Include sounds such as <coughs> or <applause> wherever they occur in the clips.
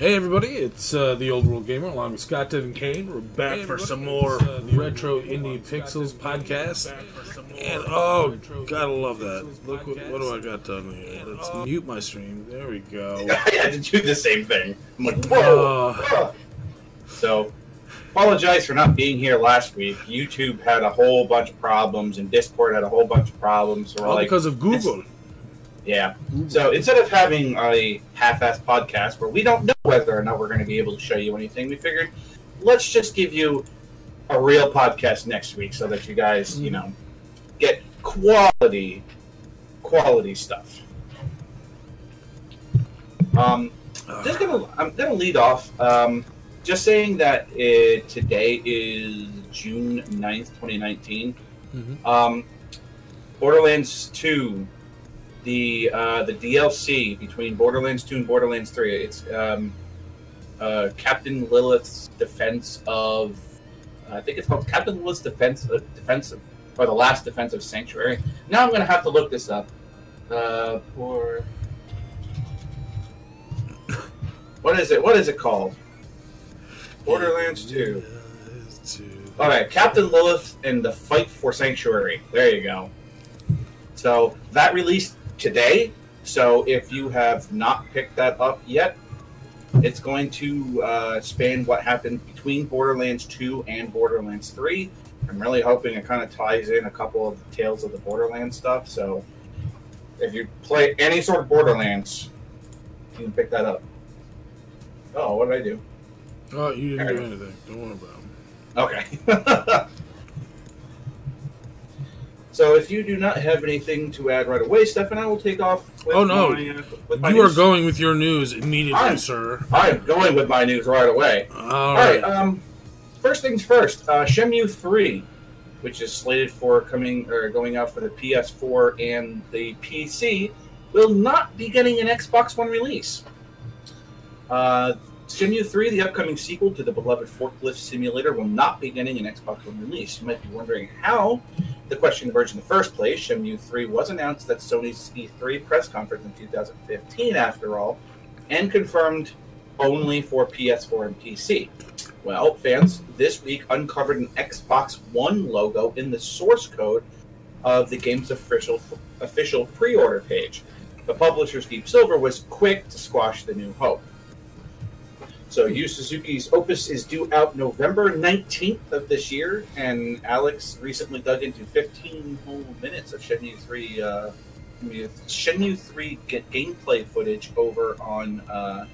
Hey everybody, it's uh, the Old World Gamer along with Scott Devin Kane. We're back Hey, for some more uh, retro Gamer indie pixels podcast. Back for some more And oh, gotta love that. Look what, what do I got done here? Let's uh, mute my stream. There we go. <laughs> I had to do the same thing. I'm like, whoa. Uh, So, apologize for not being here last week. YouTube had a whole bunch of problems, and Discord had a whole bunch of problems. So all like, because of Google. yeah. So instead of having a half-assed podcast where we don't know whether or not we're going to be able to show you anything, we figured let's just give you a real podcast next week so that you guys, you know, get quality, quality stuff. Um, just gonna I'm gonna lead off. Um, just saying that uh, today is June 9th, 2019. Mhm. Um, Borderlands 2, the uh, the DLC between Borderlands 2 and Borderlands 3. It's um, uh, Captain Lilith's defense of I think it's called Captain Lilith's defense uh, defense of, or the last defense of Sanctuary. Now I'm gonna have to look this up. Uh, for what is it? What is it called? Borderlands 2. Borderlands 2. All right, Captain Lilith and the fight for Sanctuary. There you go. So that released today. So if you have not picked that up yet, it's going to uh, span what happened between Borderlands 2 and Borderlands 3. I'm really hoping it kind of ties in a couple of the tales of the Borderlands stuff. So if you play any sort of Borderlands, you can pick that up. Oh, what did I do? Oh, you didn't do anything. Don't worry about it. Okay. <laughs> so if you do not have anything to add right away, Steph and I will take off. With Oh, no. my, uh, with my You are news. going with your news immediately, I'm- sir. I'm going with my news right away. All All right. right. Um, first things first. Uh, Shenmue Three, which is slated for coming or going out for the PS4 and the PC, will not be getting an Xbox One release. Uh, Shenmue 3, the upcoming sequel to the beloved forklift simulator, will not be getting an Xbox One release. You might be wondering how. The question emerged in the first place. Shenmue 3 was announced at Sony's E3 press conference in 2015, after all, and confirmed only for PS4 and PC. Well, fans this week uncovered an Xbox One logo in the source code of the game's official official pre-order page. The publisher's Deep Silver was quick to squash the new hope. So, Yu Suzuki's Opus is due out November 19th of this year, and Alex recently dug into 15 whole minutes of Shenmue 3, uh, Shenmue 3 ga- gameplay footage over on uh,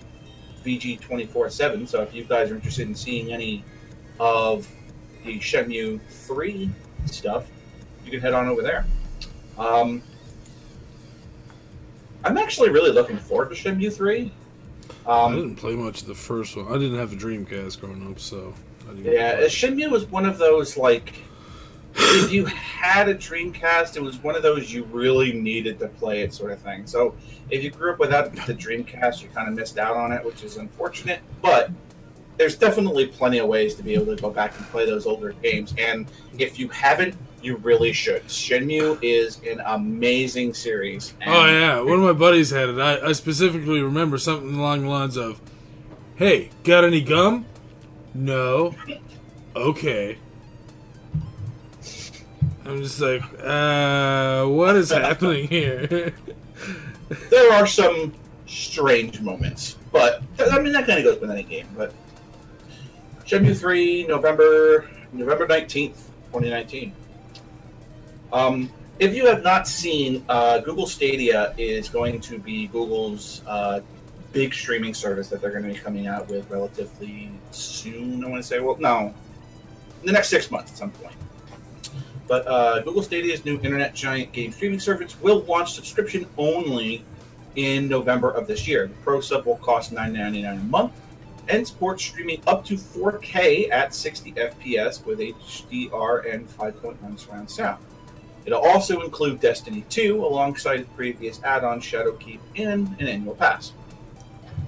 VG 24 7. So, if you guys are interested in seeing any of the Shenmue 3 stuff, you can head on over there. Um, I'm actually really looking forward to Shenmue 3. I Um, didn't play much of the first one. I didn't have a Dreamcast growing up, so. I didn't Yeah. Shenmue was one of those like if you had a Dreamcast, it was one of those you really needed to play it sort of thing. So if you grew up without the Dreamcast, you kind of missed out on it, which is unfortunate. But there's definitely plenty of ways to be able to go back and play those older games. And if you haven't, you really should. Shenmue is an amazing series. Oh yeah, one of my buddies had it. I, I specifically remember something along the lines of, "Hey, got any gum? No. Okay." I'm just like, uh, what is happening here? <laughs> there are some strange moments, but I mean that kind of goes with any game. But Shenmue three, November November nineteenth, twenty nineteen. Um, if you have not seen, uh, Google Stadia is going to be Google's uh, big streaming service that they're going to be coming out with relatively soon. I want to say, well, no, in the next six months at some point. But uh, Google Stadia's new internet giant game streaming service will launch subscription only in November of this year. The Pro sub will cost $9.99 a month and support streaming up to 4K at 60 FPS with HDR and 5.1 surround sound. It'll also include Destiny 2 alongside the previous add-on Shadowkeep and an annual pass.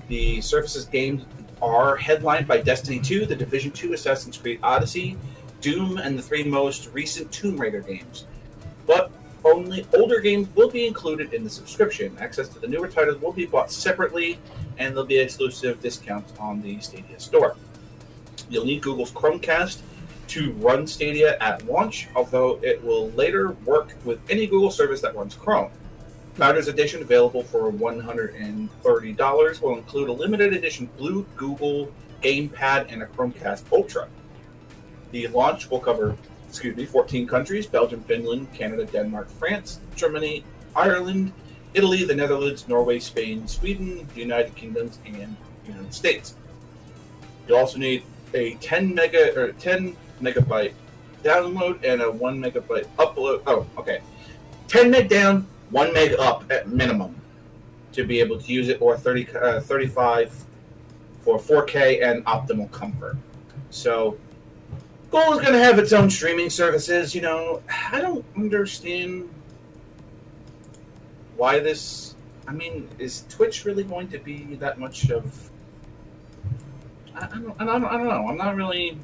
The Surface's games are headlined by Destiny 2, The Division 2, Assassin's Creed Odyssey, Doom, and the three most recent Tomb Raider games. But only older games will be included in the subscription. Access to the newer titles will be bought separately, and there'll be exclusive discounts on the Stadia store. You'll need Google's Chromecast to run Stadia at launch, although it will later work with any Google service that runs Chrome. Founders Edition, available for $130, will include a limited edition blue Google gamepad and a Chromecast Ultra. The launch will cover, excuse me, 14 countries Belgium, Finland, Canada, Denmark, France, Germany, Ireland, Italy, the Netherlands, Norway, Spain, Sweden, the United Kingdoms, and United States. You'll also need a 10 mega or 10 megabyte download and a 1 megabyte upload. Oh, okay. 10 meg down, 1 meg up at minimum to be able to use it, or 30, uh, 35 for 4K and optimal comfort. So, Google is going to have its own streaming services. You know, I don't understand why this. I mean, is Twitch really going to be that much of? I, don't, I, don't, I don't know. I'm not really.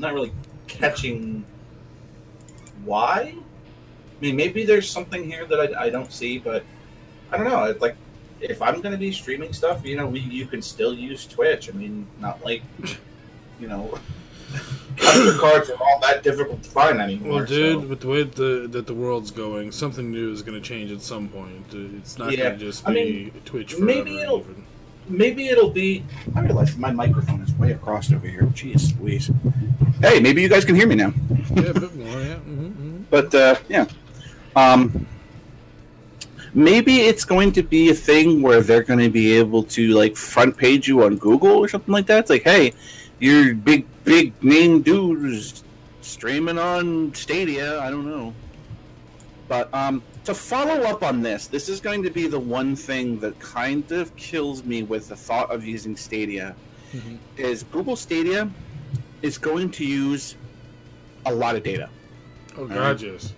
Not really catching why. I mean, maybe there's something here that I, I don't see, but I don't know. Like, if I'm going to be streaming stuff, you know, we, you can still use Twitch. I mean, not like, you know, <laughs> capture cards are all that difficult to find anymore. Well, dude, so- with the way the, that the world's going, something new is going to change at some point. It's not Yeah, going to just I be mean, Twitch forever. maybe it'll- even. Maybe it'll be. I realize my microphone is way across over here. Jeez, Louise. Hey, maybe you guys can hear me now. Yeah, a bit more. Yeah. hmm But uh, yeah, um, maybe it's going to be a thing where they're going to be able to like front page you on Google or something like that. It's like, hey, you're big, big name dudes streaming on Stadia. I don't know. But um, to follow up on this, this is going to be the one thing that kind of kills me with the thought of using Stadia. Mhm. Is Google Stadia is going to use a lot of data. Oh. God, yes.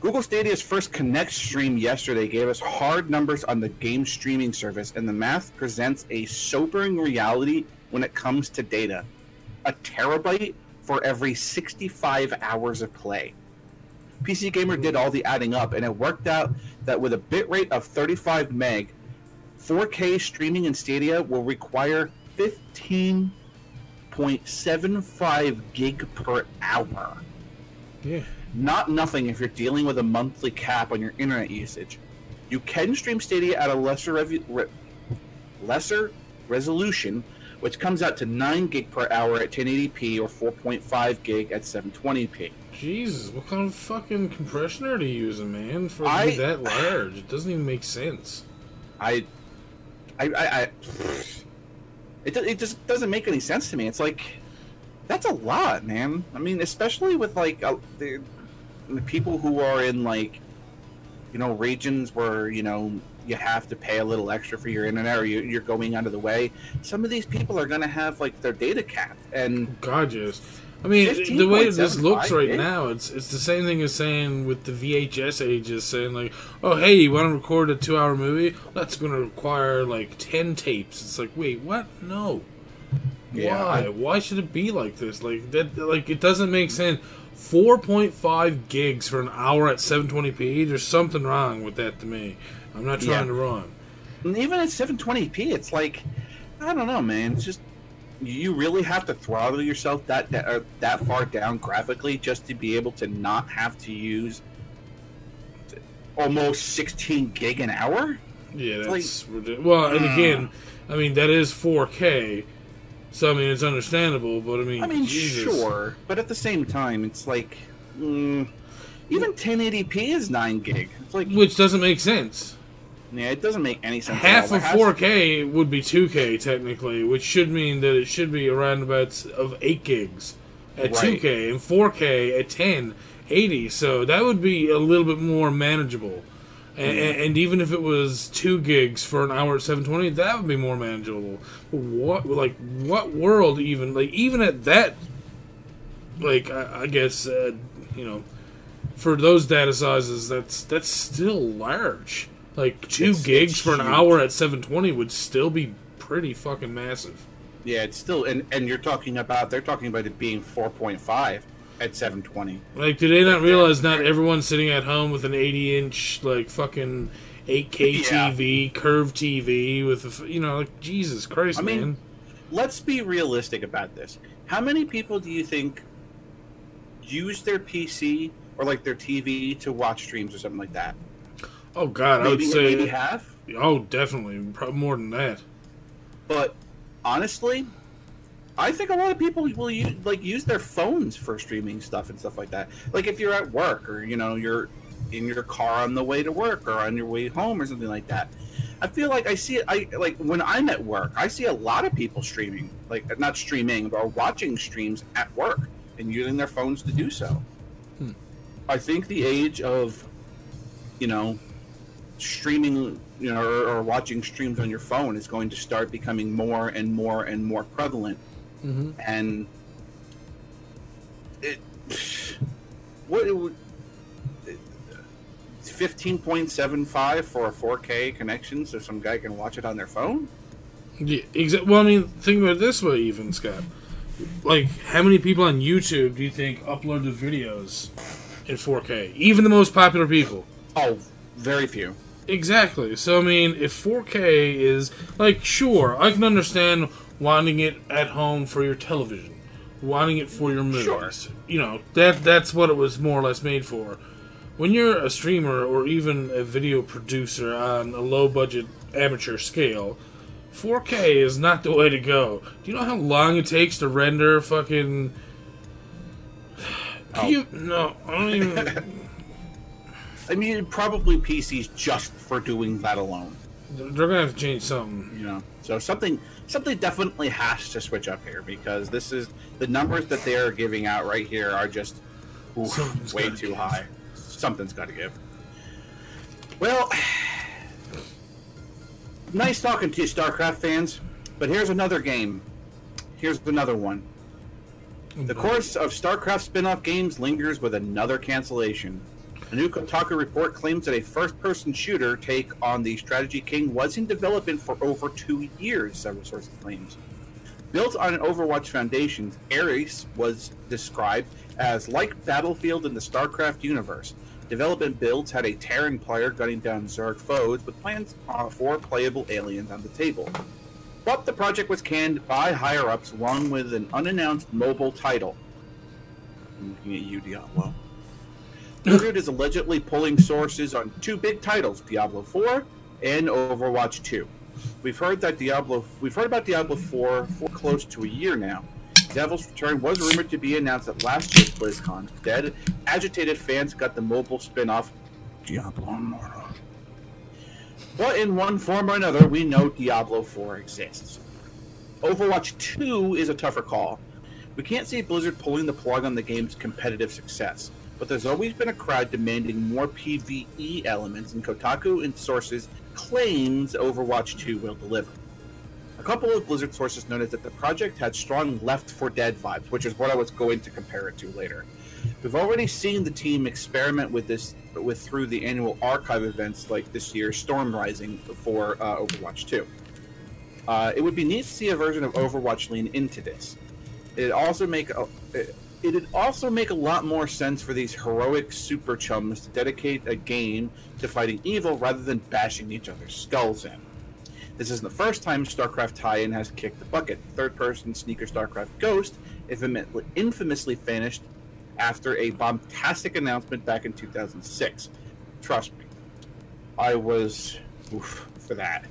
Google Stadia's first Connect stream yesterday gave us hard numbers on the game streaming service, and the math presents a sobering reality when it comes to data. A terabyte for every 65 hours of play. PC Gamer did all the adding up, and it worked out that with a bitrate of 35 meg, 4K streaming in Stadia will require 15.75 gig per hour Yeah. not nothing if you're dealing with a monthly cap on your internet usage. You can stream Stadia at a lesser rev- re- lesser resolution, which comes out to 9 gig per hour at 1080p or 4.5 gig at 720p. Jesus, what kind of fucking compression are you using, man? For I- that large, it doesn't even make sense. I, I, I, I it, it just doesn't make any sense to me. It's like that's a lot, man. I mean, especially with like uh, the, the people who are in like you know regions where you know you have to pay a little extra for your internet or you, you're going out of the way. Some of these people are going to have like their data capped, and God, yes. I mean, the way this looks right now, it's it's the same thing as saying with the VHS ages, saying like, "Oh, hey, you want to record a two-hour movie? That's going to require like ten tapes." It's like, wait, what? No. Yeah, Why? I- Why should it be like this? Like that? Like it doesn't make sense. Four point five gigs for an hour at seven twenty p. There's something wrong with that to me. I'm not trying Yeah. to run. and even at 720p, it's like I don't know, man. It's just you really have to throttle yourself that that, uh, that far down graphically just to be able to not have to use almost 16 gig an hour. Yeah, that's ridiculous. Well, and uh. again, I mean that is 4K, so I mean it's understandable. But I mean, I mean, Jesus. sure, but at the same time, it's like mm, even 1080p is 9 gig. It's like which doesn't make sense. Yeah, it doesn't make any sense. Half of 4K would be 2K technically, which should mean that it should be around about of 8 gigs at Right. 2K and 4K at 10, 80. So that would be a little bit more manageable. And, Yeah. and even if it was two gigs for an hour at 720, that would be more manageable. But what, like, what world even, like, even at that, like, I, I guess, uh, you know, for those data sizes, that's that's still large. Like two It's- gigs it's for an huge. hour at 720 would still be pretty fucking massive. Yeah, it's still and and you're talking about they're talking about it being 4.5. at 720. Like, do they not realize not everyone's sitting at home with an 80 inch, like, fucking 8K Yeah. TV, curved TV with, a you know, like, Jesus Christ, I mean, man. Let's be realistic about this. How many people do you think use their PC or like their TV to watch streams or something like that? Oh, God, I would say. maybe half. Oh, definitely. Probably more than that. But honestly, I think a lot of people will use, like use their phones for streaming stuff and stuff like that. Like if you're at work or you know you're in your car on the way to work or on your way home or something like that. I feel like I see it. I like when I'm at work. I see a lot of people streaming, like not streaming, but watching streams at work and using their phones to do so. Hmm. I think the age of, you know, streaming, you know, or, or watching streams on your phone is going to start becoming more and more and more prevalent. Mm-hmm. And it, what it would. 15.75 for a 4K connection so some guy can watch it on their phone? Yeah, exa- Well, I mean, think about it this way, even Scott. Like, how many people on YouTube do you think upload the videos in 4K? Even the most popular people. Oh, very few. Exactly. So, I mean, if 4K is like, sure, I can understand wanting it at home for your television, wanting it for your movies. Sure. You know, that that's what it was more or less made for. When you're a streamer or even a video producer on a low budget amateur scale, 4K is not the way to go. Do you know how long it takes to render fucking? <sighs> Oh. you no? I don't even. <laughs> I mean, probably PCs just for doing that alone. they're gonna have to change something. You know, so something something definitely has to switch up here because this is the numbers that they are giving out right here are just oof, way too give. high. Something's got to give. Well, nice talking to you, StarCraft fans. But here's another game. Here's another one. The mm-hmm. course of StarCraft spin off games lingers with another cancellation. A new Kotaku report claims that a first person shooter take on the Strategy King was in development for over two years, several sources claims. Built on an Overwatch foundation, Ares was described as like Battlefield in the StarCraft universe. Development builds had a Terran player gunning down Zerg foes with plans uh, for playable aliens on the table. But the project was canned by higher ups along with an unannounced mobile title. I'm looking at you, Diablo. Blizzard is allegedly pulling sources on two big titles, Diablo 4 and Overwatch 2. We've heard that Diablo we've heard about Diablo 4 for close to a year now. Devil's Return was rumored to be announced at last year's BlizzCon. Dead, agitated fans got the mobile spin-off Diablo Immortal. But in one form or another, we know Diablo 4 exists. Overwatch 2 is a tougher call. We can't see Blizzard pulling the plug on the game's competitive success, but there's always been a crowd demanding more PvE elements, and Kotaku and sources claims Overwatch 2 will deliver. A couple of Blizzard sources noted that the project had strong Left 4 Dead vibes, which is what I was going to compare it to later. We've already seen the team experiment with this with through the annual archive events like this year's Storm Rising for uh, Overwatch 2. Uh, it would be neat to see a version of Overwatch lean into this. It also make a, it'd also make a lot more sense for these heroic super chums to dedicate a game to fighting evil rather than bashing each other's skulls in. This isn't the first time StarCraft tie-in has kicked the bucket. Third-person sneaker StarCraft Ghost infamously, finished after a bombastic announcement back in 2006. Trust me, I was oof, for that.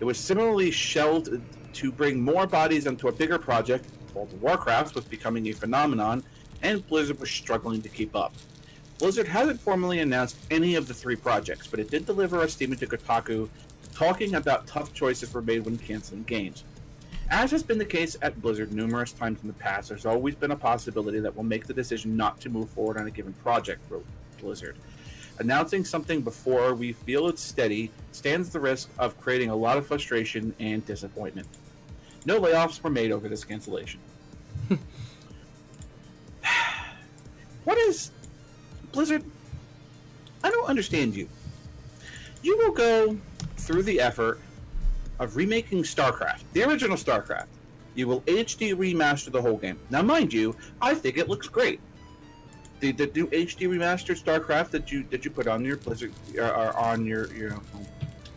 It was similarly shelled to bring more bodies onto a bigger project. World of Warcraft was becoming a phenomenon, and Blizzard was struggling to keep up. Blizzard hasn't formally announced any of the three projects, but it did deliver a statement to Kotaku talking about tough choices were made when canceling games. As has been the case at Blizzard numerous times in the past, there's always been a possibility that we'll make the decision not to move forward on a given project, wrote Blizzard. Announcing something before we feel it's steady stands the risk of creating a lot of frustration and disappointment. No layoffs were made over this cancellation. <sighs> what is Blizzard? I don't understand you. You will go through the effort of remaking StarCraft, the original StarCraft. You will HD remaster the whole game. Now, mind you, I think it looks great. the, the new HD remastered StarCraft that you that you put on your Blizzard uh, uh, on your you know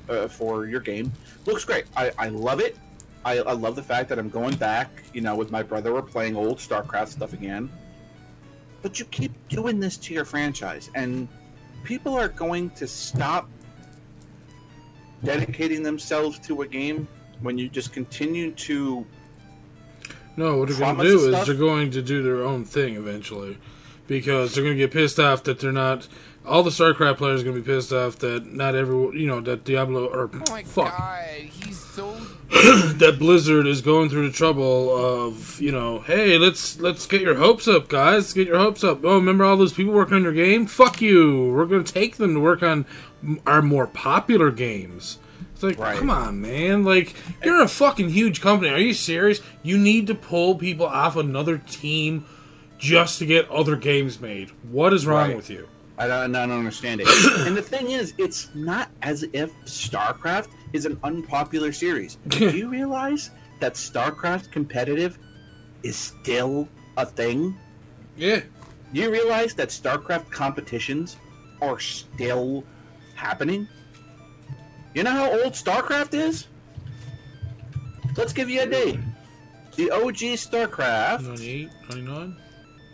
uh, for your game looks great. I, I love it. I, I love the fact that I'm going back. You know, with my brother, we're playing old StarCraft stuff again. But you keep doing this to your franchise, and people are going to stop dedicating themselves to a game when you just continue to No, what they're going to do is they're going to do their own thing eventually, because they're going to get pissed off that they're not. All the StarCraft players are going to be pissed off that not everyone, you know, that Diablo or Oh my fuck, god, he's so. <clears throat> that Blizzard is going through the trouble of, you know, hey, let's let's get your hopes up, guys. Let's get your hopes up. Oh, remember all those people working on your game? Fuck you. We're going to take them to work on our more popular games. It's like, Right. come on, man. Like, you're a fucking huge company. Are you serious? You need to pull people off another team just to get other games made. What is wrong Right. with you? I don't, I don't understand it. <coughs> and the thing is, it's not as if StarCraft is an unpopular series. <laughs> Do you realize that StarCraft competitive is still a thing? Yeah. Do you realize that StarCraft competitions are still happening? You know how old StarCraft is? Let's give you a date. The OG StarCraft 98, 99?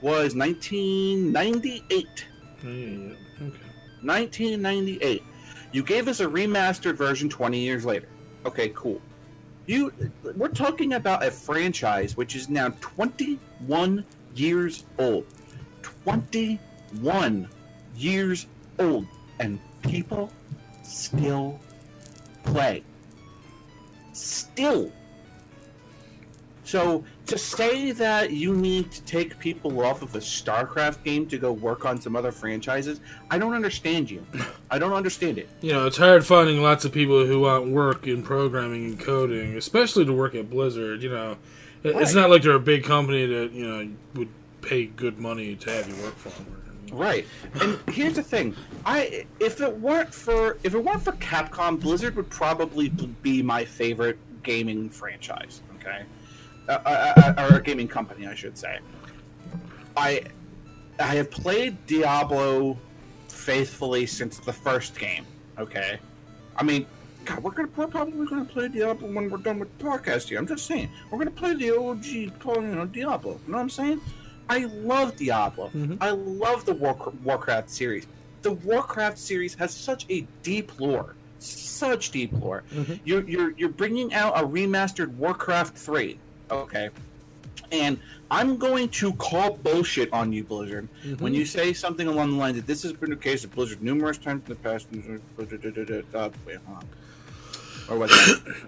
was 1998. 98, okay. 1998. You gave us a remastered version 20 years later. Okay, cool. You we're talking about a franchise which is now 21 years old. 21 years old and people still play. Still. So to say that you need to take people off of a StarCraft game to go work on some other franchises, I don't understand you. <laughs> I don't understand it. You know, it's hard finding lots of people who want work in programming and coding, especially to work at Blizzard. You know, It- it's Right. not like they're a big company that you know would pay good money to have you work for them. Right. And here's the thing. I if it weren't for if it weren't for Capcom, Blizzard would probably be my favorite gaming franchise, okay? Uh, uh, uh, or a gaming company, I should say. I I have played Diablo faithfully since the first game, okay? I mean, God, we're gonna we're probably gonna play Diablo when we're done with the podcast here. I'm just saying, we're gonna play the OG, you know, Diablo. You know what I'm saying? I love Diablo. Mhm. I love the War- Warcraft series. The Warcraft series has such a deep lore, such deep lore. Mhm. You're you're you're bringing out a remastered Warcraft three, okay? And I'm going to call bullshit on you, Blizzard, when you say something along the lines that this has been the case of Blizzard numerous times in the past. Uh, wait, hold on. Or was that?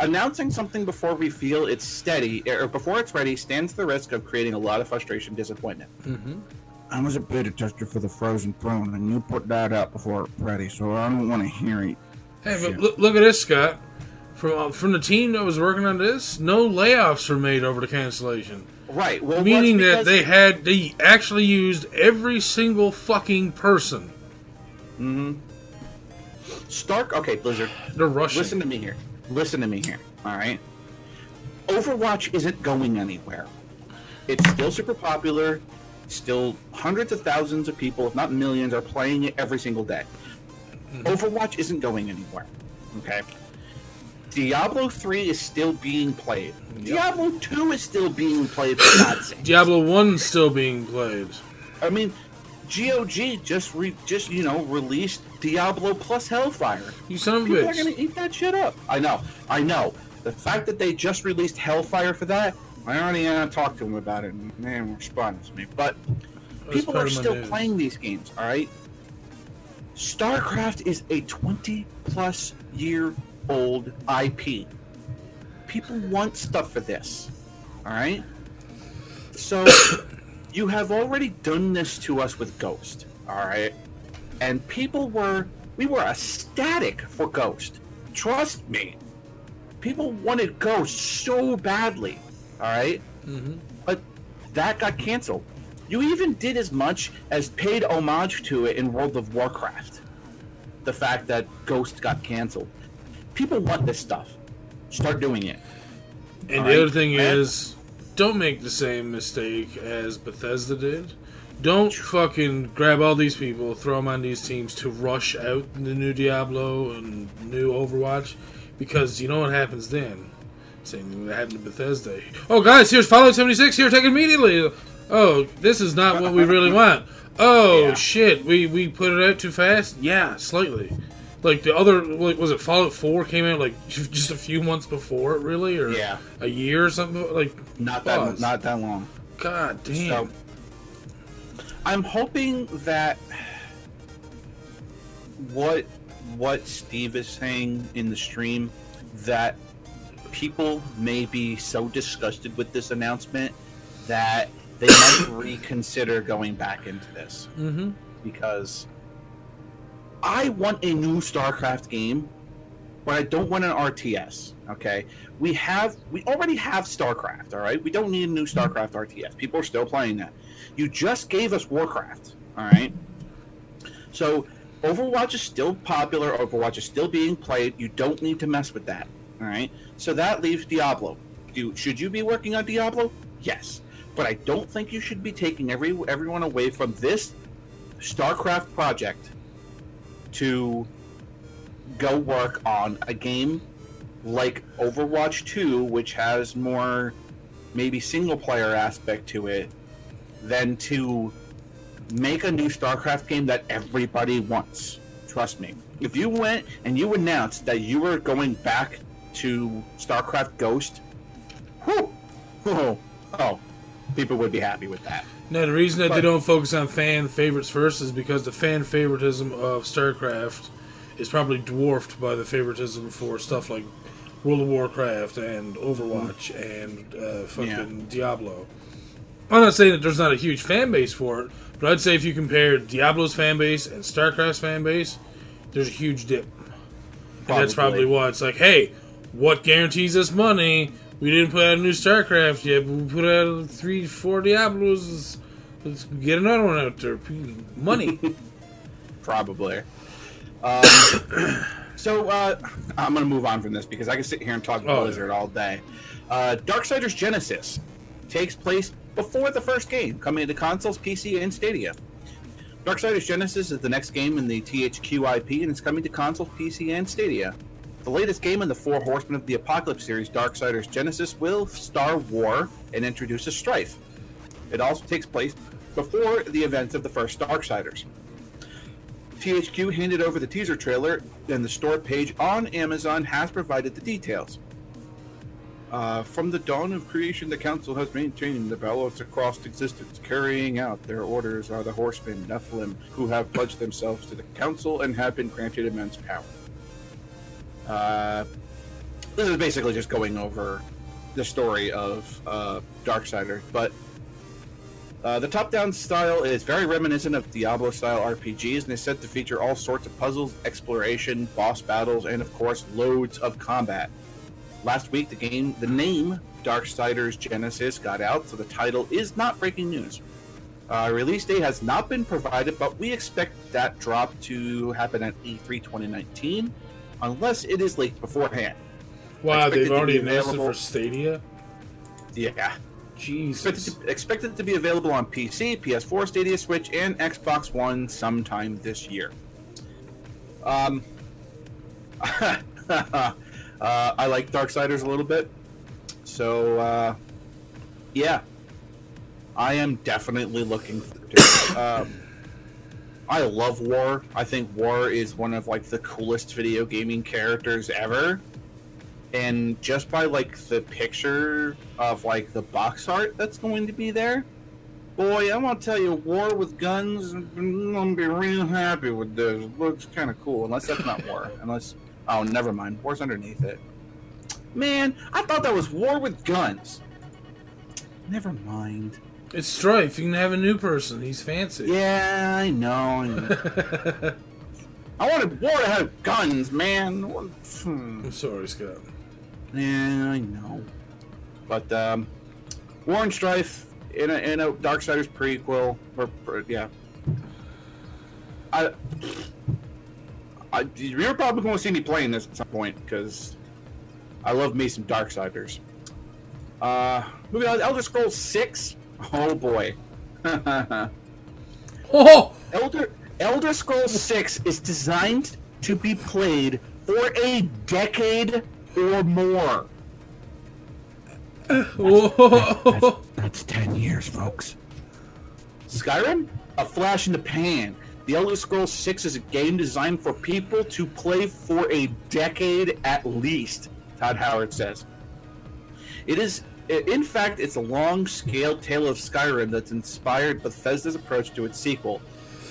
Announcing something before we feel it's steady or before it's ready stands the risk of creating a lot of frustration and disappointment. Mm-hmm. I was a beta tester for the Frozen Throne, and you put that out before it's ready, so I don't want to hear it. Hey, but look, look at this, Scott. From uh, from the team that was working on this, no layoffs were made over the cancellation. Right. Well, Meaning that they had they actually used every single fucking person. Hmm. Stark. Okay, Blizzard. They're rushing. Listen to me here. Listen to me here. All right. Overwatch isn't going anywhere. It's still super popular. Still hundreds of thousands of people, if not millions, are playing it every single day. Overwatch isn't going anywhere. Okay. Diablo 3 is still being played. Diablo 2 is still being played, for God's sake. Diablo One still being played. I mean, GOG just re- just you know released Diablo plus Hellfire. You son of a People are bitch. gonna eat that shit up. I know, I know. The fact that they just released Hellfire for that, I already uh, talked to them about it, and they didn't respond to me. But people are still news. playing these games. All right. StarCraft is a 20 plus year old IP. People want stuff for this. All right. So <coughs> you have already done this to us with Ghost. All right. And people were we were ecstatic for Ghost. Trust me. People wanted Ghost so badly. All right? Mhm. But that got canceled. You even did as much as paid homage to it in World of Warcraft. The fact that Ghost got canceled. People want this stuff. Start doing it. And All the right, other thing and- is, don't make the same mistake as Bethesda did. Don't fucking grab all these people, throw them on these teams to rush out the new Diablo and new Overwatch, because you know what happens then. Same thing that happened to Bethesda. Oh, guys, here's Fallout 76. Here, take it immediately. Oh, this is not what we really want. <laughs> Oh Yeah. shit, we we put it out too fast. Yeah, slightly. Like the other, like, was it Fallout 4 came out like <laughs> just a few months before it, really, or Yeah. a year or something? Like, Not that not that long. god damn. So I'm hoping that what what Steve is saying in the stream that people may be so disgusted with this announcement that they might <coughs> reconsider going back into this mm-hmm. because I want a new StarCraft game, but I don't want an RTS. Okay, we have we already have StarCraft. All right, we don't need a new StarCraft RTS. People are still playing that. You just gave us Warcraft. All right, so Overwatch is still popular. Overwatch is still being played. You don't need to mess with that. All right, so that leaves Diablo. Do should you be working on Diablo? Yes, but I don't think you should be taking every everyone away from this StarCraft project to go work on a game like Overwatch 2, which has more maybe single player aspect to it, than to make a new StarCraft game that everybody wants. Trust me. If you went and you announced that you were going back to StarCraft Ghost, whew, oh, <laughs> oh, people would be happy with that. Now, the reason that they don't focus on fan favorites first is because the fan favoritism of StarCraft is probably dwarfed by the favoritism for stuff like World of Warcraft and Overwatch and uh, fucking Diablo. I'm not saying that there's not a huge fan base for it, but I'd say if you compare Diablo's fan base and StarCraft's fan base, there's a huge dip. And that's probably why it's like, hey, what guarantees us money? We didn't put out a new StarCraft yet, but we put out three, four Diablos. Let's get another one out there. Money. <laughs> Probably. <laughs> Um, so uh, I'm going to move on from this because I can sit here and talk Oh, Blizzard all day. Uh, Darksiders Genesis takes place before the first game, coming to consoles, PC, and Stadia. Darksiders Genesis is the next game in the THQ IP, and it's coming to consoles, PC, and Stadia. The latest game in the Four Horsemen of the Apocalypse series, Darksiders Genesis, will star War and introduce a strife. It also takes place before the events of the first Darksiders. THQ handed over the teaser trailer, and the store page on Amazon has provided the details. Uh, from the dawn of creation, the Council has maintained the balance across existence. Carrying out their orders are the Horsemen, Nephilim, who have pledged themselves to the Council and have been granted immense power. Uh, this is basically just going over the story of uh, Darksiders, but uh, the top-down style is very reminiscent of Diablo-style RPGs, and is said to feature all sorts of puzzles, exploration, boss battles, and of course, loads of combat. Last week, the game, the name Darksiders Genesis got out, so the title is not breaking news. Uh, release date has not been provided, but we expect that drop to happen at E E3 2019, unless it is leaked beforehand. Wow, Expected they've already announced it for Stadia? Yeah. Expected Jesus. to, expected to be available on PC, PS4, Stadia, Switch, and Xbox One sometime this year. Um, <laughs> uh, I like Darksiders a little bit, so uh, yeah, I am definitely looking forward to it. Um, I love War. I think War is one of like the coolest video gaming characters ever. And just by like the picture of like the box art that's going to be there boy i'm gonna tell you war with guns i'm gonna be real happy with this. Looks kind of cool unless that's not war unless oh never mind. War's underneath it. Man i thought that was war with guns. Never mind It's Strife. You can have a new person. He's fancy. yeah i know, I know. <laughs> I wanted war to have guns man hmm. I'm sorry, Scott. Yeah, I know. But um, War and Strife in a in a Darksiders prequel, or, or- yeah. I, I you're probably going to see me playing this at some point because I love me some Darksiders. Uh, moving on, Elder Scrolls Six. Oh boy. <laughs> Oh, Elder Elder Scrolls 6 is designed to be played for a decade or more. <laughs> whoa. That's ten years, folks. Skyrim? A flash in the pan. The Elder Scrolls 6 is a game designed for people to play for a decade at least, Todd Howard says. It is, in fact, it's a long scale tale of Skyrim that's inspired Bethesda's approach to its sequel.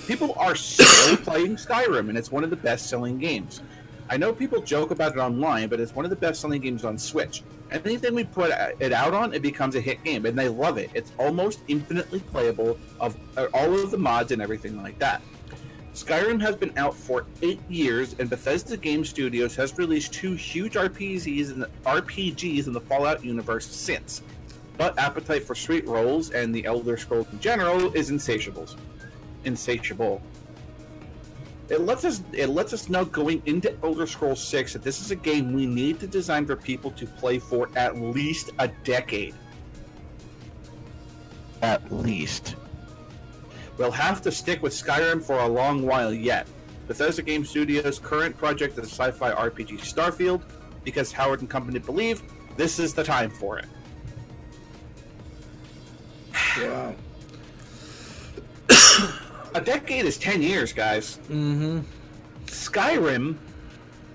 People are still <coughs> playing Skyrim, and it's one of the best selling games. I know people joke about it online, but it's one of the best selling games on Switch. Anything we put it out on, it becomes a hit game, and they love it. It's almost infinitely playable of uh, all of the mods and everything like that. Skyrim has been out for eight years, and Bethesda Game Studios has released two huge RPGs in the, RPGs in the Fallout universe since. But appetite for sweet rolls and the Elder Scrolls in general is insatiable. Insatiable. It lets us it lets us know going into Elder Scrolls 6 that this is a game we need to design for people to play for at least a decade. At least. We'll have to stick with Skyrim for a long while yet. Bethesda Game Studios' current project is sci-fi RPG Starfield, because Howard and Company believe this is the time for it. wow. A decade is ten years, guys. Mm-hmm. Skyrim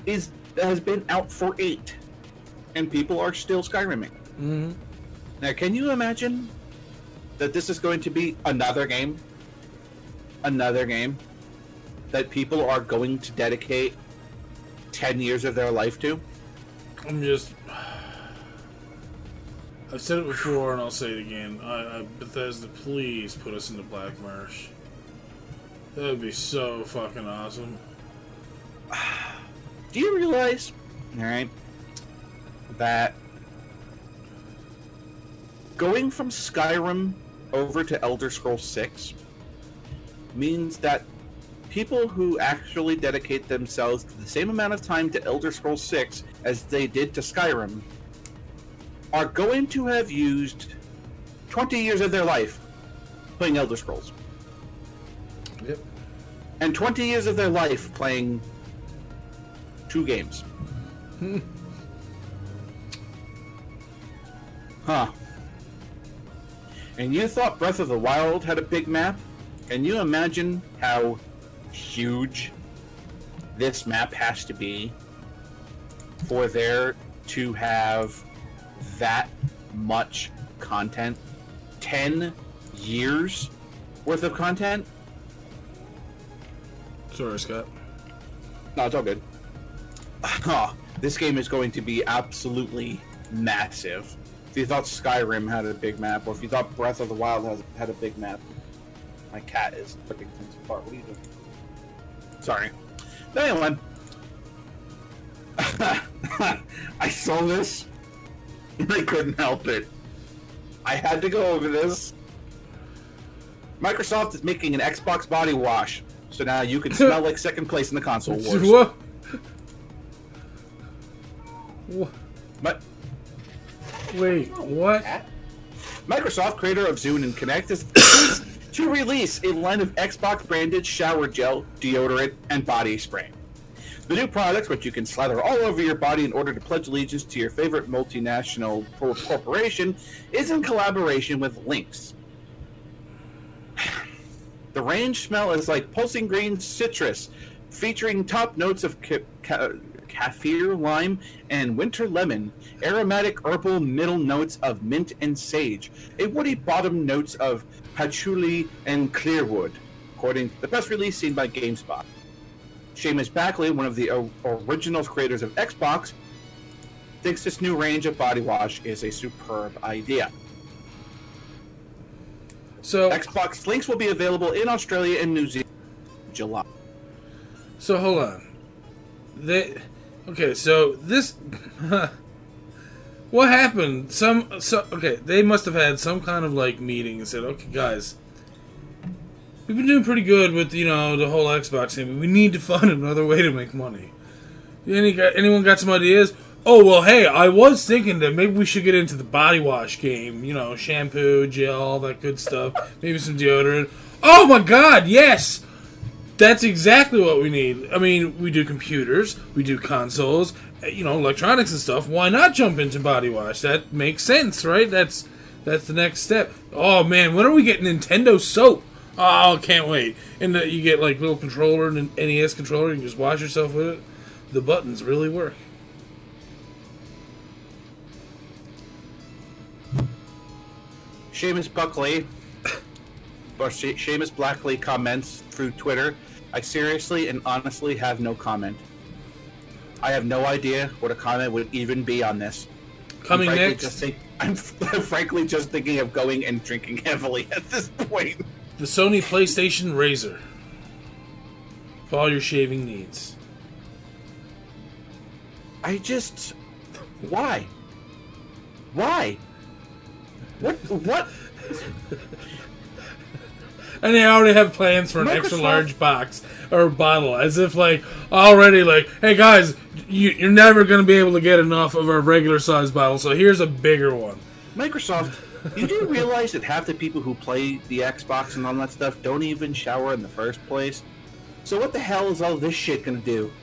is has been out for eight, and people are still Skyriming. Mm-hmm. Now, can you imagine that this is going to be another game? Another game that people are going to dedicate 10 years of their life to? I'm just. I've said it before and I'll say it again. I, I, Bethesda, please put us into Black Marsh. That would be so fucking awesome. <sighs> Do you realize, all right, that going from Skyrim over to Elder Scrolls 6 means that people who actually dedicate themselves to the same amount of time to Elder Scrolls 6 as they did to Skyrim are going to have used 20 years of their life playing Elder Scrolls Yep. and 20 years of their life playing two games. <laughs> huh. And you thought Breath of the Wild had a big map? Can you imagine how huge this map has to be for there to have that much content? 10 years worth of content? Sorry, Scott. No, it's all good. Oh, <laughs> this game is going to be absolutely massive. If you thought Skyrim had a big map, or if you thought Breath of the Wild has, had a big map, my cat is ripping things apart. What are you doing? Sorry. But <laughs> anyway, I saw this and I couldn't help it. I had to go over this. Microsoft is making an Xbox body wash, so now you can smell like second place in the console <laughs> wars. What? What? But Wait, what? Microsoft, creator of Zune and Kinect, is <coughs> to release a line of Xbox branded shower gel, deodorant, and body spray. The new products, which you can slather all over your body in order to pledge allegiance to your favorite multinational corporation, is in collaboration with Lynx. <sighs> The range smell is like pulsing green citrus, featuring top notes of ca- ca- kaffir, lime, and winter lemon, aromatic herbal middle notes of mint and sage, a woody bottom notes of patchouli and clearwood, according to the press release seen by GameSpot. Seamus Blackley, one of the o- original creators of Xbox, thinks this new range of body wash is a superb idea. So, Xbox Lynx will be available in Australia and New Zealand in July. so hold on. They, okay, so this, <laughs> what happened? Some, so okay, they must have had some kind of like meeting and said, okay, guys, we've been doing pretty good with you know the whole Xbox thing. We need to <laughs> find another way to make money. Any anyone got some ideas? Oh well, hey, I was thinking that maybe we should get into the body wash game. You know, shampoo, gel, all that good stuff. Maybe some deodorant. Oh my god, yes! That's exactly what we need. I mean, we do computers, we do consoles, you know, electronics and stuff. Why not jump into body wash? That makes sense, right? That's that's the next step. Oh man, when are we getting Nintendo soap? Oh, can't wait. And uh, you get like little controller and an NES controller, you just wash yourself with it. The buttons really work. Seamus Buckley, or Se- Seamus Blackley comments through Twitter. I seriously and honestly have no comment. I have no idea what a comment would even be on this. Coming I'm next, just think, <laughs> I'm frankly just thinking of going and drinking <laughs> heavily at this point. the Sony PlayStation Razor. For all your shaving needs. I just why? Why? What what And they already have plans for an extra large box or bottle, as if like already like, hey guys, you, you're never going to be able to get enough of our regular size bottle, so here's a bigger one. Microsoft, you do <laughs> realize that half the people who play the Xbox and all that stuff don't even shower in the first place? So what the hell is all this shit gonna do? <laughs>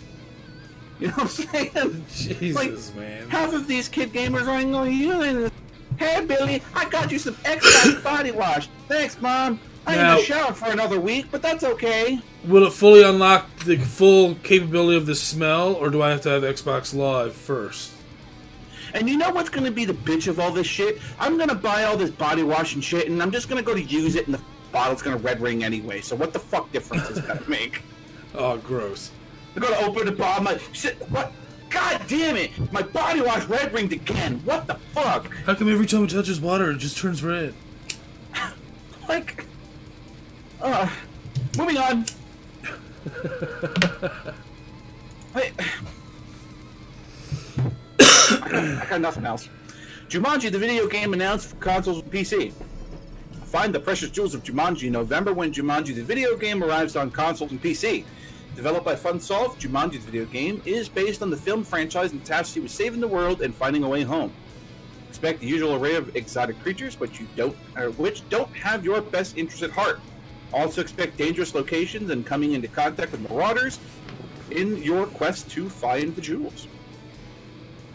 You know what I'm saying? Jesus, man. Half of these kid gamers are going, oh, you Hey Billy, I got you some Xbox body wash. Thanks, Mom. I Now- gonna shower for another week, but that's okay. Will it fully unlock the full capability of the smell, or do I have to have Xbox Live first? And you know what's gonna be the bitch of all this shit? I'm gonna buy all this body wash and shit, and I'm just gonna go to use it, and the bottle's gonna red ring anyway. So what the fuck difference is gonna make? <laughs> Oh, gross. I'm gonna open the bottle. My shit. What? God damn it! My body wash red ringed again. What the fuck? How come every time it touches water, it just turns red? Like, uh, moving on. <laughs> Wait. <coughs> I got nothing else. Jumanji, the video game announced for consoles and PC. Find the precious jewels of Jumanji in November when Jumanji, the video game, arrives on consoles and PC. Developed by Funsolve, Jumanji, the video game, is based on the film franchise and tasked you with saving the world and finding a way home. Expect the usual array of exotic creatures, but you don't, which don't have your best interest at heart. Also expect dangerous locations and coming into contact with marauders in your quest to find the jewels.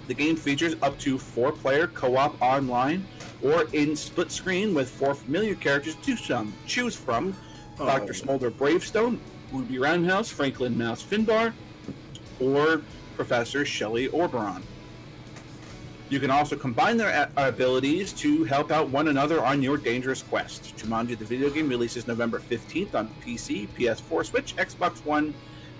The game features up to four-player co-op online or in split screen with four familiar characters to some choose from: oh. Doctor Smolder Bravestone, Ruby Roundhouse, Franklin Mouse Finbar, or Professor Shelley Oberon. You can also combine their a- abilities to help out one another on your dangerous quest. Jumanji the video game releases November 15th on PC, PS4, Switch, Xbox One,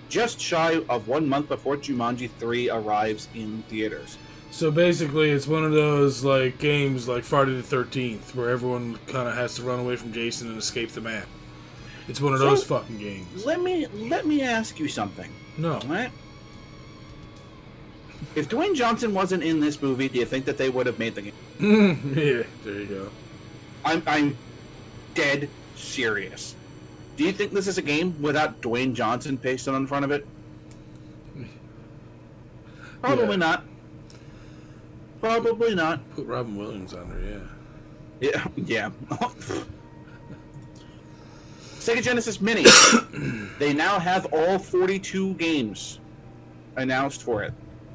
just shy of one month before Jumanji 3 arrives in theaters. So basically, it's one of those like games like Friday the Thirteenth, where everyone kind of has to run away from Jason and escape the map. It's one of So- those fucking games. Let me let me ask you something. No, All right? If Dwayne Johnson wasn't in this movie, do you think that they would have made the game? <laughs> yeah, there you go. I'm I'm dead serious. Do you think this is a game without Dwayne Johnson pasted on front of it? Probably Yeah. not. Probably not. Put Robin Williams on there, yeah. Yeah, <laughs> yeah. <laughs> Sega Genesis Mini. <coughs> they now have all 42 games announced for it.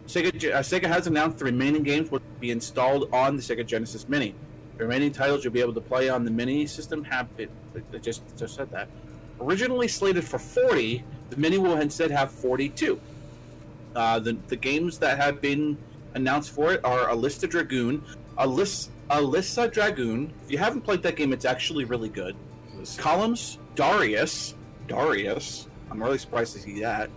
Sega, uh, Sega has announced the remaining games will be installed on the Sega Genesis Mini. The remaining titles you'll be able to play on the Mini system have it. it just just said that. Originally slated for 40, the Mini will instead have 42. Uh, the the games that have been announced for it are Alista Dragoon, Alis, Alisia Dragoon. If you haven't played that game, it's actually really good. Columns, Darius, Darius. I'm really surprised to see that.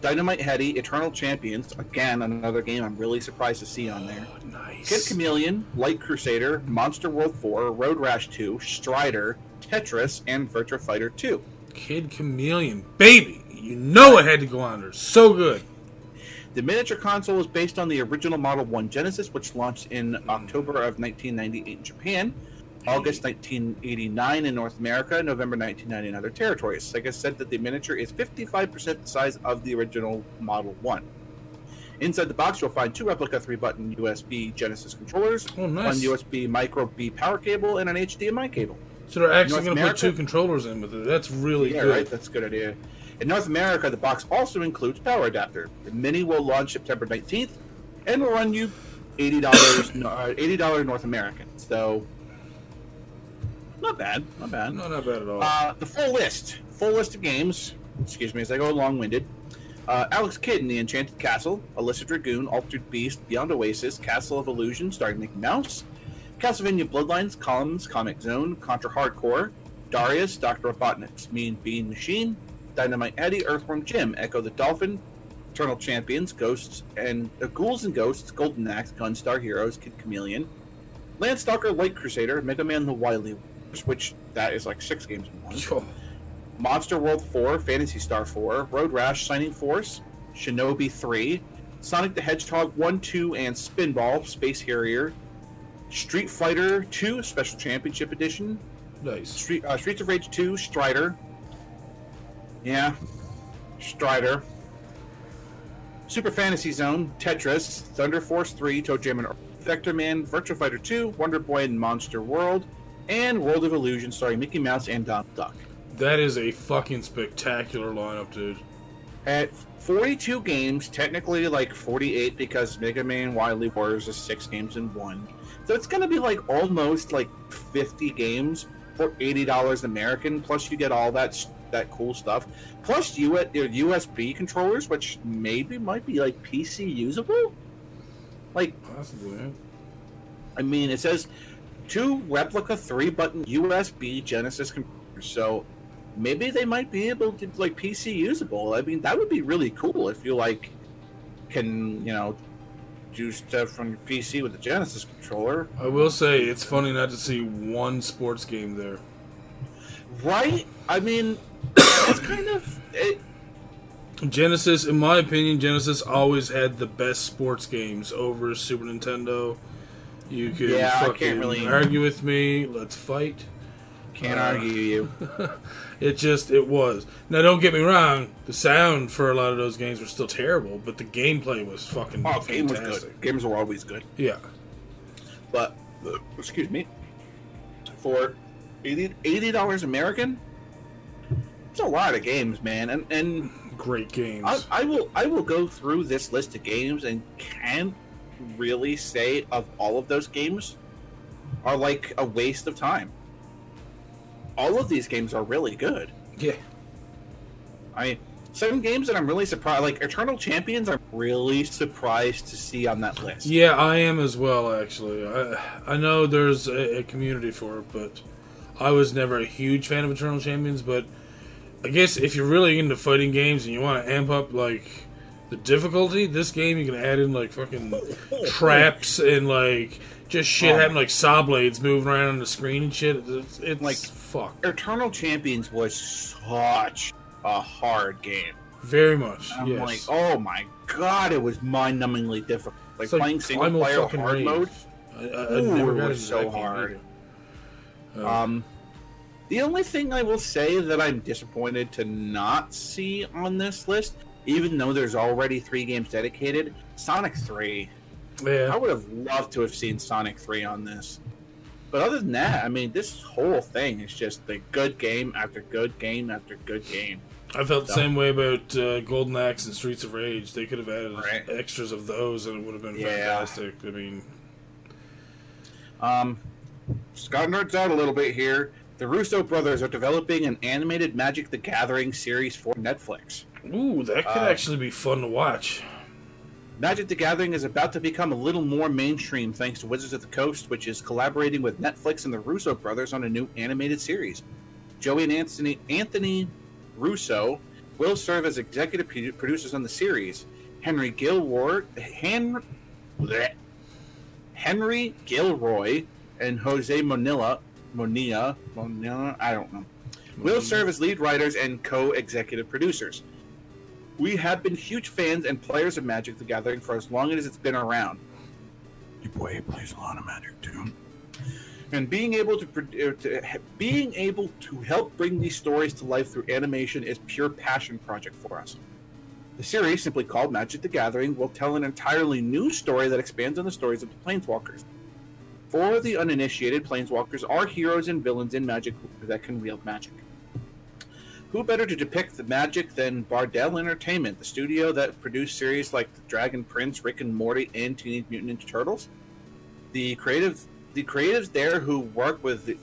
Dynamite Headdy, Eternal Champions. Again, another game I'm really surprised to see on there. Oh, nice. Kid Chameleon, Light Crusader, Monster World 4, Road Rash 2, Strider, Tetris, and Virtua Fighter 2. Kid Chameleon, baby. You know it had to go on there. So good. The miniature console is based on the original Model 1 Genesis, which launched in October of 1998 in Japan, August 1989 in North America, November 1990 in other territories. Sega said that the miniature is 55% the size of the original Model 1. Inside the box, you'll find two replica 3 button USB Genesis controllers, Oh, one nice. USB Micro B power cable, and an HDMI cable. So they're actually going to put two controllers in with it. That's really Yeah, good. right. That's a good idea. In North America, the box also includes power adapter. The Mini will launch September 19th, and will run you eighty dollars. <coughs> uh, eighty dollars North American. So, not bad. Not bad. No, not bad at all. Uh, the full list, full list of games. Excuse me as I go long-winded. Uh, Alex Kidd in the Enchanted Castle, Alisia Dragoon, Altered Beast, Beyond Oasis, Castle of Illusion, starring Mickey Mouse, Castlevania Bloodlines, Columns, Comix Zone, Contra Hardcore, Darius, Doctor Robotnik's Mean Bean Machine, Dynamite Headdy, Earthworm Jim, Ecco the Dolphin, Eternal Champions, Ghosts and uh, Ghouls and Ghosts, Golden Axe, Gunstar Heroes, Kid Chameleon, Landstalker, Light Crusader, Mega Man: The Wily which that is like six games in one. Sure. Monster World 4, Phantasy Star 4, Road Rash, Shining Force, Shinobi 3, Sonic the Hedgehog 1, 2, and Spinball, Space Harrier, Street Fighter 2, Special Championship Edition, Nice. Street, uh, Streets of Rage 2, Strider. Yeah, Strider. Super Fantasy Zone, Tetris, Thunder Force 3, ToeJam and Vector Man, Virtua Fighter 2, Wonder Boy and Monster World, and World of Illusion starring Mickey Mouse and Donald Duck. That is a fucking spectacular lineup, dude. At 42 games, technically like 48 because Mega Man Wily Wars is six games in one. So it's going to be like almost like 50 games for $80 American. Plus you get all that that cool stuff. Plus you at your USB controllers, which maybe might be like PC usable. Like Possibly. I mean, it says two replica three button USB Genesis computers. So maybe they might be able to like PC usable. I mean, that would be really cool if you like can you know do stuff from your PC with the Genesis controller, I will say it's funny not to see one sports game there. right? I mean, it's kind of it, Genesis, in my opinion, Genesis always had the best sports games over Super Nintendo. You can Yeah, I fucking can't really- argue with me. Let's fight. can't Uh, argue you. <laughs> It just it was. Now don't get me wrong, the sound for a lot of those games was still terrible, but the gameplay was fucking Oh, game was good. Games were always good. Yeah. But uh, excuse me, for 80 dollars American, it's a lot of games, man. And and Great games. I, I will I will go through this list of games and can't really say of all of those games are like a waste of time. All of these games are really good. yeah. I mean, some games that I'm really surprised like Eternal Champions I'm really surprised to see on that list. Yeah, I am as well. Actually, I I know there's a, a community for it, but I was never a huge fan of Eternal Champions. But I guess if you're really into fighting games and you want to amp up like the difficulty, this game you can add in like fucking traps and like just shit Oh. happening like saw blades moving around on the screen and shit. It's, it's Like- fuck Eternal Champions was such a hard game. very much. I'm yes. like, oh my god, it was mind-numbingly difficult. Like It's like playing single player hard Rage. mode. I, I, I never got was so hard. Um, the only thing I will say that I'm disappointed to not see on this list, even though there's already three games dedicated, Sonic 3. I would have loved to have seen Sonic 3 on this. But other than that, I mean, this whole thing is just the good game after good game after good game. I felt the same way about uh, Golden Axe and Streets of Rage. They could have added Right. extras of those, and it would have been Yeah. fantastic. I mean, Um, Scott nerds out a little bit here. The Russo brothers are developing an animated Magic the Gathering series for Netflix. Ooh, that could Uh, actually be fun to watch. Magic the Gathering is about to become a little more mainstream thanks to Wizards of the Coast, which is collaborating with Netflix and the Russo brothers on a new animated series. Joey and Anthony, Anthony Russo will serve as executive producers on the series. Henry Hen, bleh. Henry Gilroy and Jose Monilla, Monilla, Monilla, I don't know, will serve as lead writers and co-executive producers. We have been huge fans and players of Magic the Gathering for as long as it's been around. Your boy plays a lot of magic too. And being able to, uh, to being able to help bring these stories to life through animation is pure passion project for us. The series, simply called Magic the Gathering, will tell an entirely new story that expands on the stories of the Planeswalkers. For the uninitiated, planeswalkers are heroes and villains in Magic that can wield magic. Who better to depict the magic than Bardel Entertainment, the studio that produced series like The Dragon Prince, Rick and Morty, and Teenage Mutant Ninja Turtles? The creative, the creatives there who work with, the,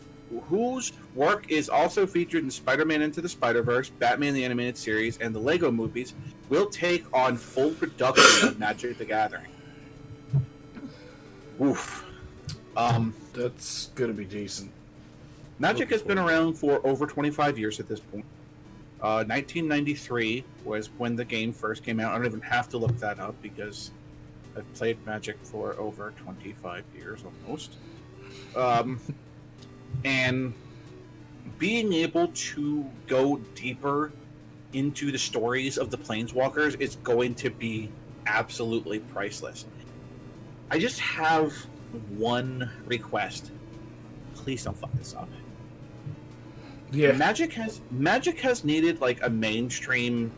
whose work is also featured in Spider-Man Into the Spider-Verse, Batman the Animated Series, and the Lego Movies, will take on full production of <coughs> Magic the Gathering. Oof. Um, That's gonna be decent. Magic has been around for over 25 years at this point. Uh, 1993 was when the game first came out. I don't even have to look that up because I've played Magic for over 25 years almost. Um, and being able to go deeper into the stories of the Planeswalkers is going to be absolutely priceless. I just have one request. Please don't fuck this up. Yeah. Magic has Magic has needed like a mainstream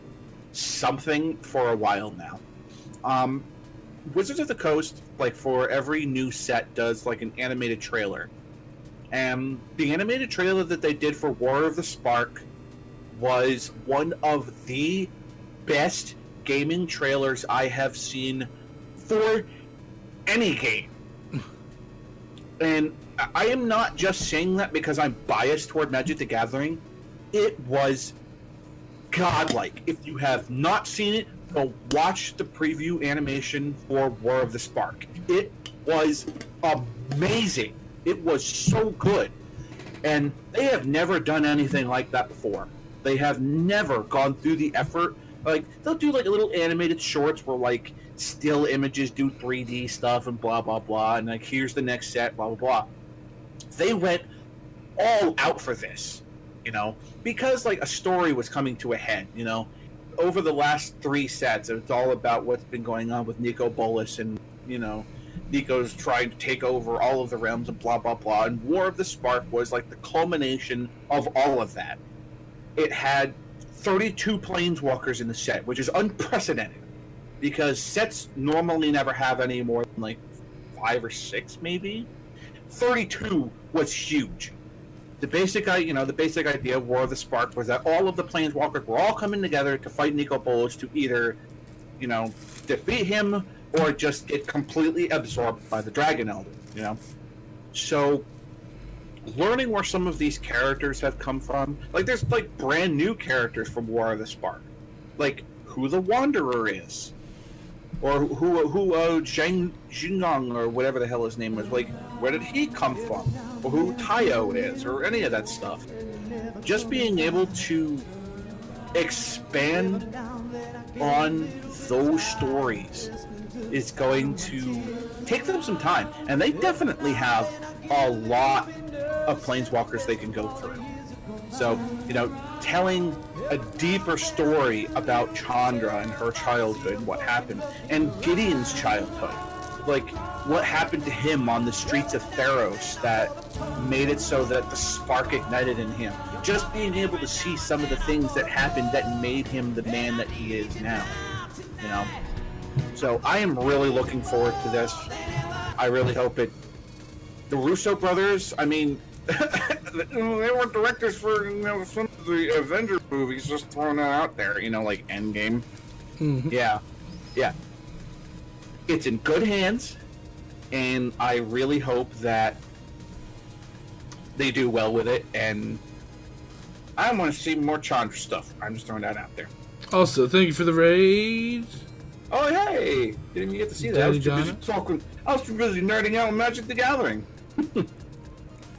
something for a while now. Um, Wizards of the Coast, like for every new set, does like an animated trailer, and the animated trailer that they did for War of the Spark was one of the best gaming trailers I have seen for any game. <laughs> And I- am not just saying that because I'm biased toward Magic the Gathering. It was godlike. If you have not seen it, go watch the preview animation for War of the Spark. It was amazing. It was so good. And they have never done anything like that before. They have never gone through the effort. Like, they'll do like little animated shorts where like still images do 3D stuff and blah blah blah and like here's the next set, blah blah blah. They went all out for this, you know, because like a story was coming to a head, you know. Over the last three sets, it's all about what's been going on with Nicol Bolas and you know, Nico's trying to take over all of the realms and blah blah blah. And War of the Spark was like the culmination of all of that. It had 32 planeswalkers in the set, which is unprecedented because sets normally never have any more than like five or six, maybe. 32 was huge. The basic, you know, the basic idea of War of the Spark was that all of the planeswalkers were all coming together to fight Nicol Bolas to either, you know, defeat him or just get completely absorbed by the Dragon Elder. You know, so learning where some of these characters have come from, like there's like brand new characters from War of the Spark, like who the Wanderer is, or who who uh, Zhang Jingang or whatever the hell his name was. Like, where did he come from, or who Teyo is, or any of that stuff. Just being able to expand on those stories is going to take them some time, and they definitely have a lot of planeswalkers they can go through. So, you know, telling a deeper story about Chandra and her childhood, what happened, and Gideon's childhood. Like, what happened to him on the streets of Theros that made it so that the spark ignited in him. Just being able to see some of the things that happened that made him the man that he is now. You know? So I am really looking forward to this. I really hope it. The Russo brothers, I mean, they were directors for you know some of the Avengers movies. Just throwing that out there, you know, like Endgame. Mhm. Yeah, yeah. It's in good hands, and I really hope that they do well with it. And I want to see more Chandra stuff. I'm just throwing that out there. Also, thank you for the raid. Oh hey! Didn't even get to see that. I was too busy Donna? talking. I was too busy nerding out on Magic the Gathering. <laughs>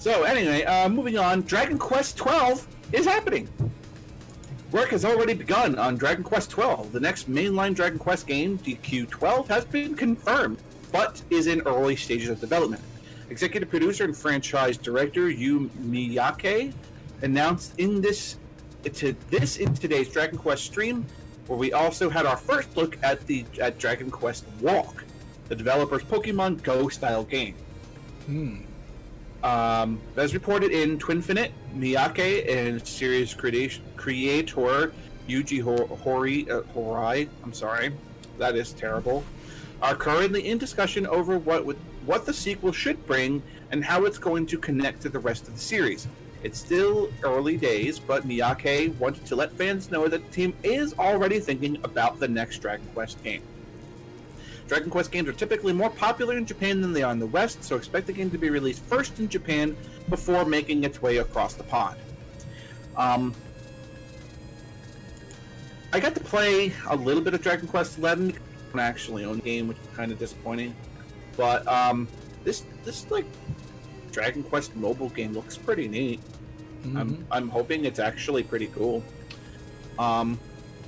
so anyway, uh, moving on. Dragon Quest twelve is happening. Work has already begun on Dragon Quest twelve. The next mainline Dragon Quest game, DQ twelve, has been confirmed, but is in early stages of development. Executive producer and franchise director Yu Miyake announced in this to this in today's Dragon Quest stream where we also had our first look at the at Dragon Quest Walk, the developer's Pokemon Go style game. Hmm. Um, as reported in Twinfinite, Miyake and series creator Yuji Horii uh, Horai, I'm sorry, that is terrible, are currently in discussion over what would, what the sequel should bring and how it's going to connect to the rest of the series. It's still early days, but Miyake wanted to let fans know that the team is already thinking about the next Dragon Quest game. Dragon Quest games are typically more popular in Japan than they are in the West, so expect the game to be released first in Japan before making its way across the pond. Um, I got to play a little bit of Dragon Quest XI. I don't actually own the game, which is kind of disappointing. But um, this this like Dragon Quest mobile game looks pretty neat. Mm-hmm. I'm I'm hoping it's actually pretty cool. Um,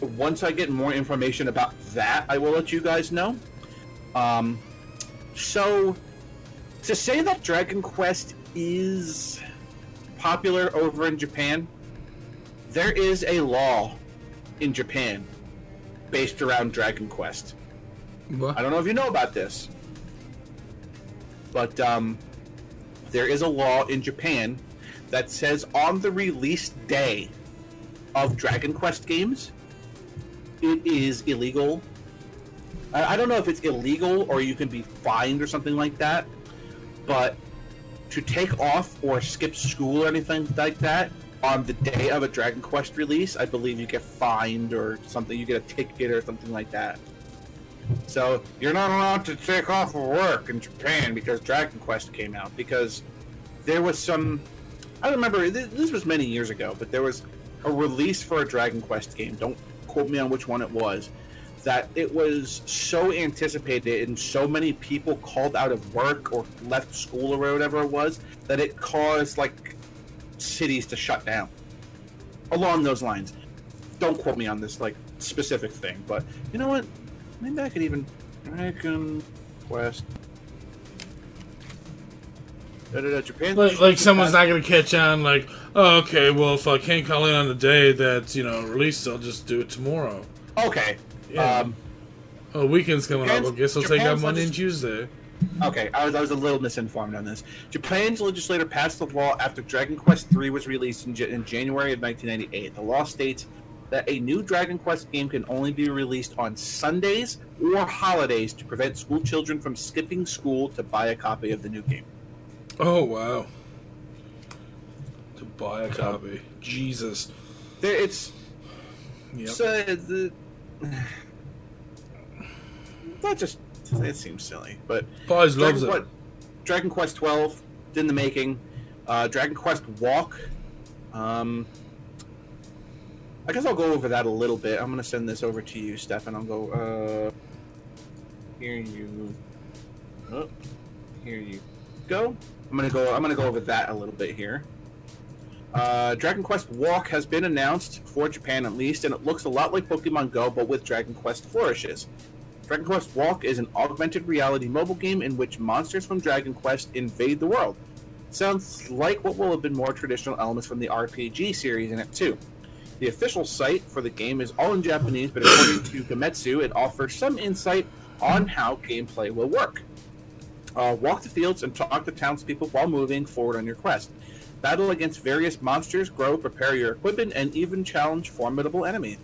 once I get more information about that, I will let you guys know. Um, so to say that Dragon Quest is popular over in Japan, there is a law in Japan based around Dragon Quest. What? I don't know if you know about this, but um, there is a law in Japan that says on the release day of Dragon Quest games, it is illegal. I, don't know if it's illegal or you can be fined or something like that, but to take off or skip school or anything like that on the day of a Dragon Quest release, I believe you get fined or something. You get a ticket or something like that. So you're not allowed to take off of work in Japan because Dragon Quest came out because there was some. I remember. This was many years ago, but there was a release for a Dragon Quest game. Don't quote me on which one it was. That it was so anticipated and so many people called out of work or left school or whatever it was that it caused like cities to shut down. Along those lines. Don't quote me on this like specific thing, but you know what? Maybe I could even Dragon Quest. Da-da-da, Japan. Like, like someone's not gonna catch on. Like, oh, okay, well, if I can't call in on the day that's you know released, I'll just do it tomorrow. Okay. Yeah. Um, oh, weekend's coming up. I Japan's- guess I'll take out Japan's Monday and legis- Tuesday. Okay, I was, I was a little misinformed on this. Japan's legislator passed the law after Dragon Quest III was released in, in January of 1998. The law states that a new Dragon Quest game can only be released on Sundays or holidays to prevent school children from skipping school to buy a copy of the new game. Oh wow. To buy a copy, Jesus. There, it's Yep. so the that just it seems silly, but Boys Dragon, loves it. Quest, Dragon Quest 12 in the making. Uh, Dragon Quest Walk. Um, I guess I'll go over that a little bit. I'm gonna send this over to you, Stefan. I'll go. Uh, here you. Oh, here you go. I'm gonna go. I'm gonna go over that a little bit here. Uh, Dragon Quest Walk has been announced for Japan at least, and it looks a lot like Pokemon Go, but with Dragon Quest flourishes. Dragon Quest Walk is an augmented reality mobile game in which monsters from Dragon Quest invade the world. Sounds like what will have been more traditional elements from the RPG series in it too. The official site for the game is all in Japanese, but according to Gematsu, it offers some insight on how gameplay will work. Uh, walk the fields and talk to townspeople while moving forward on your quest. Battle against various monsters, grow, prepare your equipment, and even challenge formidable enemies.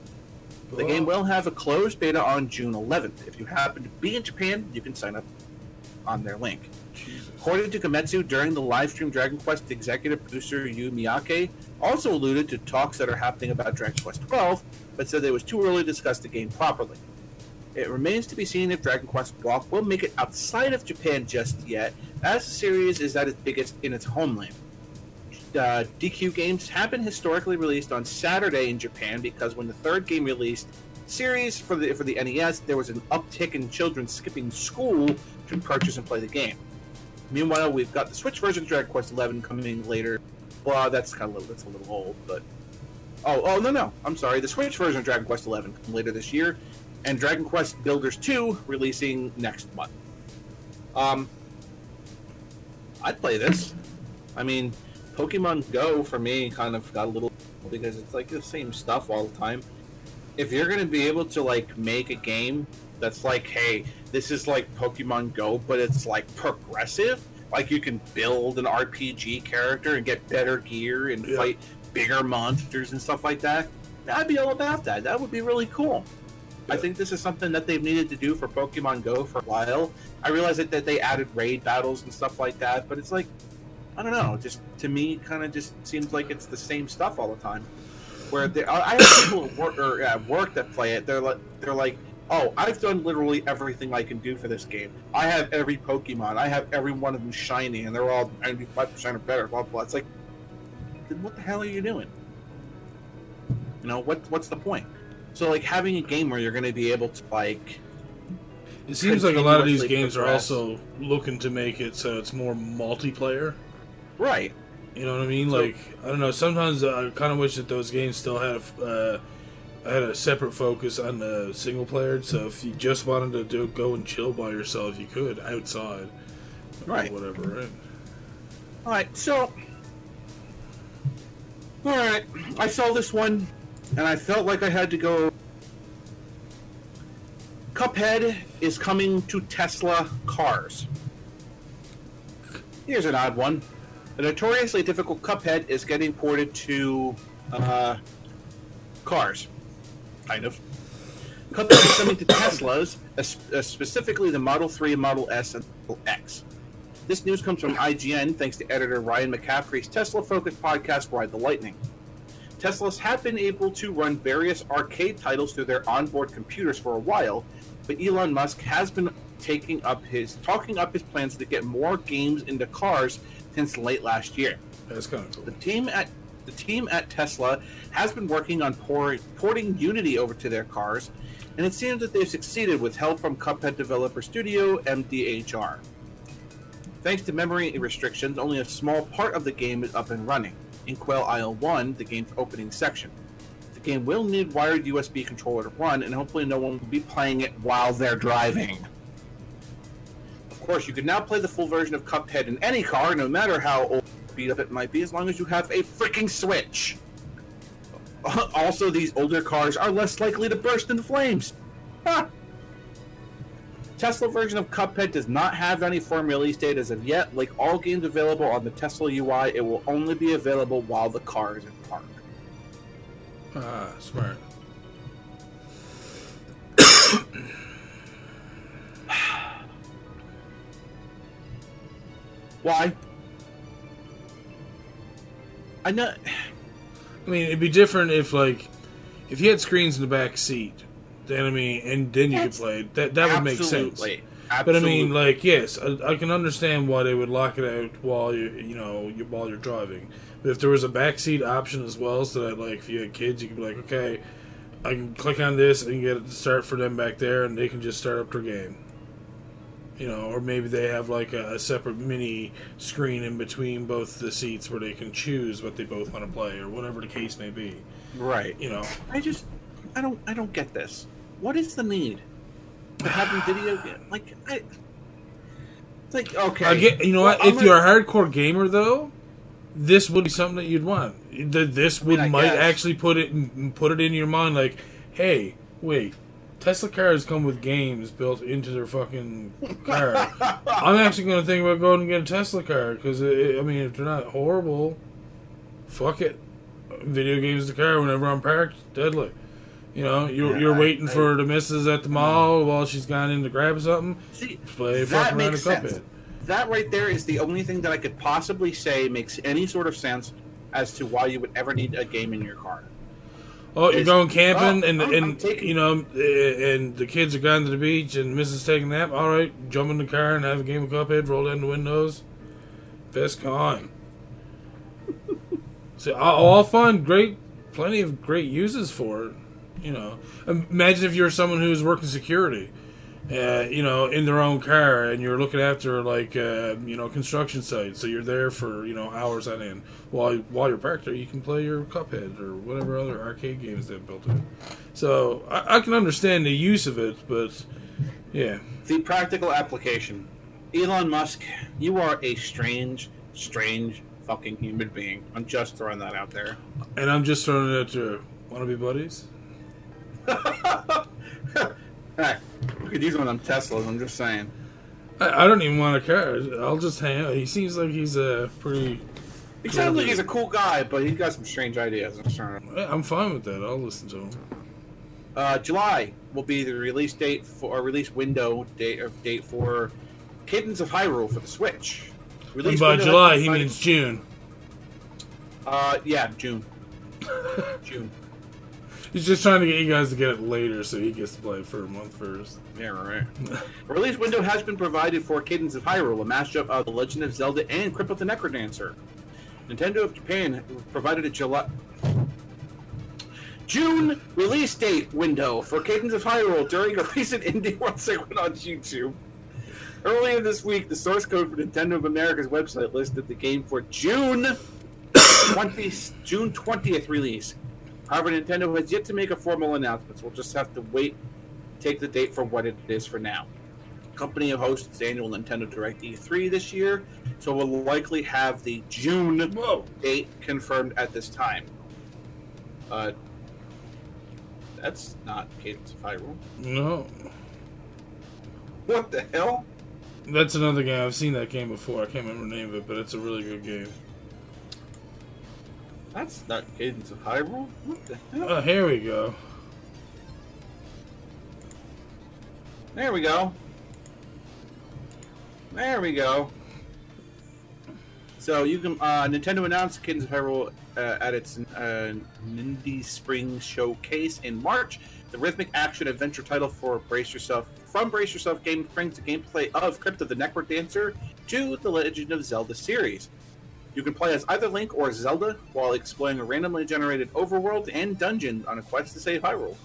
The game will have a closed beta on June 11th. If you happen to be in Japan, you can sign up on their link. Jesus. According to Gematsu, during the live stream, Dragon Quest executive producer Yu Miyake also alluded to talks that are happening about Dragon Quest 12, but said it was too early to discuss the game properly. It remains to be seen if Dragon Quest Walk will make it outside of Japan just yet, as the series is at its biggest in its homeland. Uh, DQ games have been historically released on Saturday in Japan because when the third game released series for the for the NES, there was an uptick in children skipping school to purchase and play the game. Meanwhile, we've got the Switch version of Dragon Quest XI coming later. Well, that's kind of a little, that's a little old, but oh, oh no, no, I'm sorry. The Switch version of Dragon Quest XI coming later this year, and Dragon Quest Builders 2 releasing next month. Um, I'd play this. I mean, Pokemon Go for me kind of got a little because it's like the same stuff all the time. If you're gonna be able to like make a game that's like, hey, this is like Pokemon Go, but it's like progressive. Like you can build an RPG character and get better gear and Yeah. fight bigger monsters and stuff like that. I'd be all about that. That would be really cool. I think this is something that they've needed to do for Pokemon Go for a while. I realize that, that they added raid battles and stuff like that, but it's like, I don't know. Just to me, kind of just seems like it's the same stuff all the time. Where they, I have people at work, or at work that play it. They're like, they're like, oh, I've done literally everything I can do for this game. I have every Pokemon. I have every one of them shiny, and they're all 95% or better. Blah blah. It's like, then what the hell are you doing? You know what? What's the point? So like having a game where you're going to be able to like It seems like a lot of these games are also looking to make it so it's more multiplayer. Right. You know what I mean? So- like I don't know. Sometimes I kind of wish that those games still had a, uh, had a separate focus on the single player. So if you just wanted to do, go and chill by yourself, you could outside, or Right. Whatever. Right. All right. So, all right. I saw this one, and I felt like I had to go. Cuphead is coming to Tesla cars. Here's an odd one. The notoriously difficult Cuphead is getting ported to uh, cars. Kind of. Cuphead is coming to Teslas, uh, specifically the Model 3, Model S, and Model X. This news comes from IGN thanks to editor Ryan McCaffrey's Tesla focused podcast, Ride the Lightning. Teslas have been able to run various arcade titles through their onboard computers for a while, but Elon Musk has been taking up his talking up his plans to get more games into cars since late last year. That's kind of The team at the team at Tesla has been working on por- porting Unity over to their cars, and it seems that they've succeeded with help from Cuphead developer studio MDHR. Thanks to memory restrictions, only a small part of the game is up and running. In Inkwell Isle 1, the game's opening section. The game will need wired USB controller to run, and hopefully no one will be playing it while they're driving. Of course, you can now play the full version of Cuphead in any car, no matter how old beat up it might be, as long as you have a freaking Switch. Also, these older cars are less likely to burst into flames. Ha! Tesla version of Cuphead does not have any firm release date as of yet. Like all games available on the Tesla UI, it will only be available while the car is in park. Ah, smart. Why? I know. <sighs> I mean, it'd be different if like if you had screens in the back seat. Then I mean, and then you could That's- play. That that would make sense. Absolutely. But I mean, like, yes, I, I can understand why they would lock it out while you, you know, you, while you're driving. But if there was a backseat option as well, so that like if you had kids, you could be like, okay, I can click on this and get it to start for them back there, and they can just start up their game. You know, or maybe they have like a, a separate mini screen in between both the seats where they can choose what they both want to play, or whatever the case may be. right. You know, I just, I don't, I don't get this. What is the need for having video game? <sighs> Like, I, it's like okay. I get, you know Well, what? I'm If a- you're a hardcore gamer, though, this would be something that you'd want. The, this would I might guess. actually put it in, put it in your mind, like, hey, wait, Tesla cars come with games built into their fucking car. I'm actually going to think about going and get a Tesla car because I mean, if they're not horrible, fuck it. Video games the car whenever I'm parked, deadly. You know, you're, Yeah, you're I- waiting I- for the missus at the mall while she's gone in to grab something. See, Play that fucking around makes a Cuphead. sense. That right there is the only thing that I could possibly say makes any sort of sense as to why you would ever need a game in your car. Oh, you're going camping, oh, and I'm- and I'm taking- you know, eh, and the kids are gone to the beach, and Mrs. taking a nap. All right, jump in the car and have a game of Cuphead. Roll down the windows. Best con. so all, all fun, great, plenty of great uses for it. You know, imagine if you're someone who's working security. Uh, you know, in their own car, and you're looking after like uh, you know construction sites. So you're there for you know hours on end. While while you're parked there, you can play your Cuphead or whatever other arcade games they've built in. So I, I can understand the use of it, but yeah, The practical application. Elon Musk, you are a strange, strange fucking human being. I'm just throwing that out there. and I'm just throwing it out there. Want to be buddies? <laughs> Hey, we could use one of them Teslas. I'm just saying. I, I don't even want a car. I'll just hang out. He seems like he's a pretty. He sounds like he's a cool guy, but he's got some strange ideas. I'm sorry. I'm fine with that. I'll listen to him. Uh, July will be the release date for or release window date of date for Cadence of Hyrule for the Switch. And by July, he means June. Uh, yeah, June. <laughs> June. He's just trying to get you guys to get it later so he gets to play it for a month first. Yeah, right. <laughs> Release window has been provided for Cadence of Hyrule, a mashup of The Legend of Zelda and Crypt of the Necrodancer. Nintendo of Japan provided a July. June release date window for Cadence of Hyrule during a <laughs> recent Indie World segment on YouTube. Earlier this week, the source code for Nintendo of America's website listed the game for June <coughs> 20, June 20th release. However, Nintendo has yet to make a formal announcement, so we'll just have to wait take the date for what it is for now. The company hosts its annual Nintendo Direct E3 this year, so we'll likely have the June Whoa. date confirmed at this time. Uh, that's not Cadence of Hyrule. No. What the hell? That's another game. I've seen that game before. I can't remember the name of it, but it's a really good game. That's not Cadence of Hyrule. What the hell? Oh, here we go. There we go. There we go. So you can uh, Nintendo announced Cadence of Hyrule uh, at its uh, Nindy Spring Showcase in March. The rhythmic action adventure title for Brace Yourself from Brace Yourself Game brings the gameplay of Crypt of the Necrodancer to the Legend of Zelda series. You can play as either Link or Zelda while exploring a randomly generated overworld and dungeon on a quest to save Hyrule.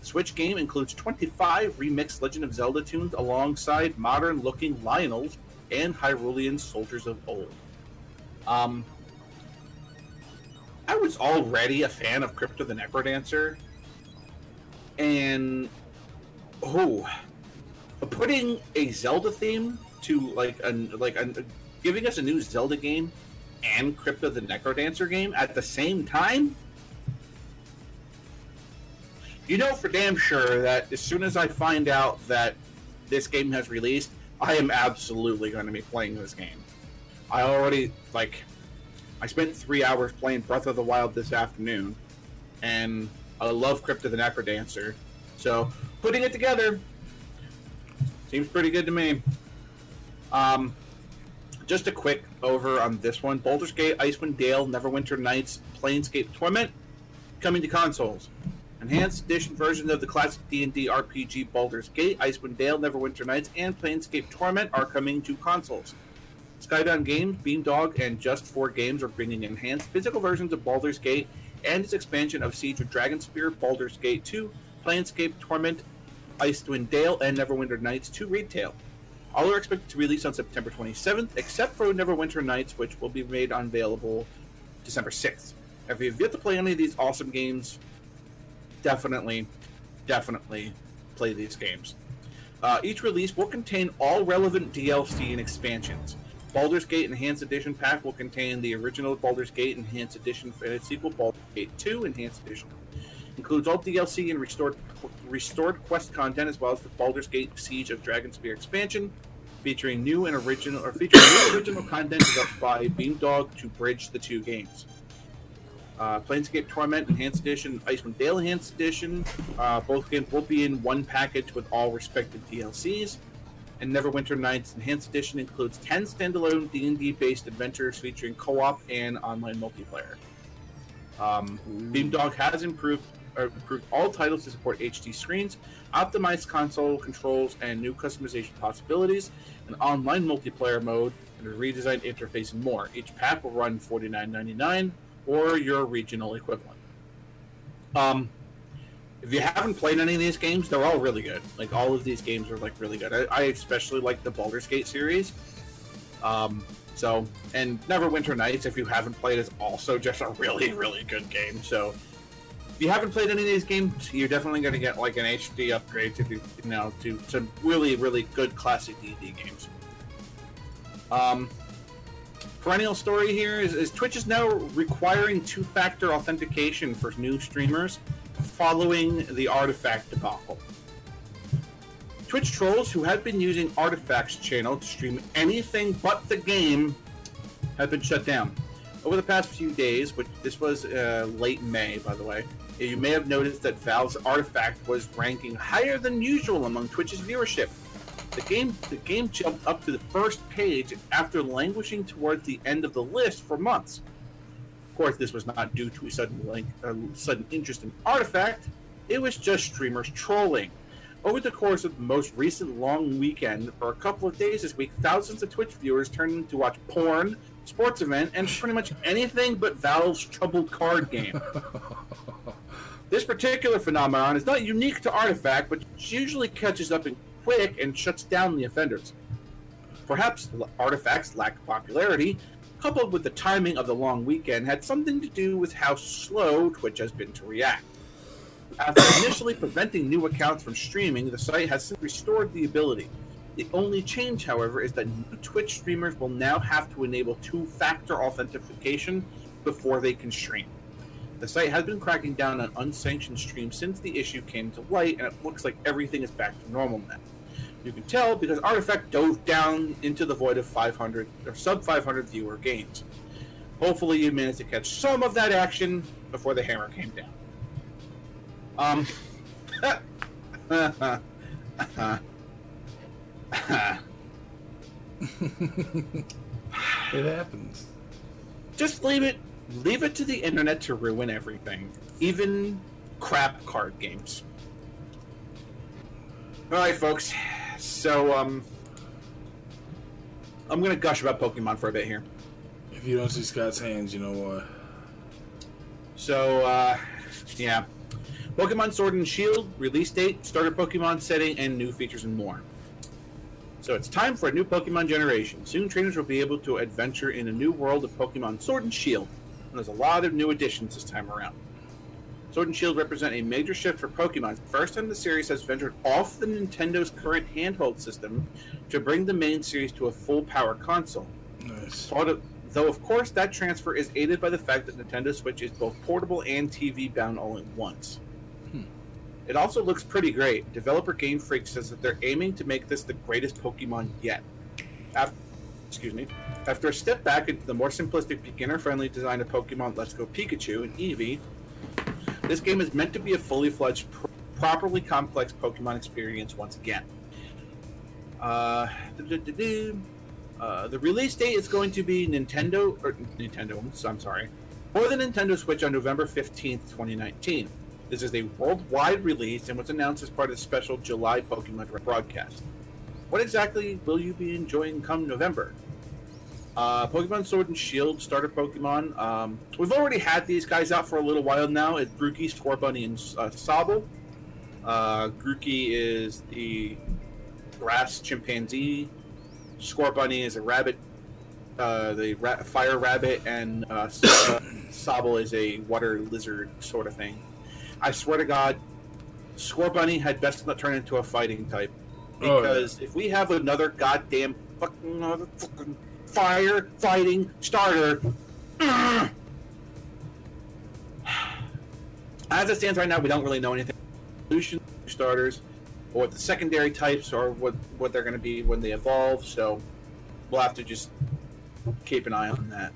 The Switch game includes 25 remixed Legend of Zelda tunes alongside modern looking Lynels and Hyrulean soldiers of old. Um, I was already a fan of Crypt of the Necrodancer, and oh, putting a Zelda theme to like a like a, giving us a new Zelda game and Crypt of the Necrodancer game at the same time. You know for damn sure that as soon as I find out that this game has released, I am absolutely going to be playing this game. I already like I spent three hours playing Breath of the Wild this afternoon, and I love Crypt of the Necrodancer. So putting it together seems pretty good to me. Um, just a quick over on this one: Baldur's Gate, Icewind Dale, Neverwinter Nights, Planescape Torment coming to consoles. Enhanced edition versions of the classic D&D RPG Baldur's Gate, Icewind Dale, Neverwinter Nights, and Planescape Torment are coming to consoles. Skybound Games, Beamdog, and Just For Games are bringing enhanced physical versions of Baldur's Gate and its expansion of Siege of Dragonspear, Baldur's Gate 2, Planescape Torment, Icewind Dale, and Neverwinter Nights to retail. All are expected to release on September 27th, except for Neverwinter Nights, which will be made available December 6th. If you've yet to play any of these awesome games, definitely, definitely play these games. Uh, each release will contain all relevant DLC and expansions. Baldur's Gate Enhanced Edition pack will contain the original Baldur's Gate Enhanced Edition and its sequel, Baldur's Gate 2 Enhanced Edition. Includes all DLC and restored restored quest content, as well as the Baldur's Gate Siege of Dragonspear expansion, featuring new and original or featuring new original content developed by Beamdog to bridge the two games. Uh, Planescape Torment Enhanced Edition, Icewind Dale Enhanced Edition. Uh, both games will be in one package with all respective DLCs. And Neverwinter Nights Enhanced Edition includes 10 standalone D&D based adventures featuring co-op and online multiplayer. Um, Beamdog has improved uh, improved all titles to support HD screens, optimized console controls, and new customization possibilities, an online multiplayer mode, and a redesigned interface and more. Each pack will run $49.99 or your regional equivalent. Um, if you haven't played any of these games, they're all really good. Like all of these games are like really good. I, I especially like the Baldur's Gate series. Um, so and Neverwinter Nights, if you haven't played, is also just a really really good game. So if you haven't played any of these games, you're definitely going to get like an HD upgrade to you know to some really really good classic D&D games. Um, perennial story here is, is Twitch is now requiring two-factor authentication for new streamers following the Artifact debacle. Twitch trolls who had been using Artifact's channel to stream anything but the game have been shut down. Over the past few days, which this was uh, late May, by the way, You may have noticed that Valve's Artifact was ranking higher than usual among Twitch's viewership. The game the game jumped up to the first page after languishing towards the end of the list for months. Of course, this was not due to a sudden link, sudden interest in Artifact. It was just streamers trolling. Over the course of the most recent long weekend, for a couple of days this week, thousands of Twitch viewers turned to watch porn, sports event, and pretty much anything but Valve's troubled card game. <laughs> this particular phenomenon is not unique to Artifact, but usually catches up in quick and shuts down the offenders. Perhaps Artifact's lack of popularity, coupled with the timing of the long weekend, had something to do with how slow Twitch has been to react. After <coughs> initially preventing new accounts from streaming, the site has since restored the ability. The only change, however, is that new Twitch streamers will now have to enable two factor authentication before they can stream. The site has been cracking down on unsanctioned streams since the issue came to light, and it looks like everything is back to normal now. You can tell because Artifact dove down into the void of 500 or sub 500 viewer games. Hopefully, you managed to catch some of that action before the hammer came down. Um. <laughs> It happens. Just leave it. Leave it to the internet to ruin everything, even crap card games. All right, folks. So, um, I'm gonna gush about Pokemon for a bit here. If you don't see Scott's hands, you know why. So, uh, yeah. Pokemon Sword and Shield, release date, starter Pokemon setting, and new features and more. So it's time for a new Pokemon generation. Soon trainers will be able to adventure in a new world of Pokemon Sword and Shield. And there's a lot of new additions this time around. Sword and Shield represent a major shift for Pokemon. First time the series has ventured off the Nintendo's current handheld system to bring the main series to a full power console. Nice. Though, of course, that transfer is aided by the fact that Nintendo Switch is both portable and TV bound all at once. Hmm. It also looks pretty great. Developer Game Freak says that they're aiming to make this the greatest Pokemon yet. After, excuse me. After a step back into the more simplistic, beginner-friendly design of Pokemon Let's Go Pikachu and Eevee, this game is meant to be a fully fledged, pr- properly complex Pokemon experience once again. Uh. Uh, the release date is going to be Nintendo or Nintendo. I'm sorry, for the Nintendo Switch on November 15th, 2019. This is a worldwide release and was announced as part of the special July Pokemon broadcast. What exactly will you be enjoying come November? Uh, Pokemon Sword and Shield starter Pokemon. Um, we've already had these guys out for a little while now. It's Grookey, Scorbunny, and uh, Sobble. Uh, Grookey is the grass chimpanzee. Scorbunny is a rabbit, uh, the ra- fire rabbit, and uh, uh, <coughs> Sobble is a water lizard sort of thing. I swear to God, Scorbunny had best not turn into a fighting type Oh, yeah. because if we have another goddamn fucking motherfucking fire fighting starter. <sighs> As it stands right now, we don't really know anything. Evolution starters, or what the secondary types, or what what they're going to be when they evolve. So we'll have to just keep an eye on that.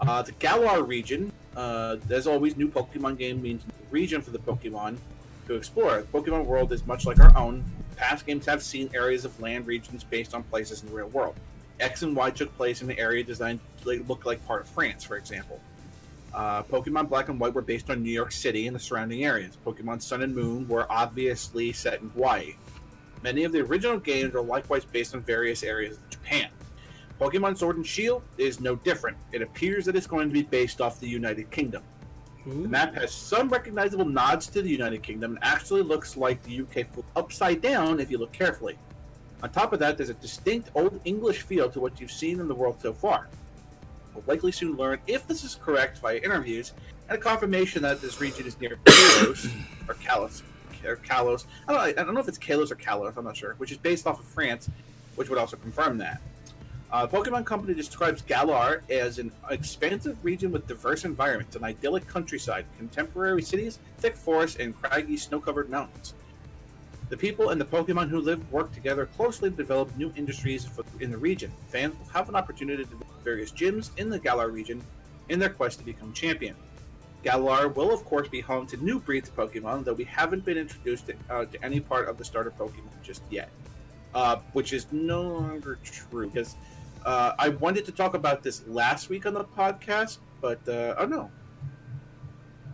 Uh, the Galar region, uh, as always, new Pokemon game means region for the Pokemon to explore. The Pokemon world is much like our own. Past games have seen areas of land regions based on places in the real world. X and Y took place in an area designed to look like part of France, for example. Uh, Pokemon Black and White were based on New York City and the surrounding areas. Pokemon Sun and Moon were obviously set in Hawaii. Many of the original games are likewise based on various areas of Japan. Pokemon Sword and Shield is no different. It appears that it's going to be based off the United Kingdom. Ooh. The map has some recognizable nods to the United Kingdom and actually looks like the UK flipped upside down if you look carefully. On top of that, there's a distinct Old English feel to what you've seen in the world so far. We'll likely soon learn if this is correct via interviews and a confirmation that this region is near <coughs> Kalos or Kalos or Kalos. I don't, I don't know if it's Kalos or Kalos. I'm not sure. Which is based off of France, which would also confirm that. Uh, Pokemon Company describes Galar as an expansive region with diverse environments, an idyllic countryside, contemporary cities, thick forests, and craggy, snow-covered mountains. The people and the Pokemon who live work together closely to develop new industries in the region. Fans will have an opportunity to visit various gyms in the Galar region in their quest to become champion. Galar will, of course, be home to new breeds of Pokemon, though we haven't been introduced to, uh, to any part of the starter Pokemon just yet. Uh, which is no longer true because uh, I wanted to talk about this last week on the podcast, but uh, oh no,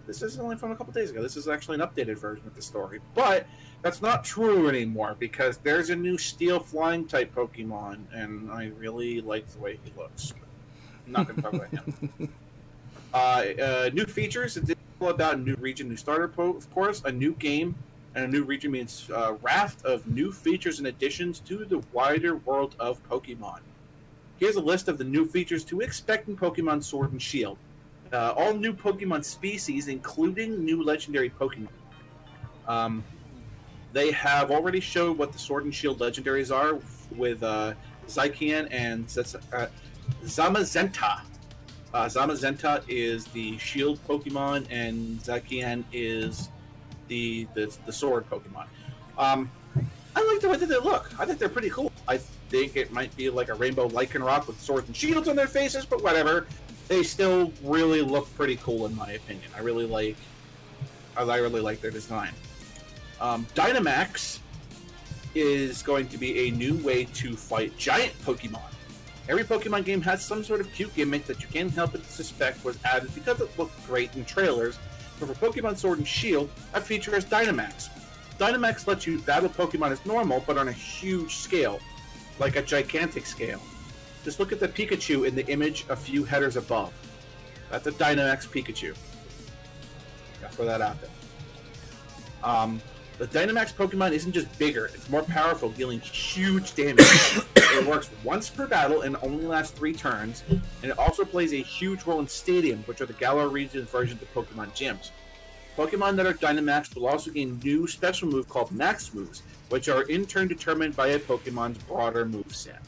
this is only from a couple days ago. This is actually an updated version of the story, but that's not true anymore because there's a new Steel Flying type Pokemon, and I really like the way he looks. I'm not going to talk about him. <laughs> Uh, uh, new features. It's all about a new region, new starter, po- of course, a new game, and a new region means a raft of new features and additions to the wider world of Pokemon. Here's a list of the new features to expect in Pokemon Sword and Shield. Uh, all new Pokemon species, including new legendary Pokemon. Um, they have already showed what the Sword and Shield legendaries are with uh, and Zets- uh, Zamazenta. Uh, Zamazenta is the Shield Pokemon, and Zacian is the the, the Sword Pokemon. Um, I like the way that they look. I think they're pretty cool. I think it might be like a rainbow lichen rock with swords and shields on their faces, but whatever. They still really look pretty cool in my opinion. I really like. I really like their design. Um, Dynamax is going to be a new way to fight giant Pokemon. Every Pokemon game has some sort of cute gimmick that you can't help but suspect was added because it looked great in trailers. But for Pokemon Sword and Shield, that feature is Dynamax. Dynamax lets you battle Pokemon as normal, but on a huge scale, like a gigantic scale. Just look at the Pikachu in the image a few headers above. That's a Dynamax Pikachu. Gotta throw that out there. Um, the Dynamax Pokemon isn't just bigger, it's more powerful, dealing huge damage. <coughs> it works once per battle and only lasts three turns, and it also plays a huge role in Stadium, which are the Galar region's versions of Pokemon gyms. Pokemon that are Dynamax will also gain new special move called Max moves, which are in turn determined by a Pokemon's broader move set.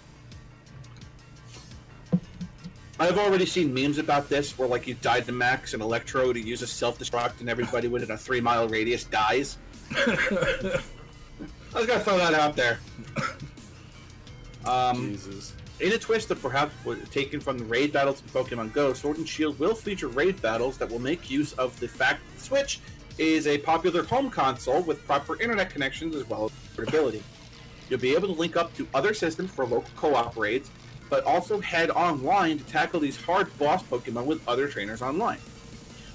I've already seen memes about this where like you died to Max and Electro to use a self destruct and everybody within a three mile radius dies. <laughs> I was gonna throw that out there. Um, Jesus. in a twist that perhaps was taken from the raid battles in Pokemon Go, Sword and Shield will feature raid battles that will make use of the fact that Switch is a popular home console with proper internet connections as well as portability. You'll be able to link up to other systems for local co-op raids, but also head online to tackle these hard boss Pokemon with other trainers online.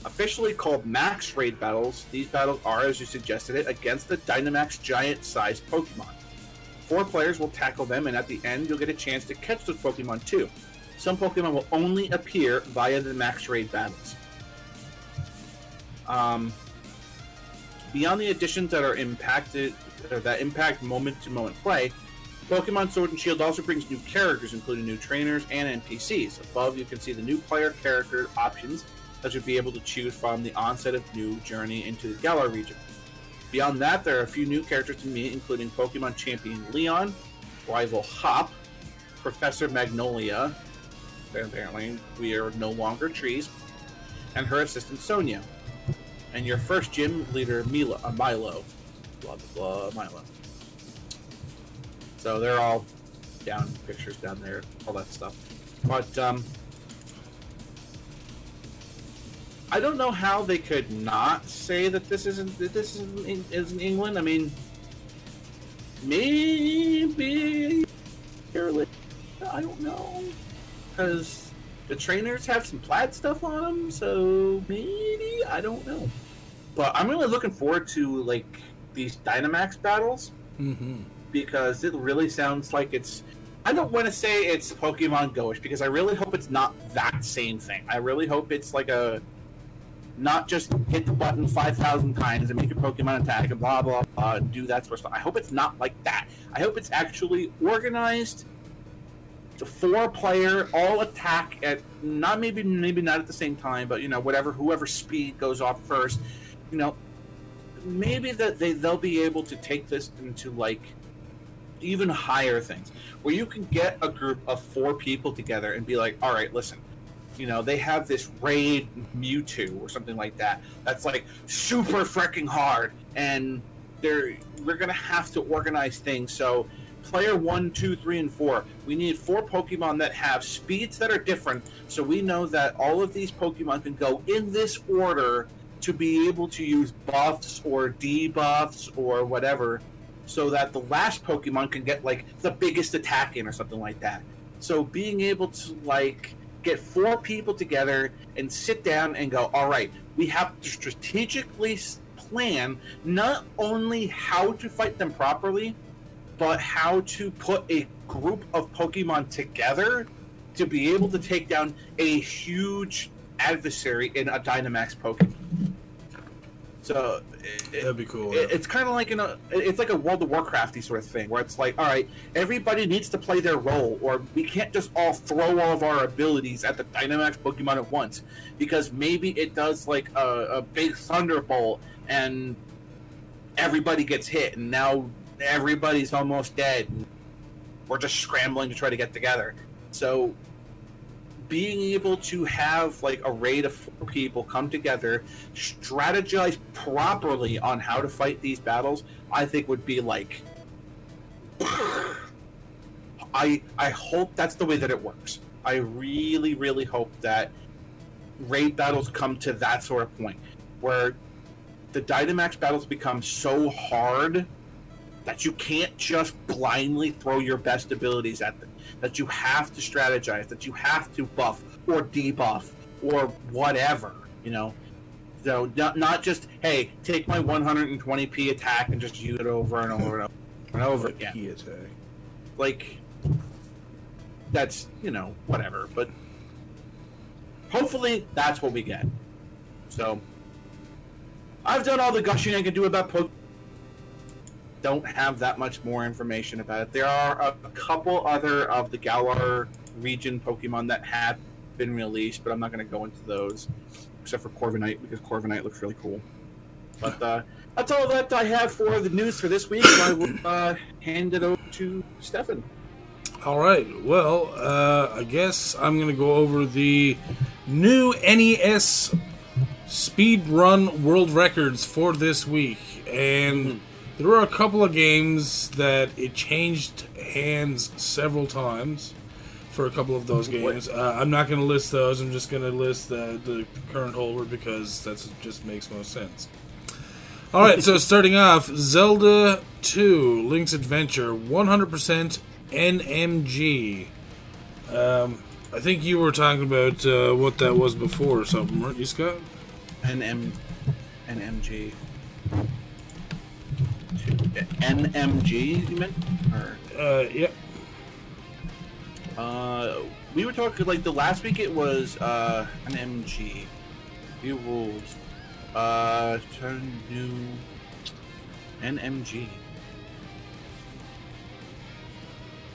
Officially called Max Raid Battles, these battles are, as you suggested it, against the Dynamax giant-sized Pokemon. Four players will tackle them, and at the end, you'll get a chance to catch those Pokemon too. Some Pokemon will only appear via the Max Raid battles. Um, beyond the additions that are impacted, that impact moment-to-moment play, Pokemon Sword and Shield also brings new characters, including new trainers and NPCs. Above, you can see the new player character options that you'll be able to choose from the onset of new journey into the Galar region. Beyond that, there are a few new characters to meet, including Pokemon Champion Leon, rival Hop, Professor Magnolia, apparently we are no longer trees, and her assistant Sonia, and your first gym leader Milo, uh, Milo, blah blah blah, Milo. So they're all down pictures down there, all that stuff. But um, I don't know how they could not say that this isn't that this isn't is in England. I mean, maybe. I don't know because the trainers have some plaid stuff on them, so maybe I don't know. But I'm really looking forward to like these Dynamax battles Mm-hmm. because it really sounds like it's. I don't want to say it's Pokemon Goish because I really hope it's not that same thing. I really hope it's like a not just hit the button five thousand times and make your Pokemon attack and blah blah blah and do that sort of stuff. I hope it's not like that. I hope it's actually organized. A four player all attack at not maybe maybe not at the same time, but you know whatever whoever speed goes off first. You know maybe that they they'll be able to take this into like even higher things where you can get a group of four people together and be like all right listen you know they have this raid mewtwo or something like that that's like super freaking hard and they're we're gonna have to organize things so player one, two, three, and four. We need four Pokemon that have speeds that are different, so we know that all of these Pokemon can go in this order to be able to use buffs or debuffs or whatever, so that the last Pokemon can get like the biggest attack in or something like that. So being able to like get four people together and sit down and go, all right, we have to strategically plan not only how to fight them properly, but how to put a group of Pokemon together to be able to take down a huge adversary in a Dynamax Pokemon. So it, That'd be cool. it- it's kind of like in a it's like a World of Warcrafty sort of thing where it's like, all right, everybody needs to play their role, or we can't just all throw all of our abilities at the Dynamax Pokemon at once because maybe it does like a, a big thunderbolt and everybody gets hit, and now everybody's almost dead. We're just scrambling to try to get together. So being able to have like a raid of four people come together, strategize properly on how to fight these battles, I think would be like <coughs> I I hope that's the way that it works. I really, really hope that raid battles come to that sort of point where the Dynamax battles become so hard that you can't just blindly throw your best abilities at them. That you have to strategize, that you have to buff or debuff or whatever, you know. So not, not just hey, take my 120p attack and just use it over and over and over and over again. Attack. Like that's you know whatever, but hopefully that's what we get. So I've done all the gushing I can do about Pokemon. Don't have that much more information about it. There are a couple other of the Galar region Pokemon that have been released, but I'm not going to go into those, except for Corviknight because Corviknight looks really cool. But uh, that's all that I have for the news for this week. So I will uh, hand it over to Stefan. All right. Well, uh, I guess I'm going to go over the new NES speed run world records for this week. And there were a couple of games that it changed hands several times for a couple of those games. Uh, I'm not going to list those. I'm just going to list the, the current holder because that just makes most sense. All right, so <laughs> starting off, Zelda 2 Link's Adventure, 100% NMG. Um, I think you were talking about uh, what that was before or something, weren't you, Scott? NM, NMG. NMG, you meant? Or, Uh, yeah. uh, we were talking like the last week. It was uh, an MG. New rules. Uh, turn new. NMG.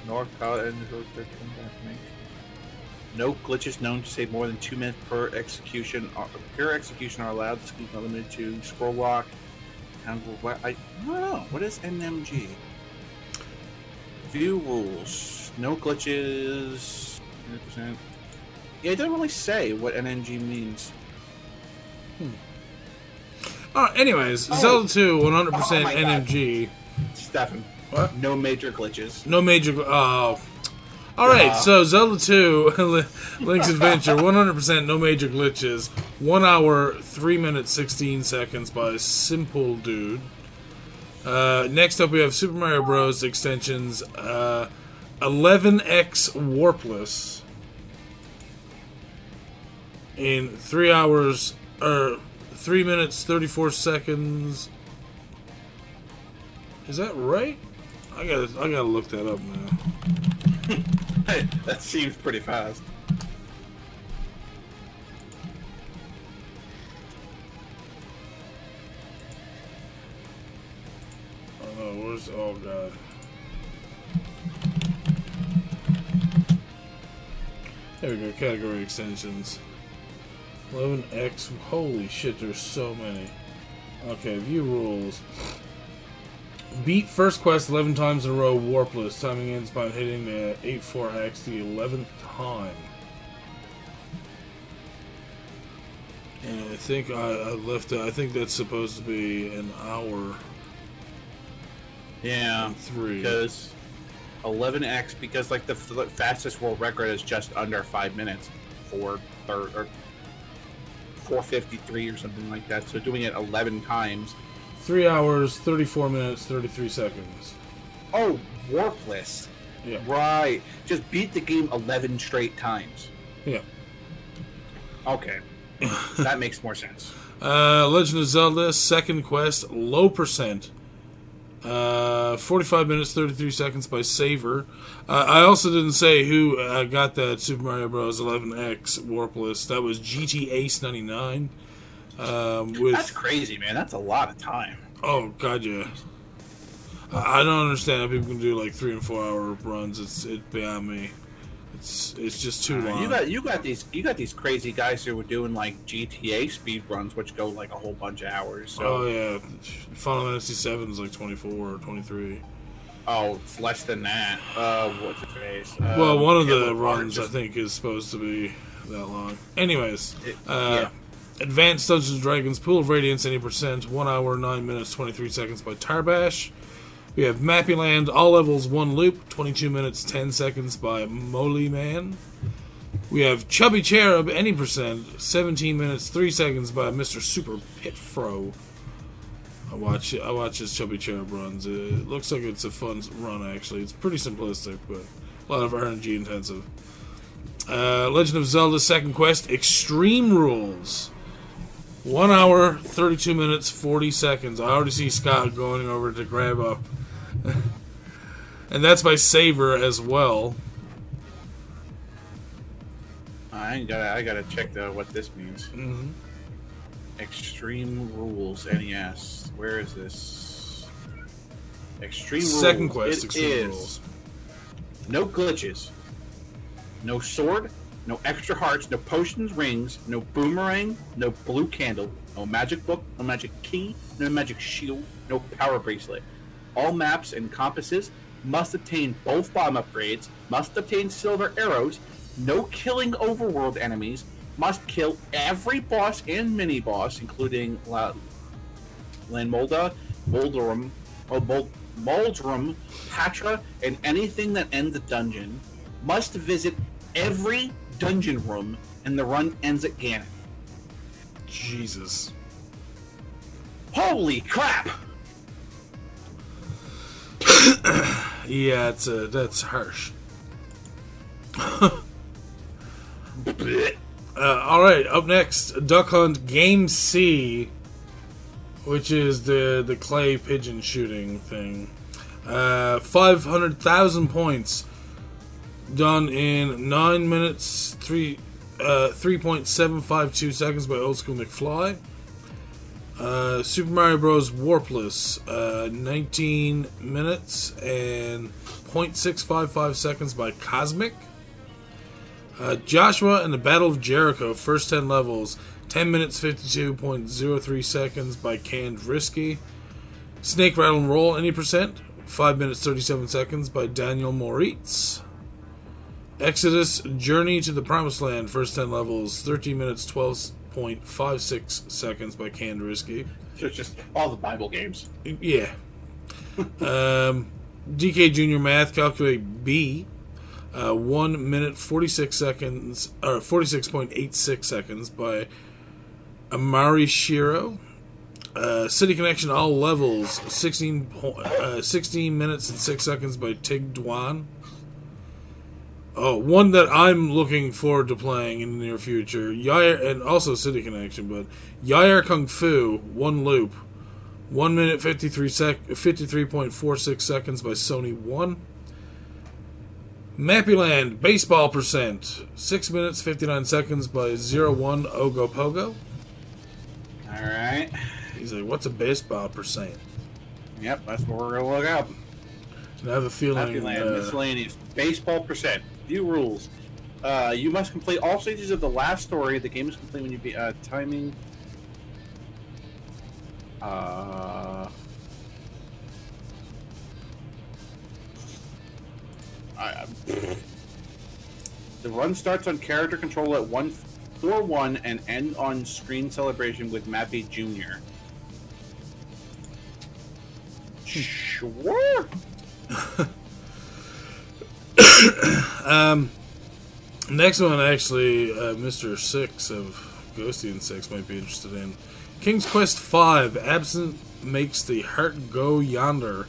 North Carolina and North Carolina. No glitches known to save more than two minutes per execution. Are, per execution are allowed. This is limited to scroll walk. And what I, I don't know. What is NMG? View rules. No glitches. 100%. Yeah, it doesn't really say what NMG means. Uh, anyways, Oh. Zelda 2, 100% Oh my God. NMG. Stefan. What? No major glitches. No major. Oh. All right, so Zelda 2, <laughs> Link's Adventure, 100% no major glitches. 1 hour, 3 minutes, 16 seconds by Simple Dude. Uh, next up, we have Super Mario Bros. extensions uh, 11x Warpless. In 3 hours, or 3 minutes, 34 seconds. Is that right? I gotta, I gotta look that up now. <laughs> that seems pretty fast. Oh where's oh uh, god. There we go, category extensions. 11x, holy shit, there's so many. Okay, view rules. Beat first quest 11 times in a row, warpless. Timing ends by hitting the 8-4x the 11th time. And I think I, I left, I think that's supposed to be an hour Yeah. three. Because 11x because like the, fastest world record is just under five minutes, four third or 453 or something like that. So doing it 11 times. Three hours, thirty-four minutes, thirty-three seconds. Oh, warpless. Yeah. Right. Just beat the game 11 straight times. Yeah. Okay. that makes more sense. <laughs> Uh, Legend of Zelda Second Quest Low Percent. Uh, 45 minutes 33 seconds by Saver. Uh, I also didn't say who uh, got that Super Mario Bros. 11X warpless. That was GT Ace 99. Um, with That's crazy, man. That's a lot of time. oh god yeah. I I don't understand how people can do like three and four hour runs. It's it beyond me. It's it's just too long. Uh, You got you got these you got these crazy guys who were doing like GTA speed runs, which go like a whole bunch of hours. So oh yeah, Final Fantasy Seven is like 24 or 23. oh, it's less than that. Uh, what's the face? Uh, Well, one of the runs I think is supposed to be that long. Anyways, It- uh, Advanced Dungeons and Dragons Pool of Radiance 80%, 1 hour 9 minutes 23 seconds by Tarbash. We have Mappy Land, all levels, one loop, 22 minutes 10 seconds by Moly Man. We have Chubby Cherub, any percent, 17 minutes 3 seconds by Mr. Super Pitfro. I watch I watch his Chubby Cherub runs. It looks like it's a fun run actually. It's pretty simplistic, but a lot of RNG intensive. Uh, Legend of Zelda Second Quest Extreme Rules. One hour, 32 minutes, 40 seconds. I already see Scott going over to grab up. <laughs> and that's by Saver as well. I gotta I gotta check the what this means. hmm Extreme Rules NES. Where is this? Extreme Rules. Second Quest It Extreme is Rules. No glitches. No sword. No extra hearts. No potions, rings. No boomerang. No blue candle. No magic book. No magic key. No magic shield. No power bracelet. All maps and compasses must obtain both bomb upgrades. Must obtain silver arrows. No killing overworld enemies. Must kill every boss and mini boss, including La- Landmolda, Molderum, oh, Mol- Moldrum, Patra, and anything that ends a dungeon. Must visit every dungeon room, and the run ends at Ganon. Jesus. Holy crap! <clears throat> Yeah, it's uh, that's harsh. <laughs> Uh, all right, up next, Duck Hunt Game C, which is the the clay pigeon shooting thing. Uh, Five hundred thousand points, done in nine minutes three uh, three point seven five two seconds by Old School McFly. Uh, Super Mario Bros. Warpless, uh, 19 minutes and 0.655 seconds by Cosmic. Uh, Joshua and the Battle of Jericho, first 10 levels, 10 minutes 52.03 seconds by Canned Risky. Snake Rattle and Roll, any percent, 5 minutes 37 seconds by Daniel Moritz. Exodus Journey to the Promised Land, first 10 levels, 13 minutes 12.56 seconds by Canned Risky. So it's just all the Bible games. Yeah. um, DK Junior Math calculate B. Uh, one minute forty six seconds or forty six point eight six seconds by Amari Shiro. Uh, City Connection all levels 16, po- uh, 16 minutes and six seconds by Tig Dwan. Oh, one that I'm looking forward to playing in the near future. Yie Ar and also City Connection, but Yie Ar Kung Fu one loop. 1 minute 53 sec 53.46 seconds by Sony 1. Mappyland baseball percent 6 minutes 59 seconds by 01 Ogo Pogo. Alright. He's like, "What's a baseball percent?" Yep, that's what we're gonna look up. And I have a feeling Happy Land, uh, miscellaneous. Baseball percent. View rules. Uh, you must complete all stages of the last story. The game is complete when you be uh, timing. Uh, I, <sighs> the run starts on character control at one four one and end on screen celebration with Mappy Junior. Sure. <laughs> <coughs> um, next one, actually, uh, Mr. Six of Ghosty and Six might be interested in. King's Quest V, Absent makes the heart go yonder.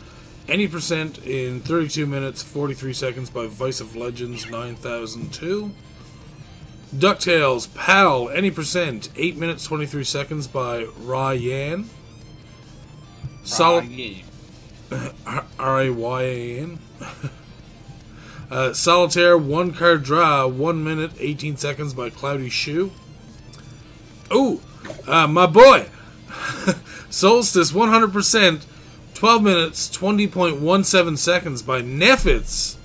Any percent in 32 minutes, 43 seconds by Vice of Legends 9002. DuckTales, Pal, any percent, 8 minutes, 23 seconds by Ryan. Sol- <laughs> R A Y A N. <laughs> Uh, Solitaire, one card draw, 1 minute, 18 seconds by Cloudy Shoe. Oh, uh, my boy! <laughs> Solstice, 100%, 12 minutes, 20.17 seconds by Neffits.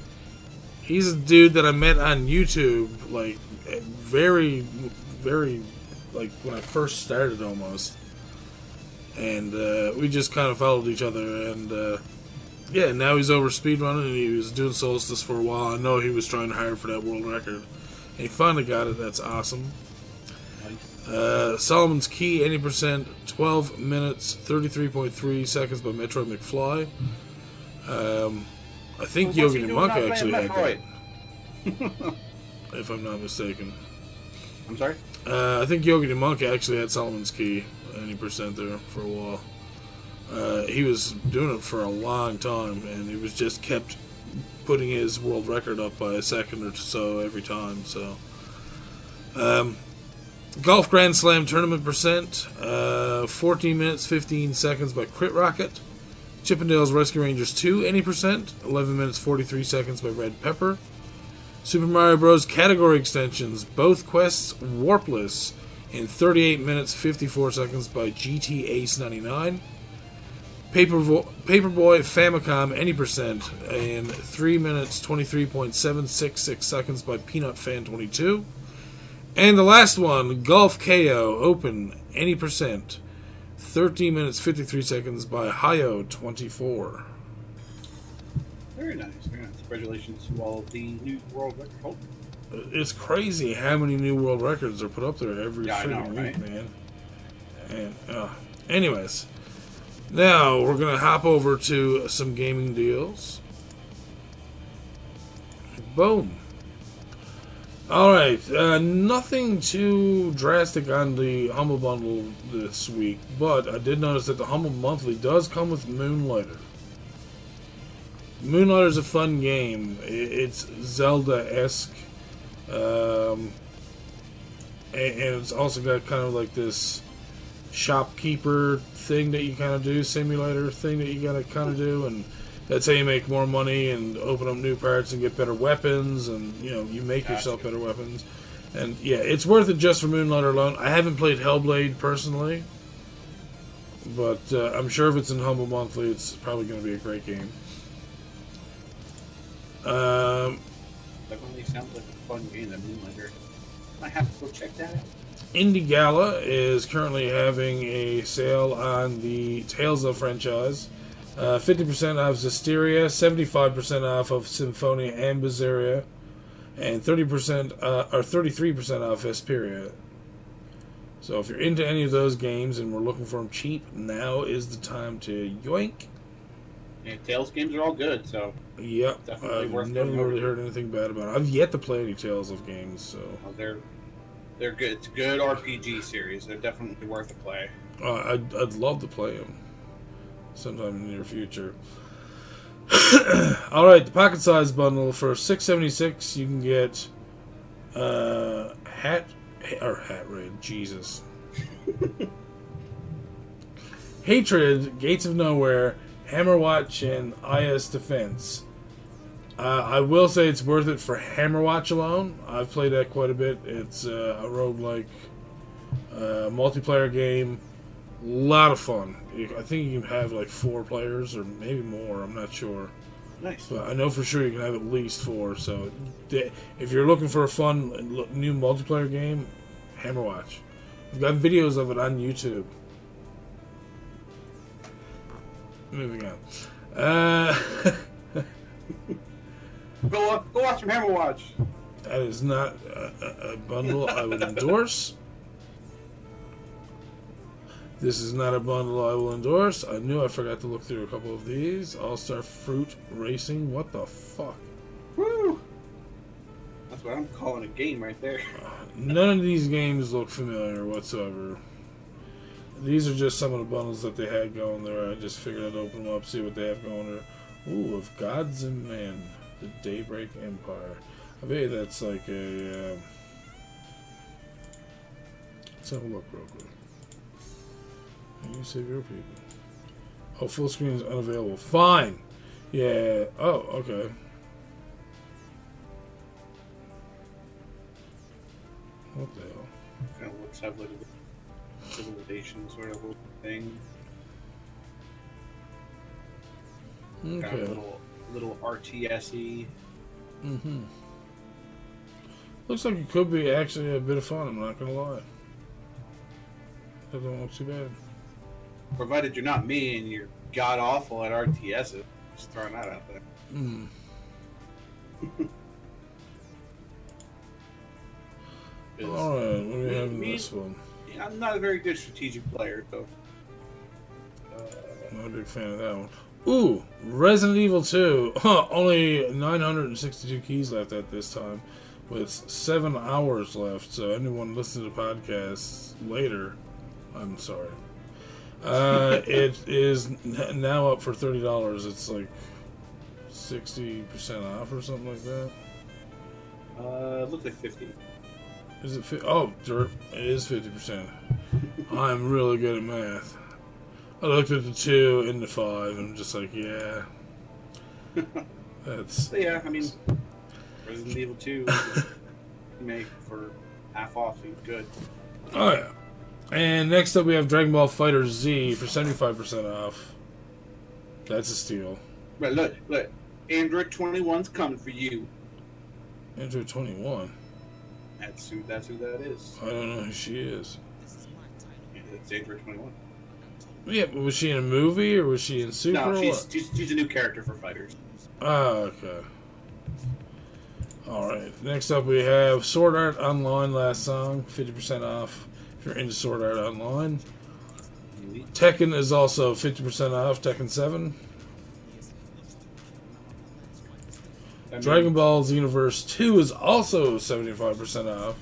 He's a dude that I met on YouTube, like, very, very, like, when I first started almost. And uh, we just kind of followed each other, and uh, yeah, now he's over speedrunning, and he was doing Solstice for a while. I know he was trying to hire for that world record. And he finally got it, that's awesome. Uh, Solomon's Key, 80%, 12 minutes, 33.3 seconds by Metroid McFly. Um, I think What's he Yogi doing Monk actually had that, <laughs> if I'm not mistaken. I'm sorry. Uh, I think Yogi Monk actually had Solomon's Key, 80% there for a while. Uh, he was doing it for a long time, and he was just kept putting his world record up by a second or so every time. So, um, Golf Grand Slam tournament percent, uh, 14 minutes 15 seconds by Crit Rocket. Chippendales Rescue Rangers 2, any percent, 11 minutes 43 seconds by Red Pepper. Super Mario Bros. category extensions, both quests warpless, in 38 minutes 54 seconds by GT Ace 99. Paperboy, Paperboy Famicom any percent in 3 minutes 23.766 seconds by Peanut Fan 22. And the last one, Golf KO Open any percent 13 minutes 53 seconds by Hayo 24. Very nice. Very nice. Congratulations to all of the new world record holders. It's crazy how many new world records are put up there every Yeah, know, freaking week, right? man. And uh, anyways, now we're gonna hop over to some gaming deals. Boom. All right, uh, nothing too drastic on the Humble Bundle this week, but I did notice that the Humble Monthly does come with Moonlighter. Moonlighter is a fun game. It's Zelda esque. Um, and it's also got kind of like this shopkeeper thing that you kind of do, simulator thing that you gotta kind of do, and that's how you make more money and open up new parts and get better weapons, and you know you make yourself better weapons. And yeah, it's worth it just for Moonlighter alone. I haven't played Hellblade personally, but uh, I'm sure if it's in Humble Monthly, it's probably going to be a great game. Um, Definitely sounds like a fun game. That Moonlighter. I have to go check that out. Indie Gala is currently having a sale on the Tales of franchise. Uh, 50% off Zestiria, 75% off of Symphonia and Berseria, and 30% uh, or 33% off Vesperia. So if you're into any of those games and we're looking for them cheap, now is the time to yoink. Yeah, Tales games are all good, so Yep, Definitely I've never really heard anything bad about it. I've yet to play any Tales of games, so uh, they're they're good. It's a good RPG series. They're definitely worth a play. Uh, I'd, I'd love to play them sometime in the near future. <coughs> All right, the pocket size bundle for six seventy six. You can get uh, hat or hat raid. Jesus, <laughs> hatred, gates of nowhere, Hammerwatch, and IS defense. Uh, I will say it's worth it for Hammerwatch alone. I've played that quite a bit. It's uh, a roguelike uh, multiplayer game. A lot of fun. I think you can have like four players or maybe more. I'm not sure. Nice. But I know for sure you can have at least four. So if you're looking for a fun new multiplayer game, Hammerwatch. I've got videos of it on YouTube. Moving on. Uh, <laughs> Go go watch some Hammer Watch. that is not a, a, a bundle I would endorse. This is not a bundle I will endorse. I knew I forgot to look through a couple of these. All Star Fruit Racing. What the fuck? Woo! That's what I'm calling a game right there. Uh, none of these games look familiar whatsoever. These are just some of the bundles that they had going there. I just figured I'd open them up, see what they have going there. Ooh, of Gods and Men, the Daybreak Empire. I bet that's like a. Um, let's have a look real quick. Can you save your people? Oh, full screen is unavailable. Fine. Yeah. Oh, okay. What the hell? Kind of looks have like a civilization sort of thing. Got a Okay. little little RTSE. Mm-hmm. Looks like it could be actually a bit of fun. I'm not gonna lie. Don't look too bad. Provided you're not me and you're god awful at RTS. Just throwing that out there. Mm. <laughs> All right, what do we have in this one? yeah, I'm not a very good strategic player, so. Uh, Not a big fan of that one. Ooh, Resident Evil 2. Huh, <laughs> only 962 keys left at this time, with seven hours left. So anyone listening to podcasts later, I'm sorry. Uh, <laughs> it is n- now up for thirty dollars. It's like sixty percent off or something like that. uh, looks like 50. Is it? Fi- oh, dirt. It is fifty percent. <laughs> I'm really good at math. I looked at the two and the five. and I'm just like, yeah, <laughs> that's So yeah, I mean, Resident Evil 2 <laughs> remake for half off seems good. oh yeah. And next up, we have Dragon Ball FighterZ for seventy five percent off. That's a steal. But look, look, Android 21's coming for you. Android twenty one. That's who. That's who that is. I don't know who she is. Yeah, It's Android 21. Yeah, but was she in a movie or was she in Super? No, she's, she's she's a new character for fighters. Ah, okay. All right. Next up, we have Sword Art Online. Lost Song, fifty percent off. If you're into Sword Art Online, Tekken is also fifty percent off. Tekken Seven, I mean, Dragon Ball Xenoverse Two is also seventy five percent off.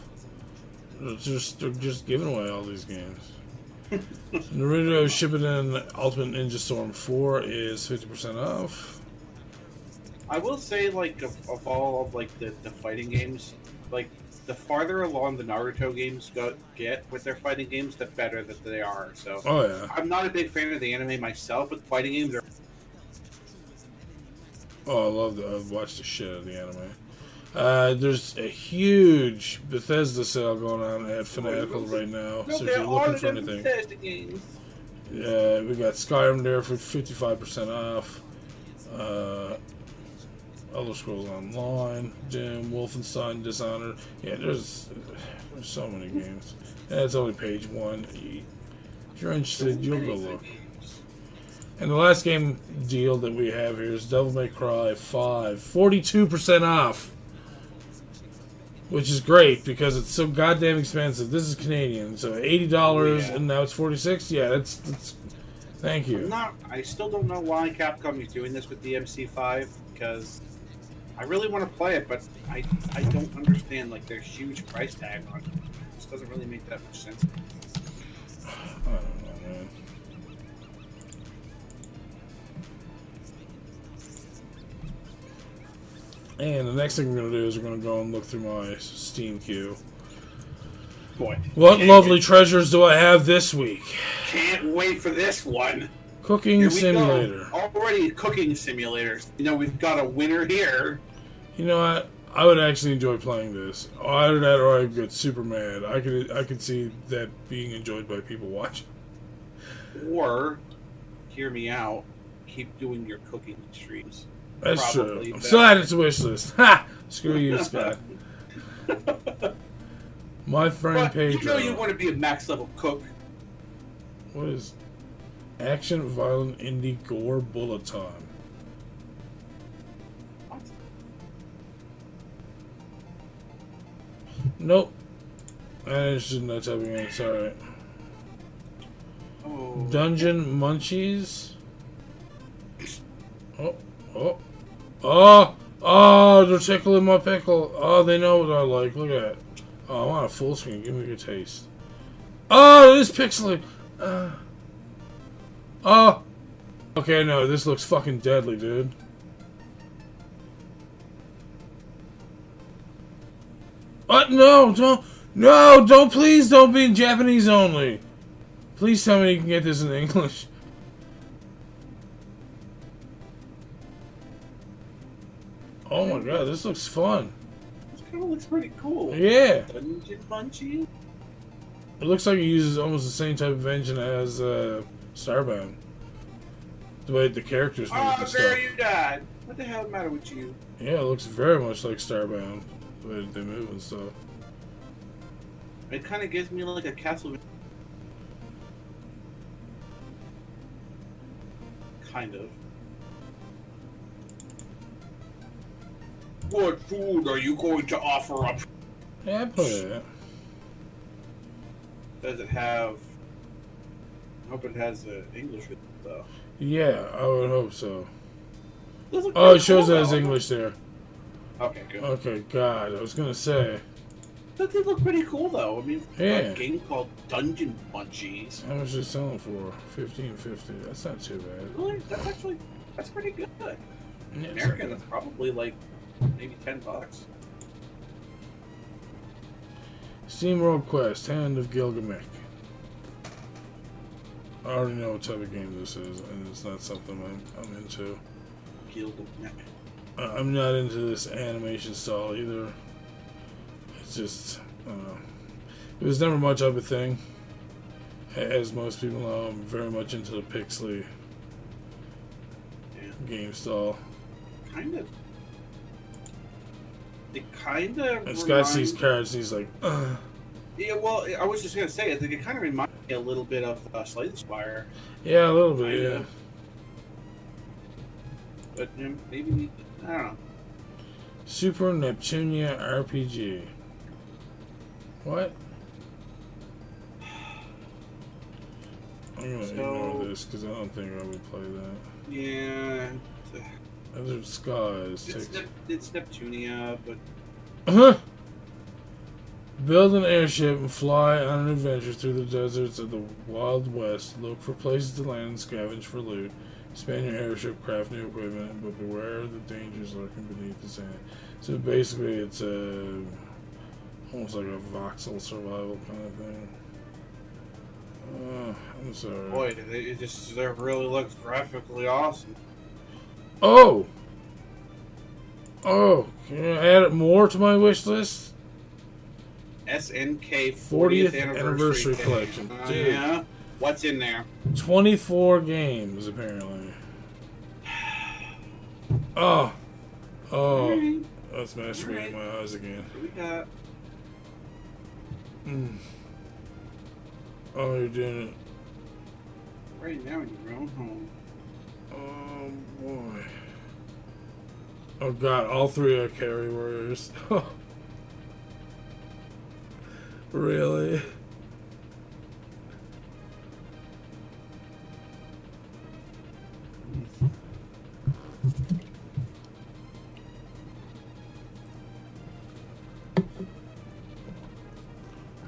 They're just they're just giving away all these games. Naruto Shippuden Ultimate Ninja Storm Four is fifty percent off. I will say, like, of, of all of like the, the fighting games, like the farther along the Naruto games go get with their fighting games, the better that they are. So Oh yeah. I'm not a big fan of the anime myself, but fighting games are. Oh, I love the. I've watched the shit out of the anime. Uh, there's a huge Bethesda sale going on at Fanatical right now. No, so if you're looking for anything, Bethesda games. yeah, we got Skyrim there for 55% off. Uh, Elder Scrolls Online, Doom, Wolfenstein, Dishonored. Yeah, there's there's so many games. And it's only page one. If you're interested, you'll go look. And the last game deal that we have here is Devil May Cry 5. 42% off. Which is great because it's so goddamn expensive. This is Canadian, so $80 Yeah. and now it's 46 Yeah, that's, that's. Thank you. not. I still don't know why Capcom is doing this with DMC5 because I really want to play it, but I I don't understand like their huge price tag on it. It just doesn't really make that much sense. <sighs> I And the next thing we're going to do is we're going to go and look through my Steam queue. Boy, What can't lovely wait- treasures do I have this week? Can't wait for this one. Cooking Here Simulator. Already cooking simulators. You know we've got a winner here. You know what? I would actually enjoy playing this. Either that or I get super mad. I could I could see that being enjoyed by people watching. Or, hear me out. Keep doing your cooking streams. That's true. I'm still adding its wish list. <laughs> Ha! Screw you, <laughs> Scott. My friend But you know you want to be a max level cook. What is action, violent, indie, gore, bullet time? What? Nope. I'm interested in that type of game. It's alright. Oh. Dungeon Munchies. Oh, oh, oh! Oh, they're tickling my pickle. Oh, they know what I like. Look at that. Oh, I want a full screen. Give me a taste. Oh, this pixelated. Uh, oh. Okay, no, this looks fucking deadly, dude. What? No, don't. No, don't. Please don't be in Japanese only. Please tell me you can get this in English. Oh my god, this looks fun. This kind of looks pretty cool. Yeah. Dungeon Munchie. It looks like it uses almost the same type of engine as uh, Starbound. The way the characters move Oh, and girl, stuff. you died. What the hell is the matter with you? Yeah, it looks very much like Starbound. The way they move and stuff. It kind of gives me like a Castlevania. Kind of. What food are you going to offer up? Yeah, I put it. Does it have? I hope it has uh, English with though. Yeah, I would hope so. Oh, it shows cool, it as. English there. Okay, good. Okay, God, I was gonna say. That did look pretty cool, though. I mean, Yeah. a game called Dungeon Munchies. How much is it selling for? Fifteen fifty. That's not too bad. Really, that's actually that's pretty good. Yeah, it's American, that's probably like maybe ten bucks. Steam World Quest, Hand of Gilgamesh. I already know what type of game this is, and it's not something I'm, I'm into. Gilgamesh. I- I'm not into this animation style either. It's just, know. It was never much of a thing. As most people know, I'm very much into the pixely Yeah. game style. Kind of. It kind of. Scott sees carrots and he's like, Ugh. Yeah, well, I was just gonna say, I think it kind of reminds me a little bit of uh, Slay the Spire, yeah, a little bit, Kinda. yeah. but you know, maybe I don't know. Super Neptunia RPG. What? I'm gonna So- ignore this because I don't think I would play that. Yeah, Other skies. it's, Text. Nep- it's Neptunia, but Huh? Build an airship and fly on an adventure through the deserts of the Wild West. Look for places to land and scavenge for loot. Expand your airship, craft new equipment, but beware of the dangers lurking beneath the sand. So basically, it's a almost like a voxel survival kind of thing. Uh, I'm sorry. boy, it, it just it really looks graphically awesome. Oh. Oh, can I add more to my wish list? SNK 40th, 40th anniversary, anniversary collection. Uh, Dude. yeah, what's in there? 24 games, apparently. <sighs> Oh. Oh. Alright, That's masturbating my eyes again. what we got. Mm. Oh, you're doing it. Right now in your own home. Oh, God. All three are carry warriors. <laughs> really?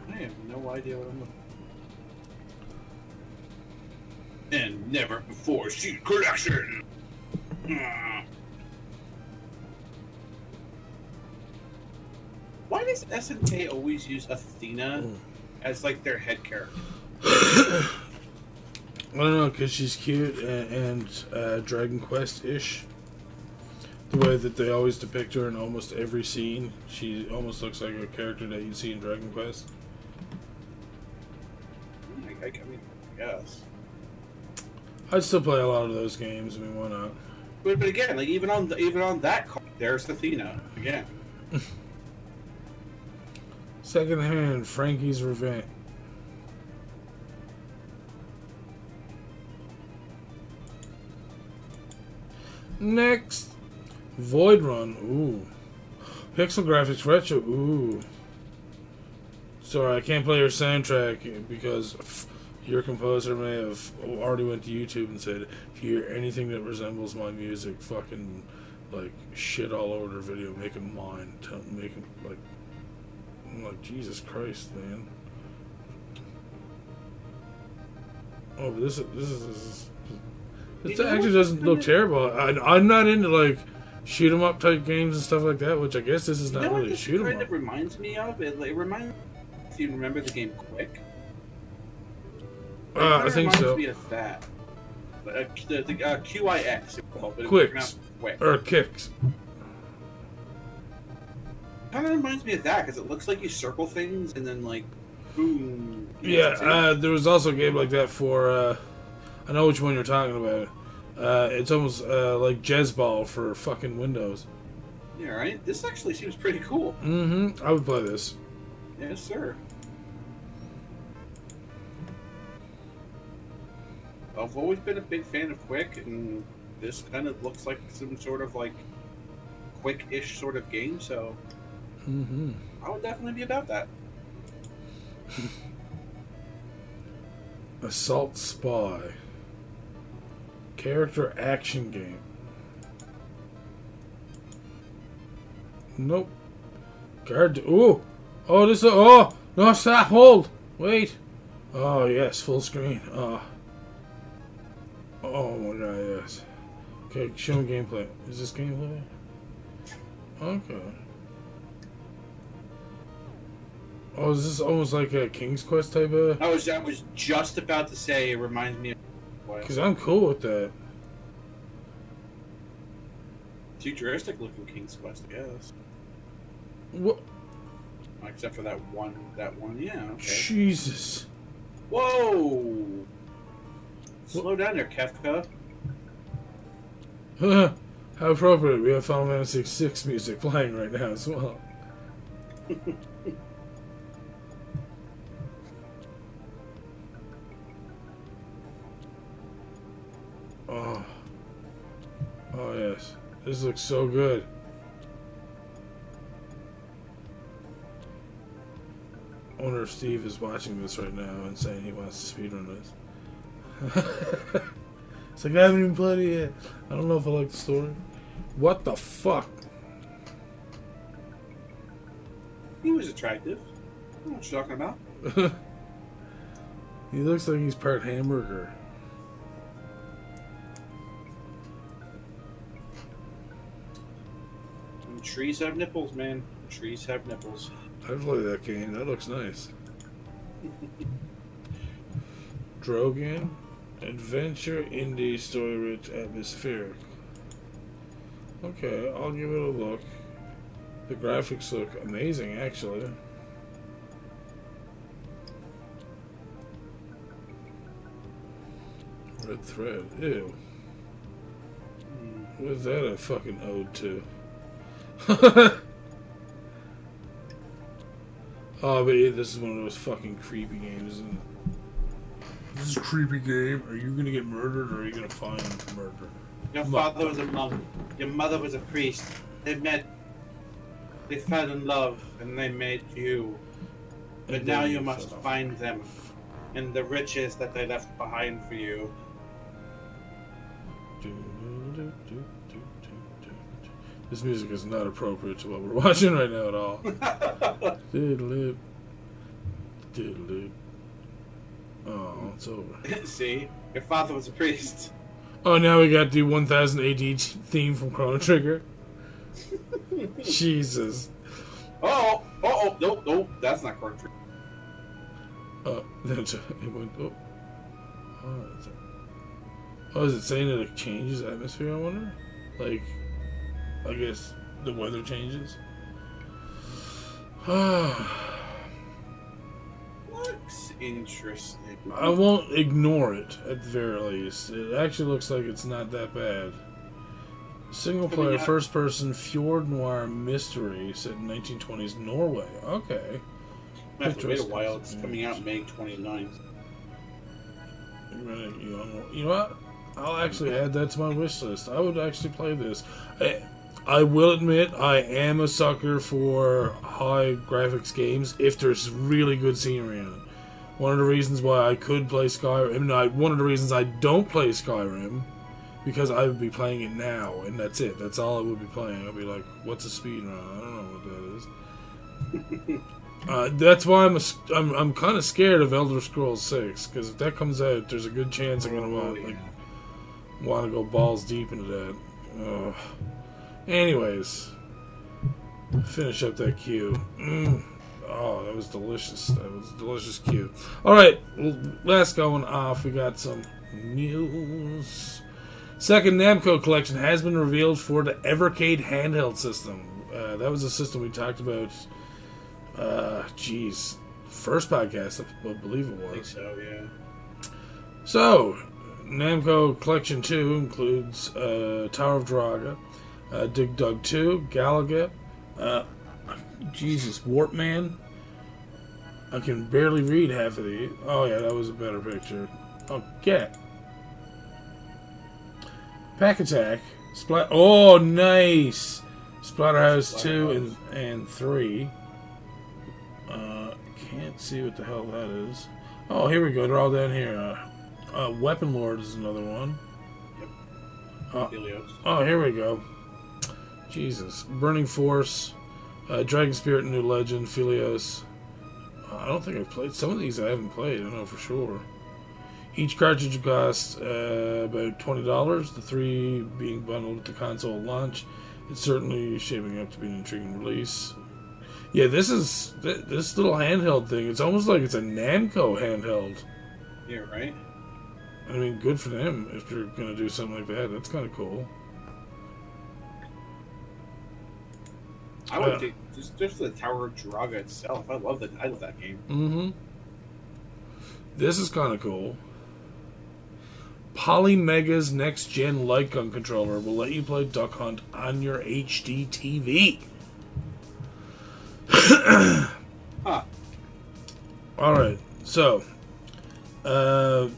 I have no idea what I'm looking And never before seen collection. Ah. Why does SNK always use Athena Mm. as like their head character? I don't know, because she's cute and, and uh, Dragon Quest ish. The way that they always depict her in almost every scene, she almost looks like a character that you see in Dragon Quest. I, I, I mean, I guess. I'd still play a lot of those games. I mean, why not? But, but again, like even on the, even on that card, there's Athena again. <laughs> Second hand, Frankie's Revenge. Next, Void Run. Ooh. Pixel Graphics Retro. Ooh. Sorry, I can't play your soundtrack because your composer may have already went to YouTube and said, if you hear anything that resembles my music, fucking like shit all over their video, make them mine, tell, make them like. I'm like Jesus Christ, man. Oh, but this is this is this, is, this actually doesn't look terrible. I, I'm not into like shoot 'em up type games and stuff like that, which I guess this is You not know really shoot 'em kind up. of reminds me of? It, it reminds if you remember the game Quick. Uh, I think so. me of that. Uh, the, the, uh, QIX. called, Quicks. Quick. Or kicks. Kind of reminds me of that because it looks like you circle things and then like, boom. Yeah, uh, there was also a game like that for. Uh, I know which one you're talking about. Uh, it's almost uh, like JezzBall for fucking Windows. yeah, right. This actually seems pretty cool. Mm-hmm. I would play this. Yes, sir. I've always been a big fan of Quick, and this kind of looks like some sort of like quick-ish sort of game. So Mm-hmm. I would definitely be about that. <laughs> Assault Spy. Character action game. Nope. Guard. Ooh. Oh, this. is. Oh no! Stop. Hold. Wait. Oh yes, full screen. Oh. Oh my god. Yes. Okay, show me gameplay. Is this gameplay? Okay. Oh, is this almost like a King's Quest type of? I was I was just about to say it reminds me of Because I'm cool with that. futuristic looking King's Quest, I guess. What? Except for that one, that one, yeah. Okay. Jesus. Whoa! Slow down there, Kefka. <laughs> How appropriate. We have Final Fantasy VI music playing right now as well. <laughs> oh. Oh, yes. This looks so good. I wonder if Steve is watching this right now and saying he wants to speedrun this. <laughs> it's like I haven't even played it yet. I don't know if I like the story. What the fuck? He was attractive. I know what you're talking about. <laughs> he looks like he's part hamburger. Trees have nipples, man. Trees have nipples. I play that game. That looks nice. Draugen, adventure, indie, story rich, atmospheric. Okay, I'll give it a look. The graphics look amazing, actually. Red thread. Ew. Hmm. What is that a fucking ode to? <laughs> oh, but yeah, this is one of those fucking creepy games, isn't it? This is a creepy game. Are you gonna get murdered or are you gonna find murder? Your Come father was a monk. Your mother was a priest. They met. They fell in love, and they made you. But And now you you must fell. find them, and the riches that they left behind for you. This music is not appropriate to what we're <laughs> watching right now at all. <laughs> Diddle-lip. Diddle-lip. Oh, it's over. <laughs> See, your father was a priest. Oh, now we got the 1000 AD theme from Chrono Trigger. Jesus. Oh, oh, oh, nope, nope, that's not correct. Oh, that's it went. Oh. Oh, is it, oh, is it saying that it changes atmosphere? I wonder. Like, I guess the weather changes. <sighs> Looks interesting. I won't ignore it at the very least. It actually looks like it's not that bad. Single player, first person Fjord Noir mystery set in 1920s Norway. Okay. I have to wait a while. It's coming out May 29th. You know, you know what? I'll actually add that to my wish list. I would actually play this. I, I will admit, I am a sucker for high graphics games if there's really good scenery in it. One of the reasons why I could play Skyrim, no, one of the reasons I don't play Skyrim, because I would be playing it now, and that's it. That's all I would be playing. I'd be like, "What's a speed run? I don't know what that is." <laughs> uh, that's why I'm a, I'm, I'm kind of scared of Elder Scrolls Six because if that comes out, there's a good chance I'm gonna Oh, want like want to go balls deep into that. Ugh. Anyways, finish up that queue. Mm. Oh, that was delicious. That was a delicious queue. All right, last going off. We got some news. Second Namco collection has been revealed for the Evercade handheld system. Uh, that was a system we talked about. Uh, geez, first podcast, I believe it I think was. so, yeah. So, Namco Collection 2 includes uh, Tower of Druaga, uh, Dig Dug 2, Galaga, uh, Jesus, Warpman. I can barely read half of these. Oh, yeah, that was a better picture. Oh, get. Pac-Attack. Splat. Oh, nice! Splatterhouse 2 and, and 3. Uh, can't see what the hell that is. Oh, here we go. They're all down here. Uh, uh, Weapon Lord is another one. Oh. Helios. Oh, here we go. Jesus. Burning Force, uh, Dragon Spirit, New Legend, Phelios. Uh, I don't think I've played. Some of these I haven't played, I don't know for sure. Each cartridge costs uh, about $20, the three being bundled with the console at launch. It's certainly shaping up to be an intriguing release. Yeah, this is th- this little handheld thing. It's almost like it's a Namco handheld. Yeah, right? I mean, good for them if they're gonna do something like that. That's kind of cool. I would just just the Tower of Druaga itself. I love that. I love that game. Mm-hmm. This is kind of cool. Polymega's next gen light gun controller will let you play Duck Hunt on your HD TV. <coughs> Huh. All right, so uh,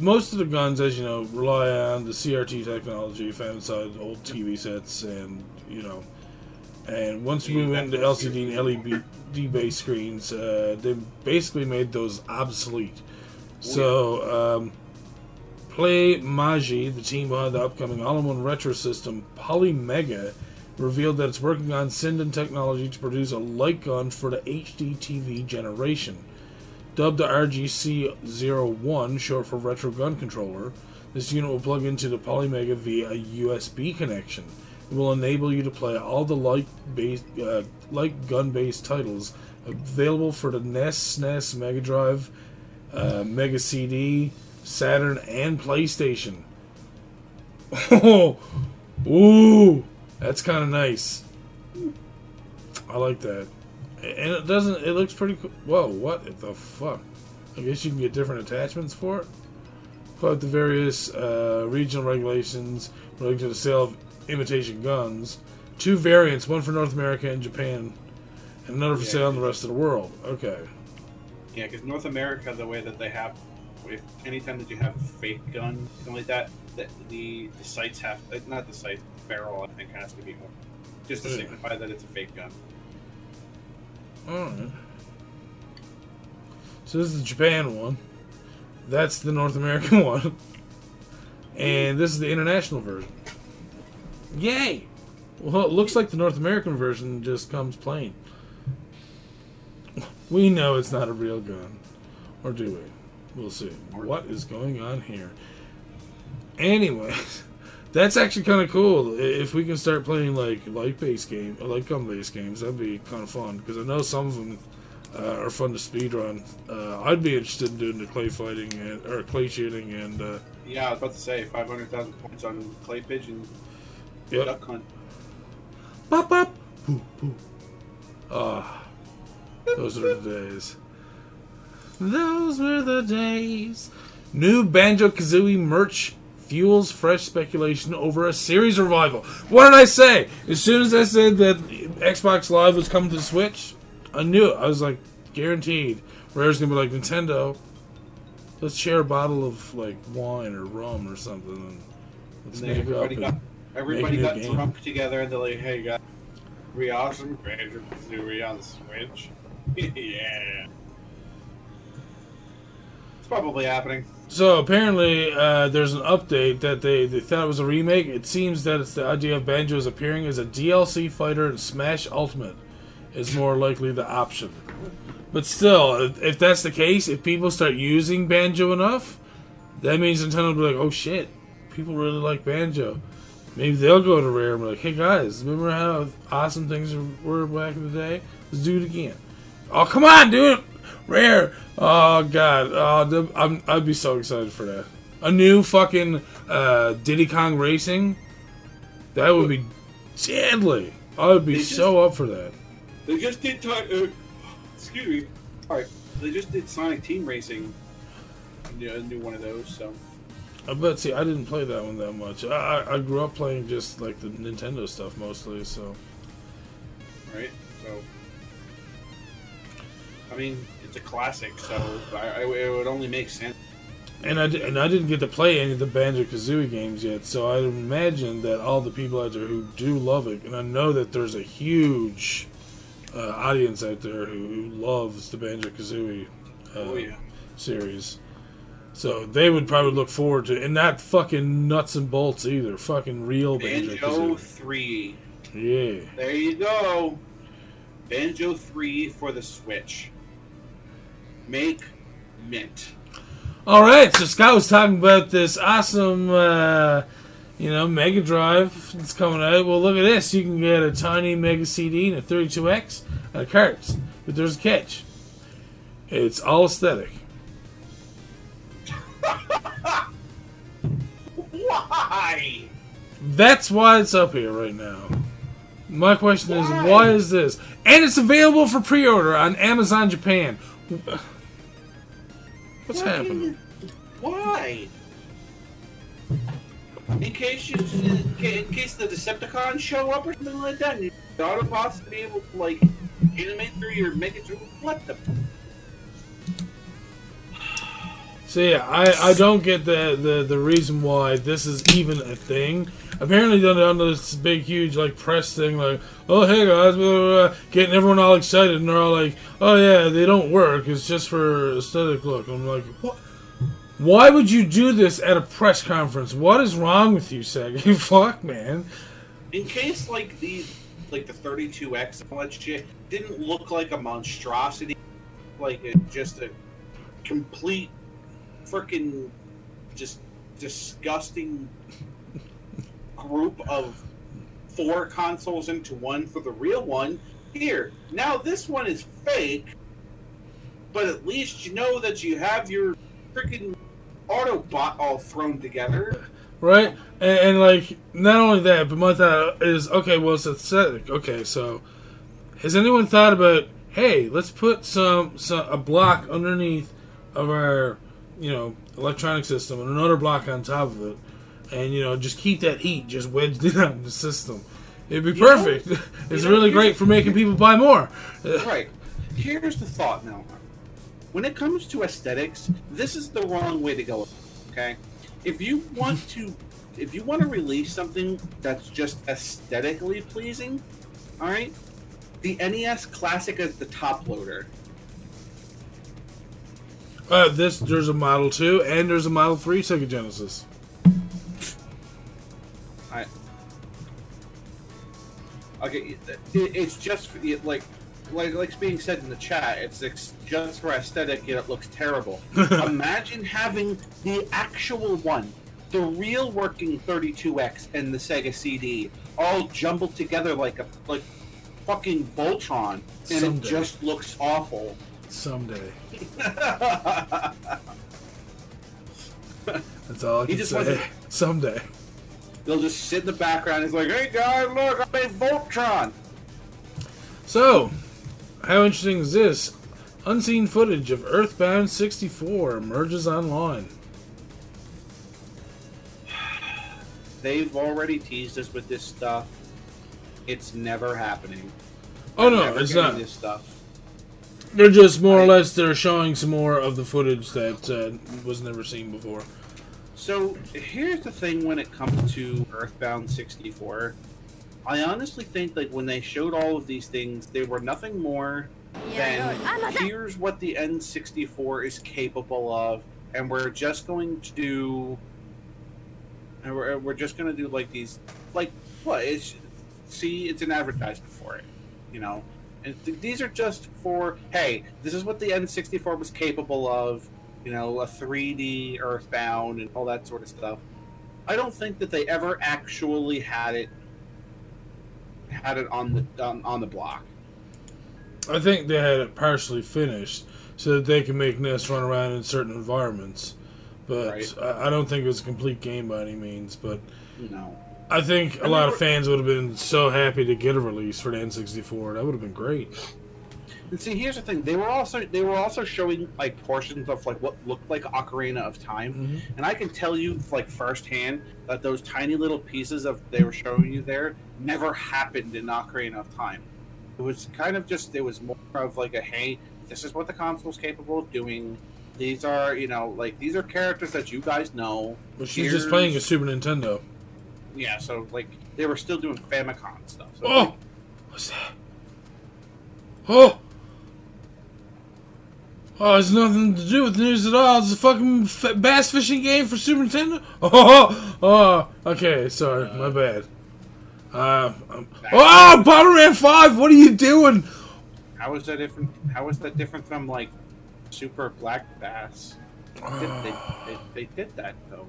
most of the guns, as you know, rely on the CRT technology found inside old TV sets, and you know, and once we move into LCD and LED based screens, uh, they basically made those obsolete. So, um, Playmaji, the team behind the upcoming all-in-one retro system Polymega, revealed that it's working on Sinden technology to produce a light gun for the HD TV generation. Dubbed the RGC01, short for Retro Gun Controller, this unit will plug into the Polymega via a USB connection. Will enable you to play all the light uh, gun-based titles available for the NES, SNES, Mega Drive, uh, Mega CD, Saturn, and PlayStation. Oh, <laughs> ooh, that's kind of nice. I like that, and it doesn't. It looks pretty cool. Whoa, what the fuck? I guess you can get different attachments for it. Quote the various uh, regional regulations relating to the sale of imitation guns. Two variants, one for North America and Japan, and another for Yeah. sale in the rest of the world. Okay. Yeah, because North America, the way that they have, if anytime that you have a fake gun, something like that, the the, the sights have not the sights, barrel I think has to be more, just to Yeah. signify that it's a fake gun. Alright. So this is the Japan one. That's the North American <laughs> one. And this is the international version. Yay! Well, it looks like the North American version just comes plain. We know it's not a real gun. Or do we? We'll see. What is going on here? Anyway, <laughs> that's actually kind of cool. If we can start playing like light-based game, or like gun-based games, that'd be kind of fun. Because I know some of them uh, are fun to speedrun. Uh, I'd be interested in doing the clay fighting and or clay shooting and uh, Yeah, I was about to say five hundred thousand points on clay pigeon yep. duck hunt. Bop, bop. Poo, poo. Ah, those are the days. Those were the days. New Banjo Kazooie merch fuels fresh speculation over a series revival. What did I say? As soon as I said that Xbox Live was coming to the Switch, I knew it. I was like, guaranteed. Rare's gonna be like, Nintendo, let's share a bottle of like wine or rum or something. And let's And make up. got and- everybody got game. drunk together and they're like, "Hey, guys, we awesome Banjo Kazooie on the Switch." <laughs> yeah, it's probably happening. So apparently, uh, there's an update that they, they thought it was a remake. It seems that it's the idea of Banjo is appearing as a DLC fighter in Smash Ultimate is more likely the option. But still, if, if that's the case, if people start using Banjo enough, that means Nintendo will be like, oh shit, people really like Banjo. Maybe they'll go to Rare and be like, hey guys, remember how awesome things were back in the day? Let's do it again. Oh, come on, do it! Rare! Oh, God. Oh, I'm, I'd be so excited for that. A new fucking uh, Diddy Kong Racing? That would be deadly. I would be just, so up for that. They just did. Uh, excuse me. Alright. They just did Sonic Team Racing. Yeah, a new one of those, so. I bet. See, I didn't play that one that much. I, I grew up playing just like the Nintendo stuff mostly, so. Right. So. I mean, it's a classic, so I, I, it would only make sense. And I, and I didn't get to play any of the Banjo Kazooie games yet, so I imagine that all the people out there who do love it, and I know that there's a huge uh, audience out there who, who loves the Banjo Kazooie uh, oh, yeah. series. So they would probably look forward to, and not fucking nuts and bolts either. Fucking real Banjo, Banjo Three. Yeah. There you go. Banjo Three for the Switch. Make mint. All right, so Scott was talking about this awesome, uh, you know, Mega Drive that's coming out. Well, look at this. You can get a tiny Mega CD and a 32X uh, cards, but there's a catch. It's all aesthetic. Why? That's why it's up here right now. My question why? is, why is this? And it's available for pre-order on Amazon Japan. What's why? happening? Why? In case you, in case the Decepticons show up or something like that, and you Autobots to be able to like animate through your make it through. So yeah, I, I don't get the, the, the reason why this is even a thing. Apparently they're on this big huge like press thing like, oh hey guys, blah, blah, blah, getting everyone all excited and they're all like, oh yeah, they don't work. It's just for aesthetic look. I'm like, what? Why would you do this at a press conference? What is wrong with you, Sega? <laughs> Fuck, man. In case like the like the 32X and shit didn't look like a monstrosity, like a, just a complete freaking just disgusting group of four consoles into one for the real one. Here, now this one is fake, but at least you know that you have your freaking Autobot all thrown together. Right? And, and, like, not only that, but my thought is okay, well, it's aesthetic. Okay, so has anyone thought about, hey, let's put some, some a block underneath of our you know electronic system and another block on top of it, and you know just keep that heat just wedged <laughs> in on the system. It'd be you perfect. Know, <laughs> it's know, really great for making people buy more. <laughs> right. Here's the thought now. When it comes to aesthetics, this is the wrong way to go. Okay, if you want to, if you want to release something that's just aesthetically pleasing, all right, the NES Classic is the top loader. Uh, this there's a Model Two and there's a Model Three Sega Genesis. I okay. it's just like like like's being said in the chat. It's just for aesthetic, and it looks terrible. <laughs> Imagine having the actual one, the real working 32X and the Sega CD all jumbled together like a like fucking Voltron, and Someday. it just looks awful. Someday. <laughs> That's all I can say. Someday. They'll just sit in the background. He's like, "Hey guys, look, I made Voltron." So, how interesting is this? Unseen footage of Earthbound 64 emerges online. They've already teased us with this stuff. It's never happening. Oh no, it's not. This stuff. They're just more or less they're showing some more of the footage that uh, was never seen before. So here's the thing: when it comes to Earthbound 64, I honestly think like when they showed all of these things, they were nothing more than here's what the N64 is capable of. and we're just going to do, and we're, we're just going to do like these, like what is, see, it's an advertisement for it, you know, and th- these are just for hey, this is what the N64 was capable of, you know, a 3D Earthbound and all that sort of stuff. I don't think that they ever actually had it had it on the on, on the block. I think they had it partially finished so that they can make Ness run around in certain environments. But Right. I, I don't think it was a complete game by any means. But No. I think a lot of fans would have been so happy to get a release for the N64. That would have been great. And see, here's the thing: they were also they were also showing like portions of like what looked like Ocarina of Time, Mhm. and I can tell you like firsthand that those tiny little pieces of they were showing you there never happened in Ocarina of Time. It was kind of just it was more of like a hey, this is what the console's capable of doing. These are you know like these are characters that you guys know. But she's just playing a Super Nintendo. Yeah, so like they were still doing Famicom stuff. So Oh! What's that? Oh! Oh, it's nothing to do with the news at all. It's a fucking f- bass fishing game for Super Nintendo. <laughs> Oh, oh, okay, sorry, my bad. Uh, um, oh, Bomberman Five, what are you doing? how is that different? How is that different from like Super Black Bass? They, they, they, they did that though.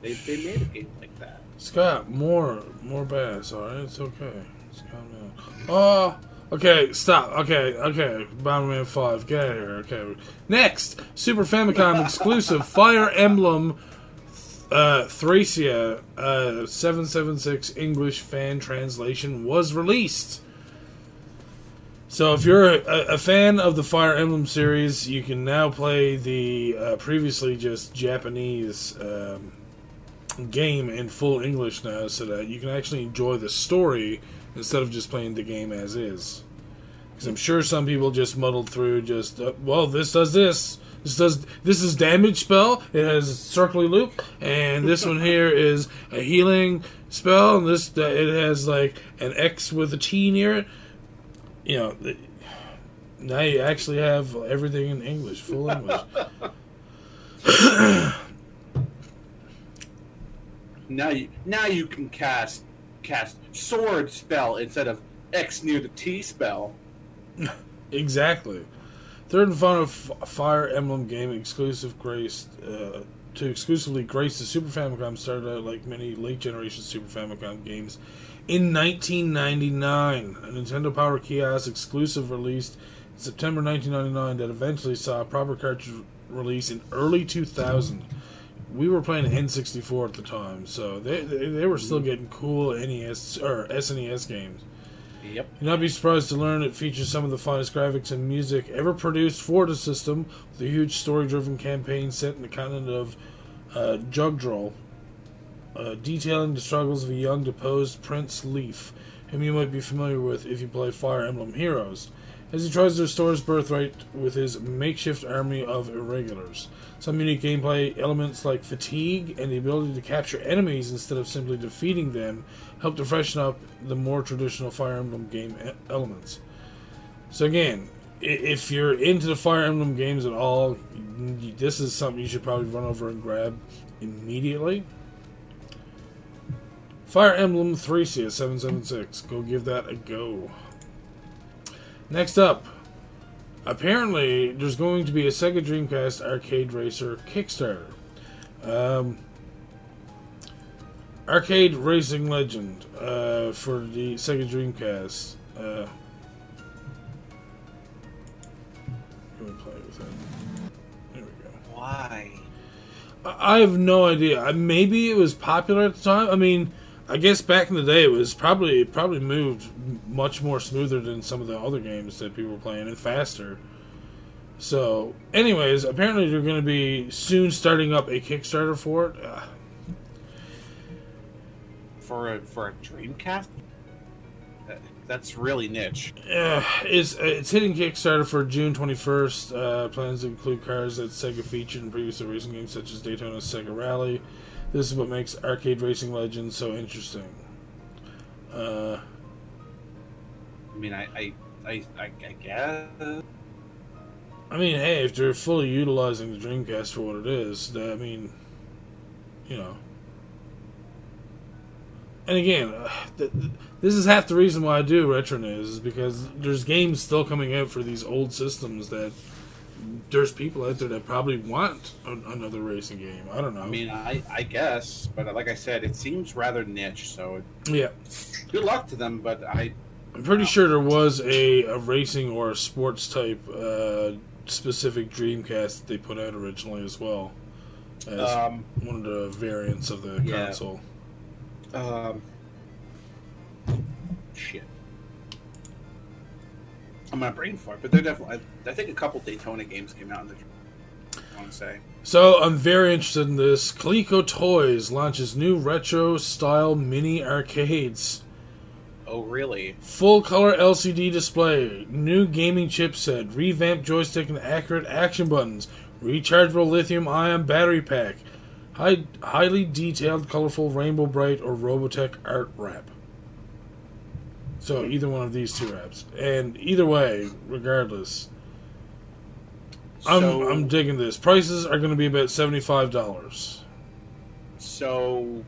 They, they made a game like that. Scott, more, more bass. All right, it's okay. Calm down. Oh, okay, stop. Okay, okay. Bomberman Five, get out of here. Okay, next, Super Famicom exclusive <laughs> Fire Emblem. Uh, Thracia uh, 776 English fan translation was released. So, if you're a, a fan of the Fire Emblem series, you can now play the uh, previously just Japanese um, game in full English now, so that you can actually enjoy the story instead of just playing the game as is. Because I'm sure some people just muddled through, just uh, well, this does this, this does this is damage spell. It has a circly loop, and this one here <laughs> is a healing spell, and this uh, it has like an X with a T near it. You know. now you actually have everything in English, full English. <laughs> Now you now you can cast cast sword spell instead of X near the T spell. <laughs> Exactly. Third and final F- Fire Emblem game exclusive grace uh, to exclusively grace the Super Famicom started out like many late generation Super Famicom games in 1999. A Nintendo Power Kiosk exclusive released in September 1999 that eventually saw a proper cartridge release in early 2000. We were playing N64 at the time, so they they, they were still getting cool NES or SNES games. Yep. You'd not be surprised to learn it features some of the finest graphics and music ever produced for the system, with a huge story-driven campaign set in the continent of uh, Jugdral, uh, detailing the struggles of a young deposed Prince Leif, whom you might be familiar with if you play Fire Emblem Heroes, as he tries to restore his birthright with his makeshift army of irregulars. Some unique gameplay elements like fatigue and the ability to capture enemies instead of simply defeating them help to freshen up the more traditional Fire Emblem game elements. So again, if you're into the Fire Emblem games at all, this is something you should probably run over and grab immediately. Fire Emblem 3 776. Go give that a go. Next up, apparently there's going to be a Sega Dreamcast Arcade Racer Kickstarter. Um, Arcade Racing Legend uh, for the Sega Dreamcast. Uh, me play with that. There we go. Why? I have no idea. Maybe it was popular at the time. I mean, I guess back in the day, it was probably it probably moved much more smoother than some of the other games that people were playing and faster. So, anyways, apparently they're going to be soon starting up a Kickstarter for it. Uh, For a for a Dreamcast? That's really niche. Uh, it's it's hitting Kickstarter for June 21st. Uh, plans include cars that Sega featured in previous racing games such as Daytona Sega Rally. This is what makes arcade racing legends so interesting. Uh, I mean, I I I, I, I guess. I mean, hey, if they're fully utilizing the Dreamcast for what it is, that, I mean, you know. And again, uh, th- th- this is half the reason why I do Retro News, is because there's games still coming out for these old systems that there's people out there that probably want a- another racing game. I don't know. I mean, I, I guess, but like I said, it seems rather niche. So yeah. good luck to them. But I, I'm pretty sure there was a, a racing or a sports type uh, specific Dreamcast that they put out originally as well as um, one of the variants of the Yeah. console. um, shit. I'm not brain fart, but they're definitely. I, I think a couple Daytona games came out in the. I want to say. So I'm very interested in this. Coleco Toys launches new retro style mini arcades. Oh, really? Full color LCD display, new gaming chipset, revamped joystick and accurate action buttons, rechargeable lithium ion battery pack, high, highly detailed, colorful Rainbow Brite or Robotech art wrap. So either one of these two apps, and either way, regardless, I'm I'm digging this. Prices are going to be about seventy five dollars. So,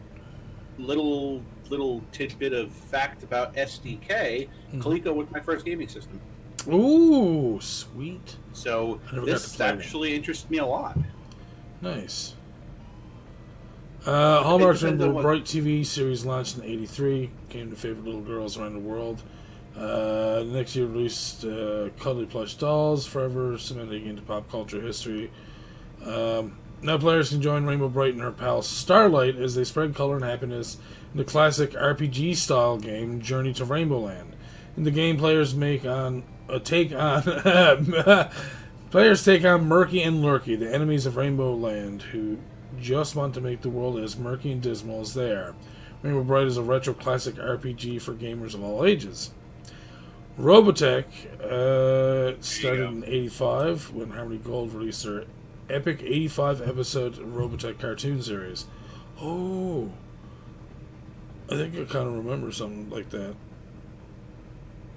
little little tidbit of fact about SDK. Mhm. Coleco was my first gaming system, Ooh, sweet, so I never got to this actually interests me a lot. nice. Uh, Hallmark's Rainbow Brite TV series launched in '83, came to favorite little girls around the world. Uh, next year released uh, Cuddly Plush Dolls, forever cementing into pop culture history. Um, now players can join Rainbow Brite and her pal Starlight as they spread color and happiness in the classic RPG style game Journey to Rainbow Land. In the game, players make on a take on <laughs> players take on Murky and Lurky, the enemies of Rainbow Land, who just want to make the world as murky and dismal as they are. Rainbow Brite is a retro classic RPG for gamers of all ages. Robotech uh, started in '85 when Harmony Gold released their epic 85 episode Robotech cartoon series. Oh, I think I kind of remember something like that.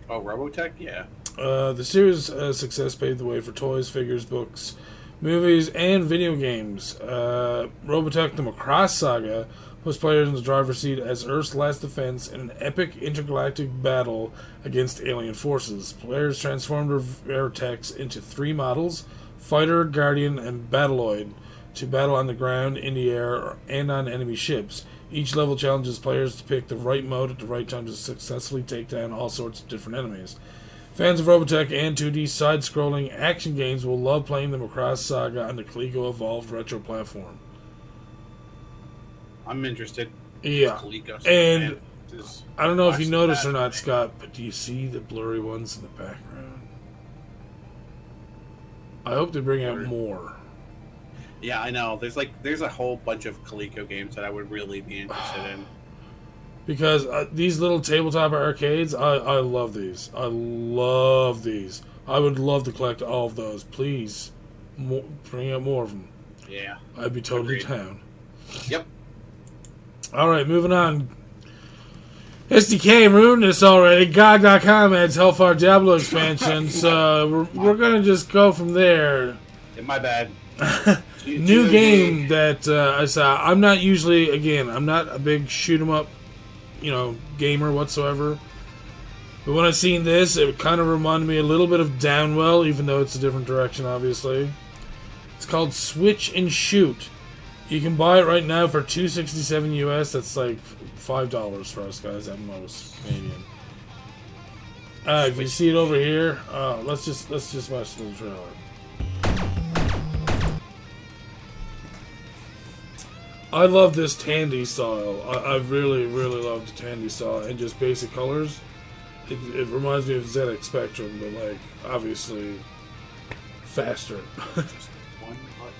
Oh, Robotech, yeah. Uh, the series' uh, success paved the way for toys, figures, books, movies, and video games. Uh, Robotech: The Macross Saga puts players in the driver's seat as Earth's last defense in an epic intergalactic battle against alien forces. Players transform their, techs into three models: Fighter, Guardian, and Battloid, to battle on the ground, in the air, and on enemy ships. Each level challenges players to pick the right mode at the right time to successfully take down all sorts of different enemies. Fans of Robotech and 2D side scrolling action games will love playing the Macross Saga on the Coleco Evolved retro platform. I'm interested. Yeah. And- I don't know if you noticed or not, Scott, but do you see the blurry ones in the background? I hope they bring out more. yeah, I know. There's like there's a whole bunch of Coleco games that I would really be interested in. Because uh, these little tabletop arcades, I, I love these. I love these. I would love to collect all of those. Please, more, bring out more of them. Yeah. I'd be totally Agreed. down. Yep. All right, moving on. SDK ruined this already. GOG.com adds Hellfire Diablo expansion, <laughs> so we're, we're gonna just go from there. Yeah, my bad. <laughs> New game that uh, I saw. I'm not usually, again, I'm not a big shoot 'em up, you know, gamer whatsoever. But when I seen this, it kind of reminded me a little bit of Downwell, even though it's a different direction, obviously. It's called Switch and Shoot. You can buy it right now for two sixty seven US. That's like five dollars for us guys at most Canadian. Uh, if you see it over here, uh, let's just let's just watch the trailer. I love this Tandy style. I, I really, really love the Tandy style and just basic colors. It, it reminds me of ZX Spectrum, but like obviously faster. Just one button.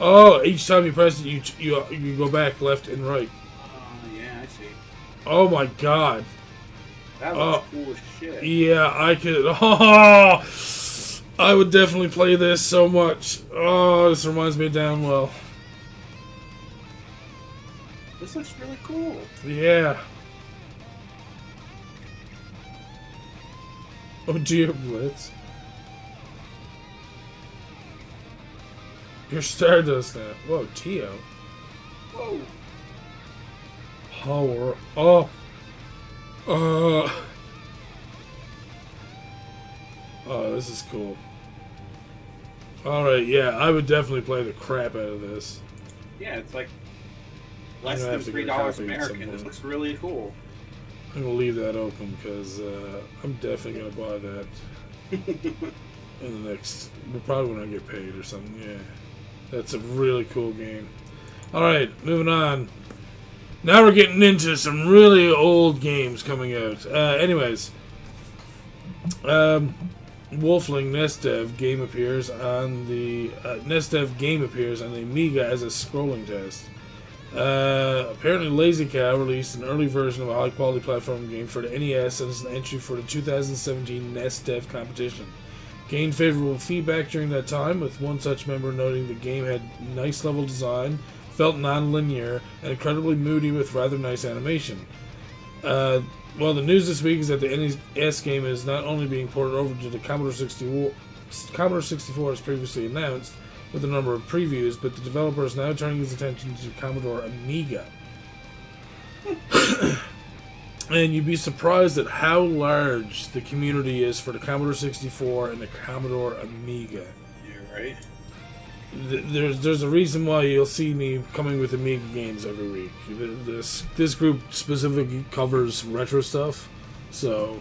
oh, each time you press it, you you you go back left and right. Oh yeah, I see. Oh my god! That looks Oh. cool as shit. Yeah, I could. <laughs> Oh, I would definitely play this so much. Oh, this reminds me of Downwell. This looks really cool. Yeah. Oh dear, Blitz. Your Stardust now. Whoa, Tio. Whoa. Power up. Uh. <laughs> Oh, this is cool. Alright, yeah, I would definitely play the crap out of this. Yeah, it's like less than three dollars copy at some American. This point. looks really cool. I'm gonna leave that open because uh, I'm definitely gonna buy that <laughs> in the next. Well, probably when I get paid or something. Yeah, that's a really cool game. All right, moving on. Now we're getting into some really old games coming out. Uh, anyways, um, Wolfling NESdev game appears on the uh, NESdev game appears on the Amiga as a scrolling test. Uh, apparently, Lazycow released an early version of a high quality platform game for the NES and is an entry for the 2017 NES Dev competition. Gained favorable feedback during that time, with one such member noting the game had nice level design, felt non linear, and incredibly moody with rather nice animation. Uh, well, the news this week is that the NES game is not only being ported over to the Commodore 64, Commodore 64 as previously announced, with a number of previews, but the developer is now turning his attention to Commodore Amiga. <coughs> and you'd be surprised at how large the community is for the Commodore 64 and the Commodore Amiga. You're right. Th- There's there's a reason why you'll see me coming with Amiga games every week. This this group specifically covers retro stuff, so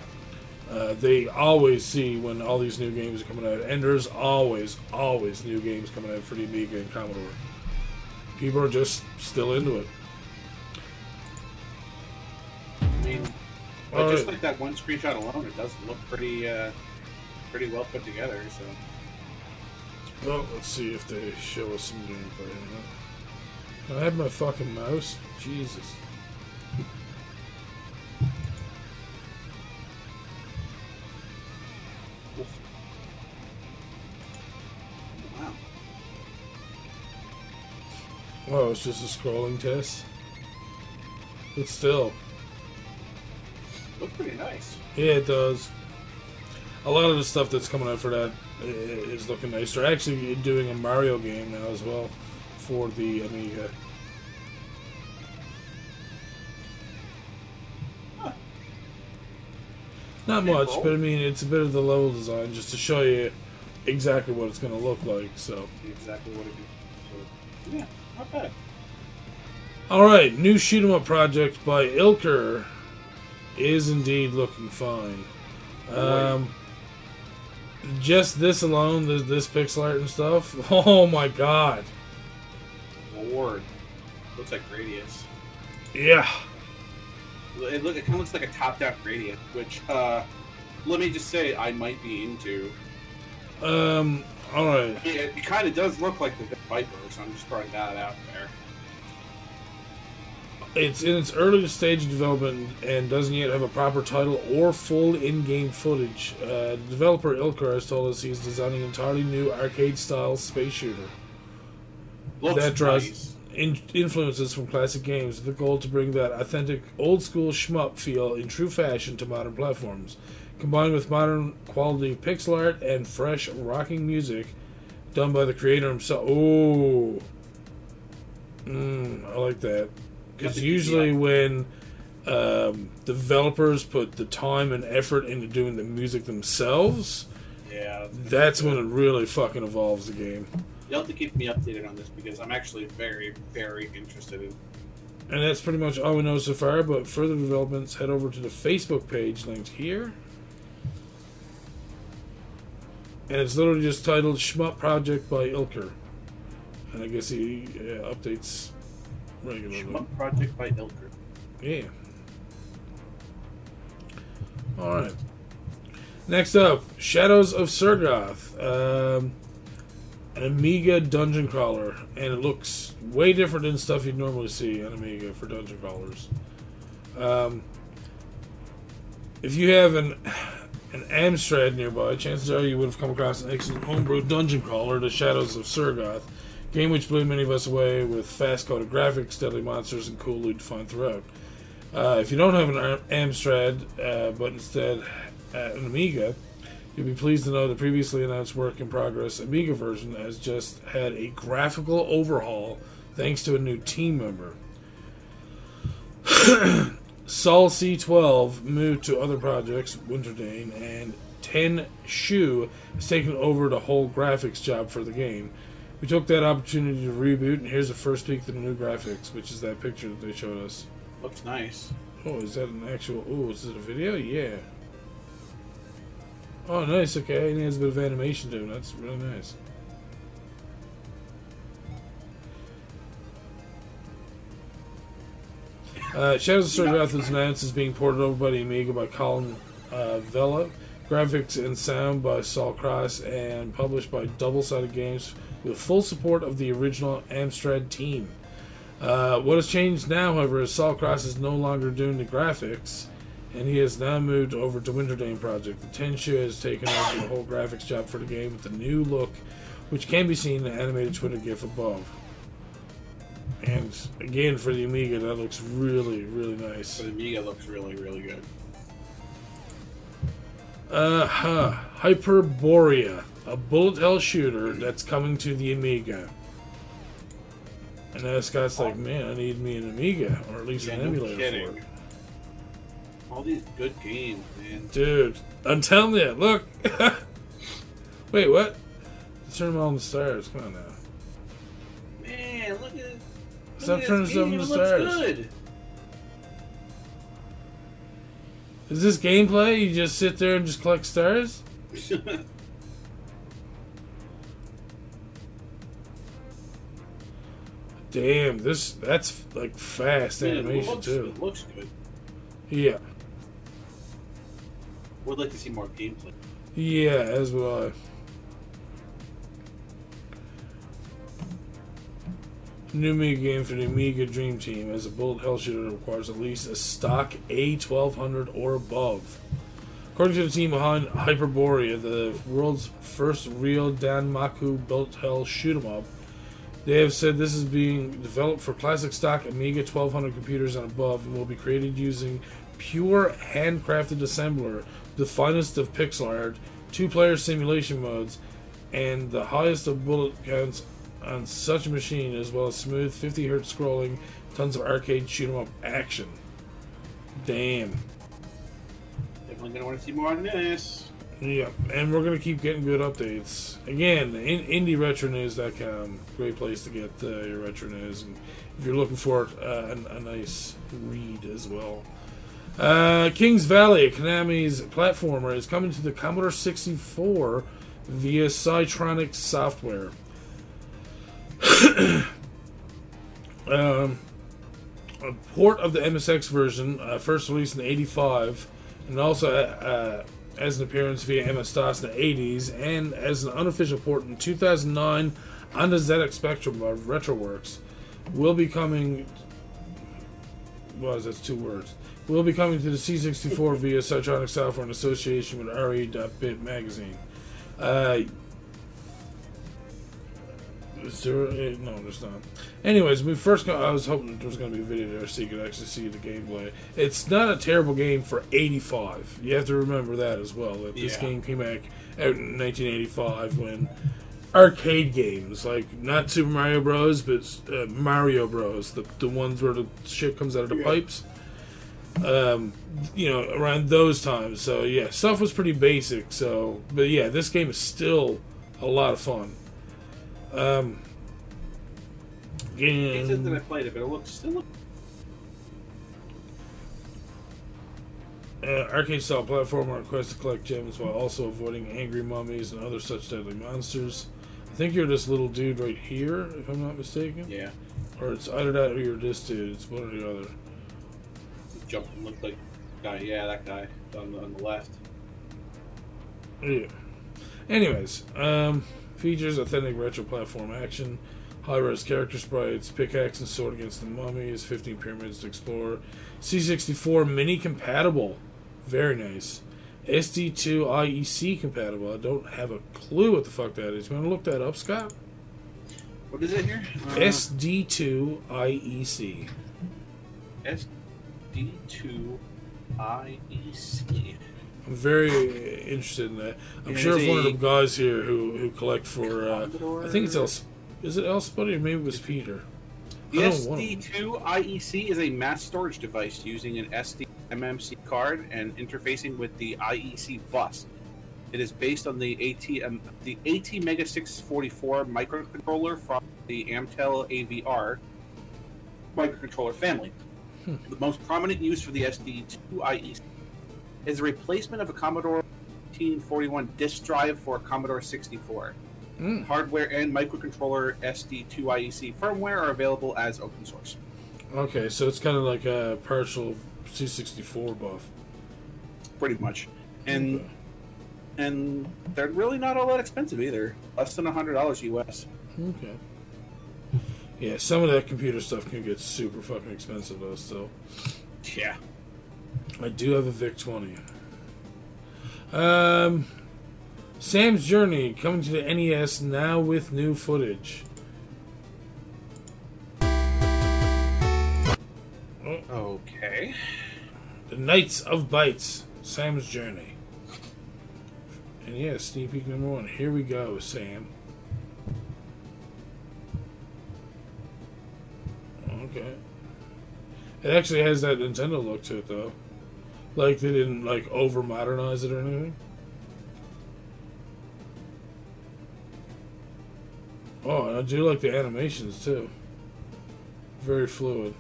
uh, they always see when all these new games are coming out, and there's always always new games coming out for the Amiga and Commodore. People are just still into it. I mean, but just right. like that one screenshot alone, it does look pretty, uh, pretty well put together. So Well, let's see if they show us some gameplay. Can I have my fucking mouse? Jesus. wow, Oh, it's just a scrolling test. But still, looks pretty nice. yeah, it does. A lot of the stuff that's coming out for that is looking nice. They're actually doing a Mario game now as well for the Amiga. Huh. Not much, but I mean, it's a bit of the level design just to show you exactly what it's going to look like. So, Exactly what it is. So, yeah, not bad. all right, new shoot 'em up project by Ilker is indeed looking fine. Um, just this alone, this, this pixel art and stuff. <laughs> Oh my god! Lord, looks like Gradius. Yeah, It, look, it kind of looks like a top-down Gradius, which, uh, let me just say, I might be into. um, all right. I mean, it, it kind of does look like the Viper, so I'm just throwing that out there. It's in its early stage of development and doesn't yet have a proper title or full in-game footage. Uh, developer Ilker has told us he's designing an entirely new arcade-style space shooter. Looks that draws nice. in- influences from classic games with the goal to bring that authentic old school shmup feel in true fashion to modern platforms. Combined with modern quality pixel art and fresh rocking music done by the creator himself. Oh, mm, I like that. Because usually when um, developers put the time and effort into doing the music themselves, Yeah, that's when it really fucking evolves the game. you'll have to keep me updated on this because I'm actually very, very interested in. And that's pretty much all we know so far, but further developments, head over to the Facebook page linked here. And it's literally just titled Shmup Project by Ilker. And I guess he uh, updates regularly. Shmup Project by Ilker. Yeah. Alright. Next up, Shadows of Sergoth. Um, an Amiga dungeon crawler. And it looks way different than stuff you'd normally see on Amiga for dungeon crawlers. Um, if you have an an Amstrad nearby, chances are you would have come across an excellent homebrew dungeon crawler, The Shadows of Sergoth, game which blew many of us away with fast-coded graphics, deadly monsters, and cool loot to find throughout. Uh, if you don't have an Amstrad, uh, but instead uh, an Amiga, You'll be pleased to know the previously announced work in progress Amiga version has just had a graphical overhaul thanks to a new team member. Sol C12 moved to other projects, Winterdane, and Ten Shu has taken over the whole graphics job for the game. We took that opportunity to reboot, and here's the first peek to the new graphics, which is that picture that they showed us. Looks nice. Oh, is that an actual? Oh, is it a video? Yeah. Oh, nice. Okay, and he has a bit of animation to him. That's really nice. Uh, Shadows of Sergoth is announced as being ported over by the Amiga by Colin uh, Vella. Graphics and sound by Saul Cross and published by Double Sided Games with full support of the original Amstrad team. Uh, what has changed now, however, is Saul Cross is no longer doing the graphics, and he has now moved over to Winterdane Project. The Tenshu has taken over the whole graphics job for the game with a new look, which can be seen in the animated Twitter GIF above. And again, for the Amiga, that looks really, really nice. The Amiga looks really, really good. Uh huh. Hyperborea, a bullet hell shooter that's coming to the Amiga. And now Scott's like, man, I need me an Amiga, or at least Yeah, an emulator kidding. for it. All these good games, man. Dude, I'm telling you, look. <laughs> Wait, what? Turn them on the stars. Come on now. Man, look at this. Stop turning this stuff game, into stars. good. Is this gameplay? You just sit there and just collect stars? <laughs> Damn, this that's like fast Man, animation looks, too. It looks good. Yeah, Would like to see more gameplay. yeah, as well. I. New Amiga game for the Amiga Dream Team as a bullet hell shooter that requires at least a stock A1200 or above. According to the team behind Hyperborea, the world's first real Danmaku bullet hell shoot 'em up, they have said this is being developed for classic stock Amiga 1200 computers and above and will be created using pure handcrafted assembler, the finest of pixel art, two player simulation modes, and the highest of bullet counts on such a machine, as well as smooth 50 hertz scrolling, tons of arcade shoot 'em up action. Damn. Definitely gonna want to see more on this. Yeah, and we're gonna keep getting good updates. Again, in, IndieRetroNews.com, great place to get uh, your retro news, and if you're looking for uh, a, a nice read as well. Uh, Kings Valley, Konami's platformer, is coming to the Commodore 64 via Cytronic software. <coughs> um, a port of the MSX version, uh, first released in '85, and also uh, as an appearance via MS DOS in the 80s, and as an unofficial port in 2009 on the ZX Spectrum of RetroWorks, will be coming. What is that? Two words. Will be coming to the C64 via Cytronic Software in association with RE.bit magazine. Uh, is there, eh, no, there's not. Anyways, we first got, I was hoping there was going to be a video there so you could actually see the gameplay. It's not a terrible game for 85. You have to remember that as well. That this Yeah. game came out out in 1985 when arcade games, like not Super Mario Bros, but uh, Mario Bros, the, the ones where the shit comes out of the Yeah. pipes. Um, you know, around those times. So yeah, stuff was pretty basic. So, but yeah, this game is still a lot of fun. Um, It says that I played it, but it looks still look uh, arcade style platformer quest to collect gems while also avoiding angry mummies and other such deadly monsters. I think you're this little dude right here, if I'm not mistaken. yeah. Or it's either that or you're this dude. It's one or the other. Jumping looked like guy. Yeah, that guy on the, on the left. Yeah. Anyways, um, features authentic retro platform action, high res character sprites, pickaxe and sword against the mummies, 15 pyramids to explore, C64 mini compatible, very nice. SD2 IEC compatible. I don't have a clue what the fuck that is. You want to look that up, Scott? What is it here? Uh, SD2 IEC. SD2 IEC. I'm very interested in that. I'm Yeah, sure if one of there's the guys here who who collect for, uh, I think it's El, is it El Spuddy or maybe it was Peter. The I don't want SD2 IEC is a mass storage device using an SD MMC card and interfacing with the IEC bus. It is based on the AT the AT Mega 644 microcontroller from the Amtel AVR microcontroller family. Hmm. The most prominent use for the SD2 IEC is a replacement of a Commodore 1941 disk drive for a Commodore 64 Mm, hardware and microcontroller SD2 IEC E firmware are available as open source. okay, so it's kind of like a partial C64 buff. Pretty much. And Okay. and they're really not all that expensive either. Less than hundred dollars US. Okay. Yeah, some of that computer stuff can get super fucking expensive though. So Yeah. I do have a VIC 20. Um, Sam's Journey coming to the NES now with new footage. Okay. The Knights of Bytes, Sam's Journey. And yeah, sneak peek number one. Here we go, Sam. Okay. It actually has that Nintendo look to it, though. Like they didn't like over modernize it or anything. Oh, and I do like the animations too. Very fluid.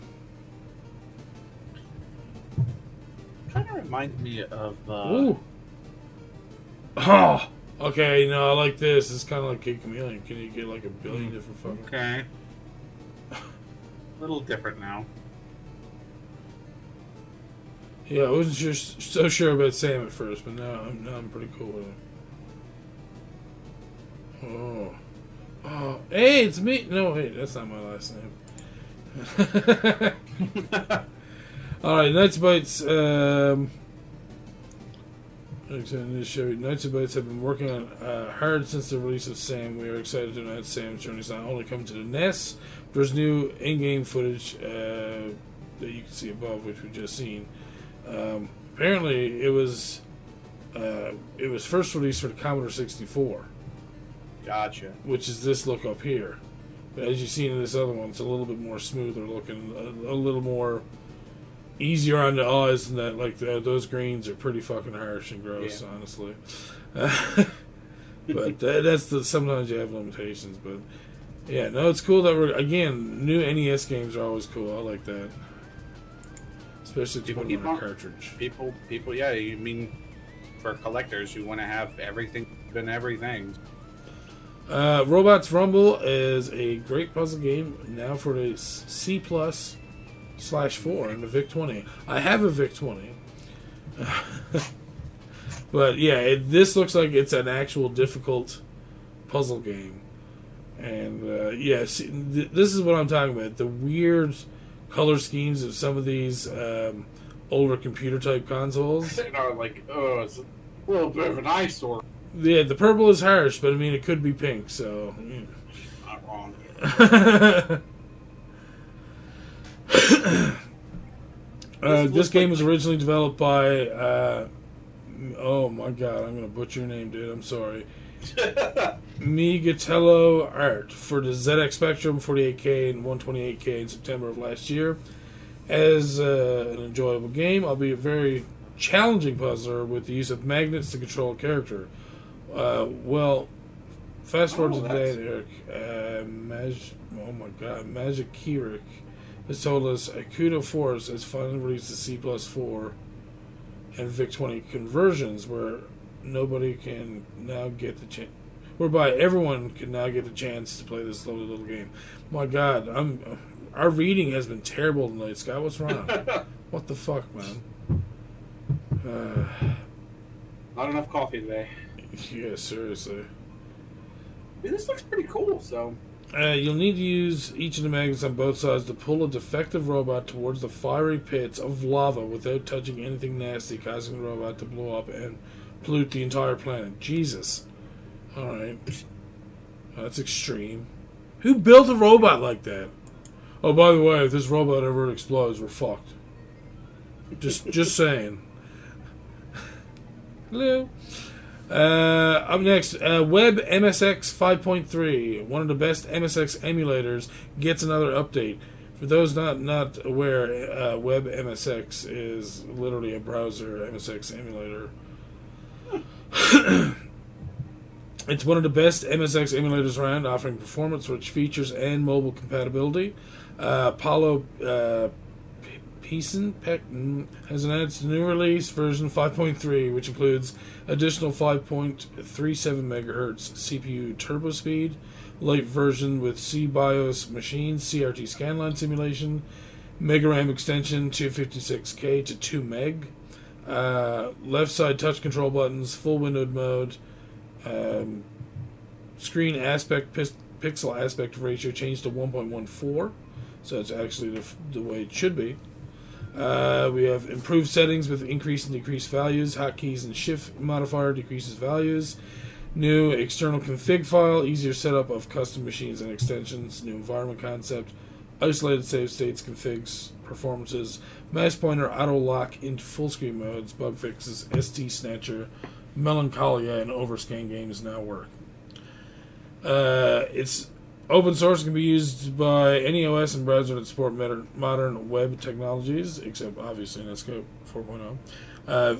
Kind of reminds me of. Uh, Ooh. Oh, okay. No, I like this. It's kind of like Kid Chameleon. Can you get like a billion different fucking? Okay. <laughs> A little different now. Yeah, I wasn't sure, so sure about Sam at first, but now I'm now I'm pretty cool with him. Oh, oh, hey, it's me. No, wait, that's not my last name. <laughs> All right, Knights of Bytes. Um, to show. Knights of Bytes have been working on uh, hard since the release of Sam. We are excited to announce Sam's journey is not only coming to the NES, there's new in-game footage uh, that you can see above, which we've just seen. Um, apparently, it was uh, it was first released for the Commodore 64, Gotcha. which is this look up here. But as you've seen in this other one, it's a little bit more smoother looking, a, a little more easier on the eyes, and that like the, those greens are pretty fucking harsh and gross, Yeah. honestly. <laughs> but that, that's the sometimes you have limitations, but yeah, no, it's cool that we're again new NES games are always cool. I like that, especially to People put them keep on a cartridge. People, people, yeah. You mean for collectors who want to have everything and everything. Uh, Robots Rumble is a great puzzle game now for the C plus slash four and the VIC twenty. I have a VIC twenty, <laughs> but yeah, it, this looks like it's an actual difficult puzzle game, and uh, yeah, see, th- this is what I'm talking about. The weird color schemes of some of these um, older computer type consoles. You know, like oh, it's a little bit of an eyesore. Yeah, the purple is harsh, but I mean it could be pink, so. yeah. Not wrong. <laughs> uh, This this game like- was originally developed by. Uh, oh my god, I'm gonna butcher your name, dude. I'm sorry. <laughs> Migatello Art for the ZX Spectrum 48K and 128K in September of last year. As uh, an enjoyable game, albeit very challenging puzzler with the use of magnets to control a character. Uh, well, fast forward Oh, to today, Eric. Uh, Mag- oh my god, Magic Kirik has told us Akuto Force has finally released the C plus 4 and VIC 20 conversions where nobody can now get the chance, whereby everyone can now get the chance to play this lovely little game. My God, I'm our reading has been terrible tonight, Scott. What's wrong? <laughs> what the fuck, man? Uh, <sighs> Not enough coffee today. yeah, seriously. Dude, this looks pretty cool. So Uh, you'll need to use each of the magnets on both sides to pull a defective robot towards the fiery pits of lava without touching anything nasty, causing the robot to blow up and pollute the entire planet. Jesus. Alright. That's extreme. Who built a robot like that? Oh, by the way, if this robot ever explodes, we're fucked. Just, just saying. Hello. Uh, up next, uh, Web MSX 5.3, one of the best MSX emulators, gets another update. For those not not aware, uh, Web MSX is literally a browser MSX emulator. <clears throat> it's one of the best MSX emulators around, offering performance-rich features and mobile compatibility. Uh, Paulo uh, Peason mm, has announced a new release, version 5.3, which includes additional 5.37 megahertz CPU turbo speed, light version with CBIOS machines, CRT scanline simulation, Mega RAM extension 256K to 2 meg, uh, left side touch control buttons, full windowed mode, um, screen aspect pis- pixel aspect ratio changed to 1.14, so it's actually the, the way it should be. Uh, we have improved settings with increase and decrease values. Hotkeys and shift modifier decreases values. New external config file, easier setup of custom machines and extensions. New environment concept, isolated save states, configs, performances, mouse pointer auto lock into full screen modes, bug fixes, SD Snatcher, melancholia, and overscan games now work. Uh, it's open source can be used by any OS and browser that support modern, web technologies, except obviously Netscape 4.0. Uh,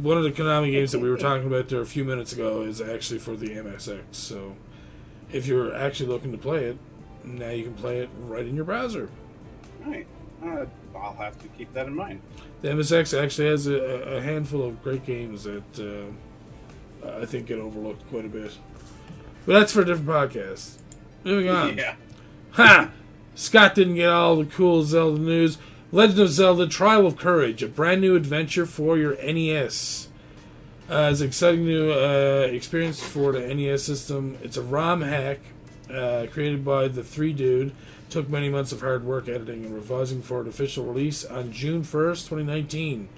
one of the Konami games that we were talking about there a few minutes ago is actually for the MSX. So if you're actually looking to play it, now you can play it right in your browser. Right. Uh, I'll have to keep that in mind. The MSX actually has a, a handful of great games that uh, I think get overlooked quite a bit. But that's for a different podcast. Moving on. <laughs> Yeah. Ha! Scott didn't get all the cool Zelda news. Legend of Zelda Trial of Courage, a brand new adventure for your NES. Uh, it's an exciting new uh, experience for the NES system. It's a ROM hack uh, created by the three dude. Took many months of hard work editing and revising for an official release on June 1st, 2019.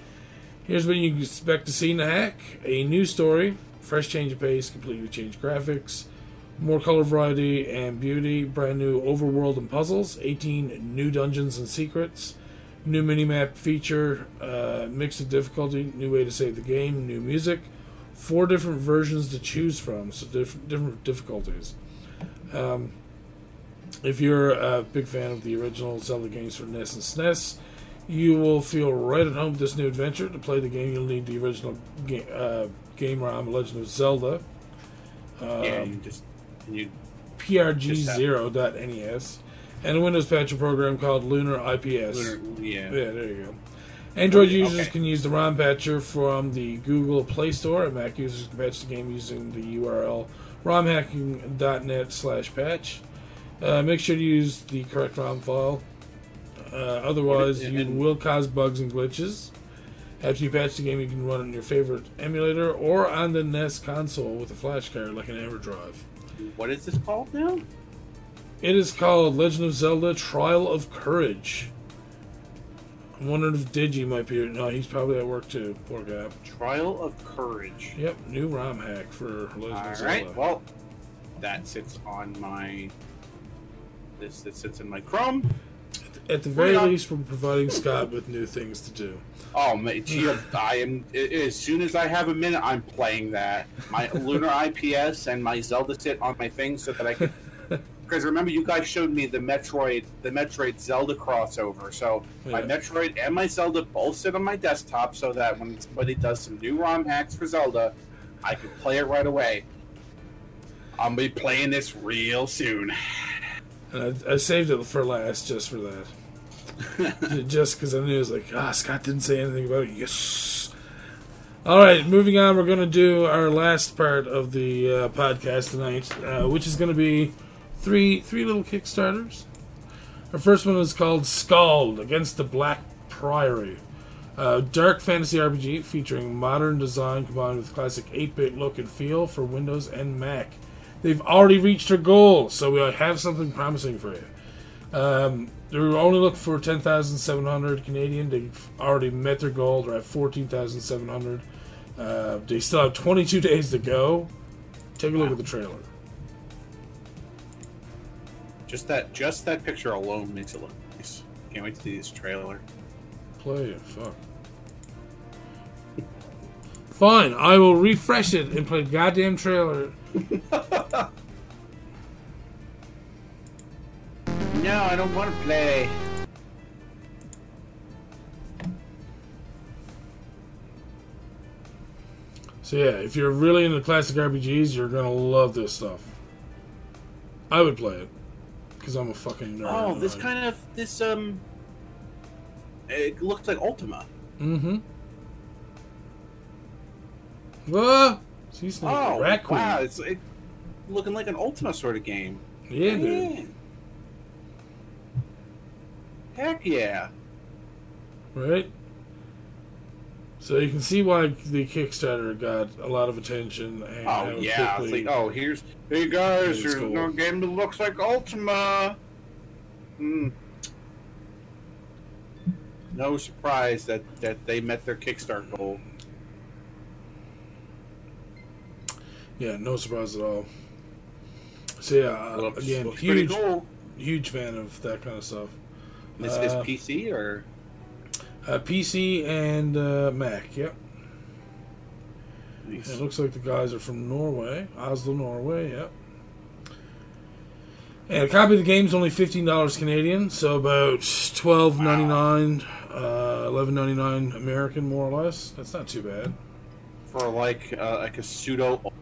Here's what you expect to see in the hack a new story, fresh change of pace, completely changed graphics, more color variety and beauty, brand new overworld and puzzles, 18 new dungeons and secrets, new minimap feature, uh, mix of difficulty, new way to save the game, new music, four different versions to choose from, so different different difficulties. Um, if you're a big fan of the original Zelda games for NES and SNES, you will feel right at home with this new adventure. To play the game, you'll need the original game, uh, game ROM Legend of Zelda. Um, yeah, you just you PRG0.NES, and a Windows patcher program called Lunar IPS. Lunar, yeah. Yeah, there you go. Android Okay. users can use the ROM patcher from the Google Play Store, and Mac users can patch the game using the URL romhacking.net slash patch. Uh, make sure to use the correct ROM file. Uh, otherwise, And- you and- will cause bugs and glitches. After you patch the game, you can run it on your favorite emulator or on the NES console with a flash card like an EverDrive. What is this called now? It is called Legend of Zelda Trial of Courage. I'm wondering if Digi might be. No, he's probably at work too. Poor guy. Trial of Courage. Yep, new ROM hack for Legend All of right. Well, that sits on my. This that sits in my Chrome. At the very Bring it on. least, we're providing Scott with new things to do. Oh, man, gee, I am. As soon as I have a minute, I'm playing that. My <laughs> Lunar IPS and my Zelda sit on my thing so that I can. Because remember, you guys showed me the Metroid, the Metroid Zelda crossover. So my Metroid and my Zelda both sit on my desktop, so that when somebody does some new ROM hacks for Zelda, I can play it right away. I'll be playing this real soon. And I, I saved it for last just for that. <laughs> just because I knew it was like, ah, Scott didn't say anything about it. Yes. All right, moving on. We're going to do our last part of the uh, podcast tonight, uh, which is going to be three three little kickstarters. Our first one is called Skald Against the Black Priory. a dark fantasy RPG featuring modern design combined with classic 8-bit look and feel for Windows and Mac. They've already reached their goal, so we have something promising for you. Um, they were only looking for 10,700 Canadian. They've already met their goal. They're at 14,700. Uh, they still have 22 days to go. Take a look at the trailer. Just that, just that picture alone makes it look nice. Can't wait to see this trailer. Play it. Fuck. Fine, I will refresh it and play goddamn trailer. <laughs> No, I don't want to play. So yeah, if you're really into classic RPGs, you're gonna love this stuff. I would play it because I'm a fucking nerd. Oh, this kind of this um. It looks like Ultima. Mm-hmm. What? She's like Oh, rat queen. wow! It's it, looking like an Ultima sort of game. Yeah, dude. Heck yeah! Right. So you can see why the Kickstarter got a lot of attention. And Oh yeah! Quickly- like, oh, here's hey guys, here's cool. game that looks like Ultima. Hmm. No surprise that that they met their Kickstarter goal. yeah, no surprise at all. So yeah, uh, Looks- again, looks huge, cool. huge fan of that kind of stuff. Is is Uh, PC or Uh, PC and uh, Mac. Yep. It looks like the guys are from Norway, Oslo, Norway. Yep. And a copy of the game is only fifteen dollars Canadian, so about twelve ninety nine, uh, eleven ninety nine American, more or less. That's not too bad. for like uh, like a pseudo?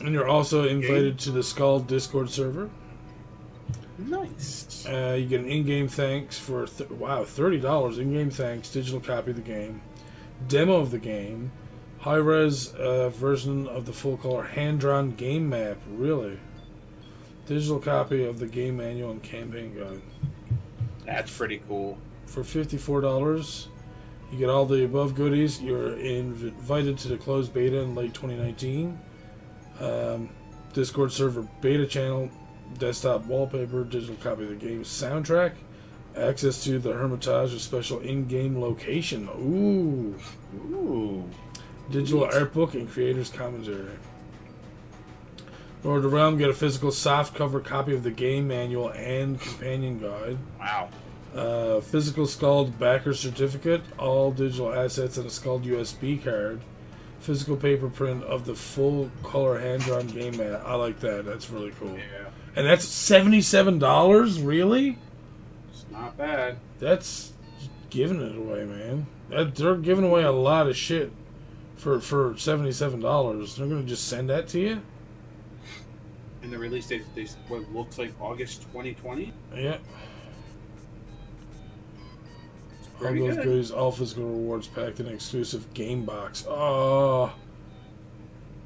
And you're also invited to the Skald Discord server. Nice. Uh, you get an in-game thanks for th- wow thirty dollars in-game thanks, digital copy of the game, demo of the game, high-res uh, version of the full-color hand-drawn game map. Really, digital copy of the game manual and campaign guide. That's pretty cool. For fifty-four dollars, you get all the above goodies. You're inv- invited to the closed beta in late 2019. Um, Discord server beta channel, desktop wallpaper, digital copy of the game's soundtrack, access to the Hermitage, a special in-game location. Ooh, Ooh. digital art book and creator's commentary. Lord of the Realm, get a physical soft cover copy of the game manual and companion guide. Wow. Uh, physical Skald backer certificate, all digital assets, and a Skald USB card. Physical paper print of the full color hand drawn game map. I like that. That's really cool. Yeah. And that's seventy-seven dollars. Really? It's not bad. That's giving it away, man. That, they're giving away a lot of shit for for seventy-seven dollars. They're gonna just send that to you. And the release date is what looks like August 2020. Yeah. All those good. goodies, all physical rewards packed in an exclusive game box. Oh.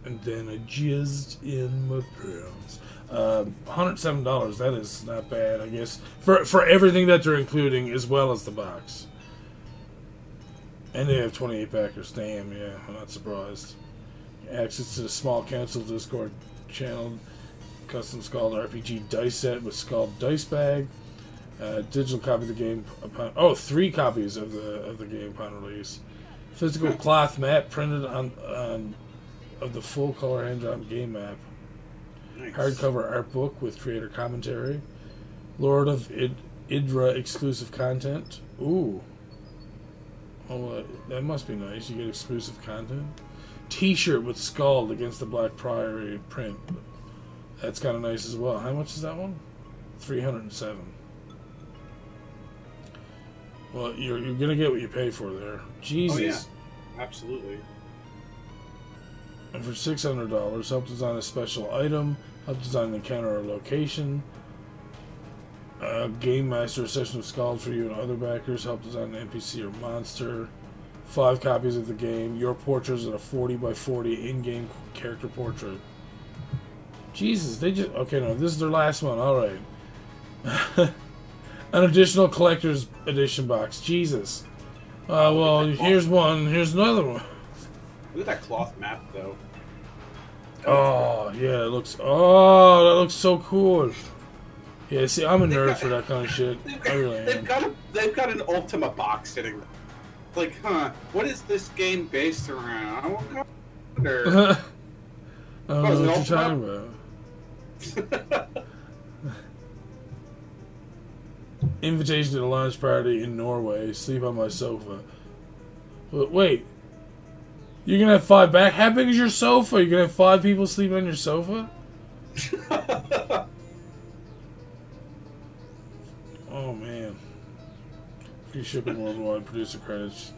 And then I jizzed in my pants. Uh, $107. That is not bad, I guess. For for everything that they're including, as well as the box. And they have 28 backers. Damn, yeah. I'm not surprised. Access to the small council Discord channel. Custom Skald RPG dice set with Skald dice bag. Uh, digital copy of the game upon oh three copies of the of the game upon release. Physical cloth map printed on, on of the full color hand drawn game map. Nice. Hardcover art book with creator commentary. Lord of Id- Idra exclusive content. Ooh. Oh, uh, that must be nice. You get exclusive content. T-shirt with Skald against the Black Priory print. That's kind of nice as well. How much is that one? Three hundred and seven. Well, you're you're gonna get what you pay for there. Jesus. Oh, yeah. Absolutely. And for six hundred dollars, help design a special item, help design the encounter or location. Uh, game master a session of Skald for you and other backers, help design an NPC or monster. Five copies of the game, your portraits and a forty by forty in-game character portrait. Jesus, they just okay. No, this is their last one. All right. <laughs> An additional collector's edition box. Jesus. Uh, well, here's one. Here's another one. Look at that cloth map, though. Oh yeah, it looks. Oh, that looks so cool. Yeah, see, I'm a nerd for that kind of shit. They've got, really they've got a, they've got an Ultima box sitting there. Like, huh? What is this game based around? I wonder. <laughs> I don't Oh, it what you're Ultima? talking about. <laughs> Invitation to the launch party in Norway. Sleep on my sofa. But wait, You're gonna have five back. How big is your sofa? You're gonna have five people sleeping on your sofa? <laughs> Oh man. Free shipping worldwide. Producer credits.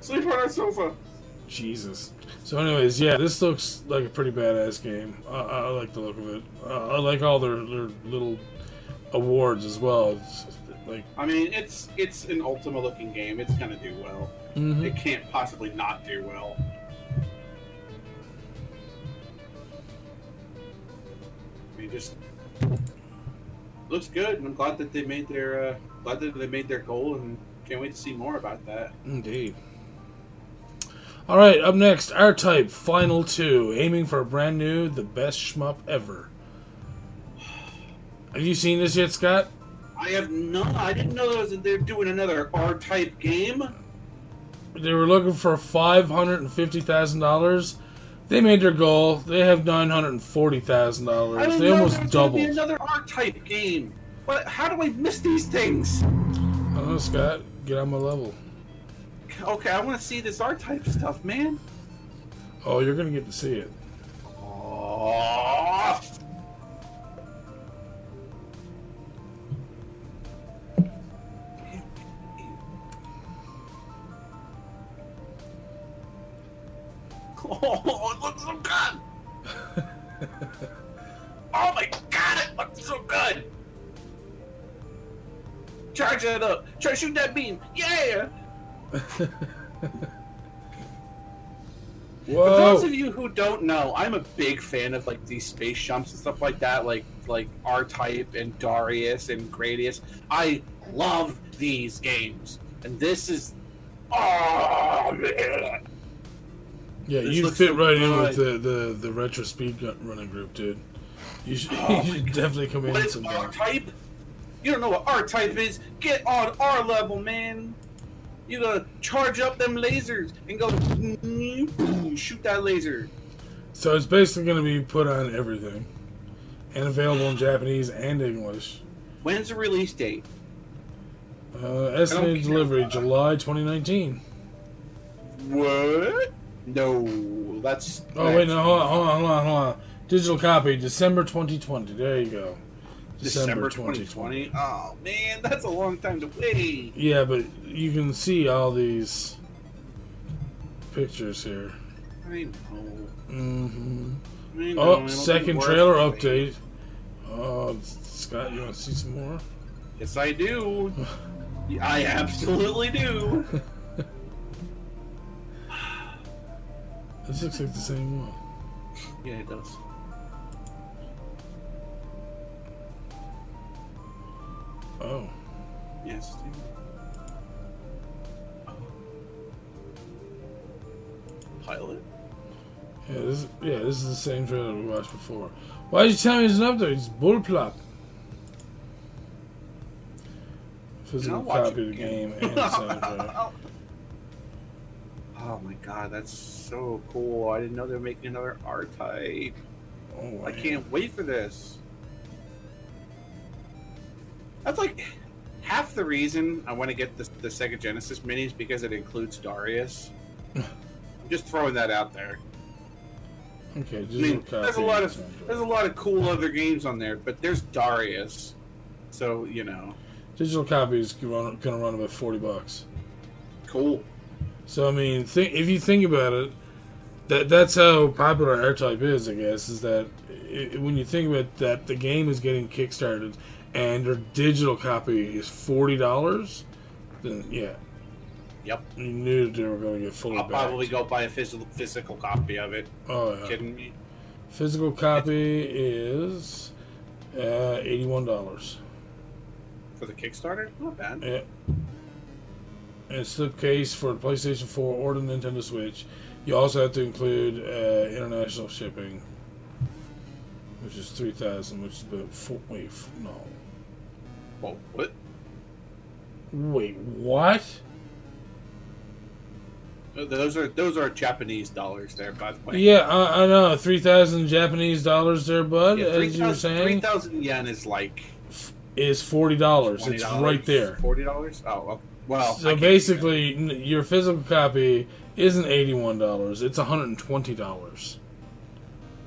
Sleep on our sofa. Jesus. So, anyways, yeah, this looks like a pretty badass game. I, I like the look of it. Uh, I like all their, their little awards as well. It's like, I mean, it's it's an Ultima looking game. It's gonna do well. Mhm. It can't possibly not do well. I mean, just looks good, and I'm glad that they made their uh, glad that they made their goal, and can't wait to see more about that. indeed. All right, up next, R Type Final Two, aiming for a brand new, the best shmup ever. Have you seen this yet, Scott? I have no, I didn't know that they're doing another R-type game. They were looking for five hundred and fifty thousand dollars. They made their goal. They have nine hundred and forty thousand dollars. They almost doubled. another R-type game. What? How do I miss these things? I don't know, Scott. Get on my level. Okay, I want to see this R-type stuff, man. Oh, you're gonna get to see it. Oh. Oh, it looks so good! <laughs> oh my god, it looks so good! Charge that up! Try shoot that beam! Yeah! <laughs> For those of you who don't know, I'm a big fan of like these space jumps and stuff like that, like like R Type and Darius and Gradius. I love these games, and this is oh man. Yeah, This you fit right in with the, the, the retro speed gun running group, dude. You should, <laughs> Oh you should definitely come in What is sometime. R Type? You don't know what R Type is? Get on our level, man. You gotta charge up them lasers and go shoot that laser. So it's basically to be put on everything, and available in Japanese and English. When's the release date? Uh, estimated delivery. July 2019. What? No, that's. Oh wait, no, hold on, hold on, hold on, hold on. Digital copy December 2020. There you go. December 2020. Oh man, that's a long time to wait. Yeah, but you can see all these pictures here. I know. hmm I know, Oh, second trailer update. Oh, Scott, you want to see some more? Yes, I do. <laughs> I absolutely do. <laughs> This looks like the same one. Yeah, it does. Oh, Yes. Oh. Pilot. yeah, this yeah, this is the same trailer we watched before. Why did you tell me it's an update? It's bullplop. Physical I'll watch copy of the again. game and soundtrack. <laughs> Oh my god, that's so cool! I didn't know they were making another R type. Oh, I man. can't wait for this. That's like half the reason I want to get the, the Sega Genesis minis because it includes Darius. I'm <laughs> just throwing that out there. Okay, I mean, there's a lot of there's a lot of cool other games on there, but there's Darius, so you know, digital copies is gonna run, about forty bucks. cool. So I mean, think, if you think about it, that that's how popular R Type is. I guess is that i when you think about that, the game is getting kickstarted, and their digital copy is forty dollars. Then yeah, Yep. you knew they were going to get fully I'll backed. probably go buy a physical physical copy of it. Oh yeah. Kidding me? Physical copy is uh, eighty-one dollars. For the Kickstarter? Not bad. Yeah. And slipcase for the PlayStation 4 or the Nintendo Switch. You also have to include uh, international shipping, which is three thousand, which is about four. Wait, no. Whoa, what? Wait, what? Those are those are Japanese dollars there, by the way. Yeah, I, I know. Three thousand Japanese dollars there, bud. Yeah, as you were 3,000 saying, 3,000 yen is like is forty dollars. It's right there. Forty dollars? Oh, well. well So basically, your physical copy isn't eighty one dollars. It's hundred and twenty dollars.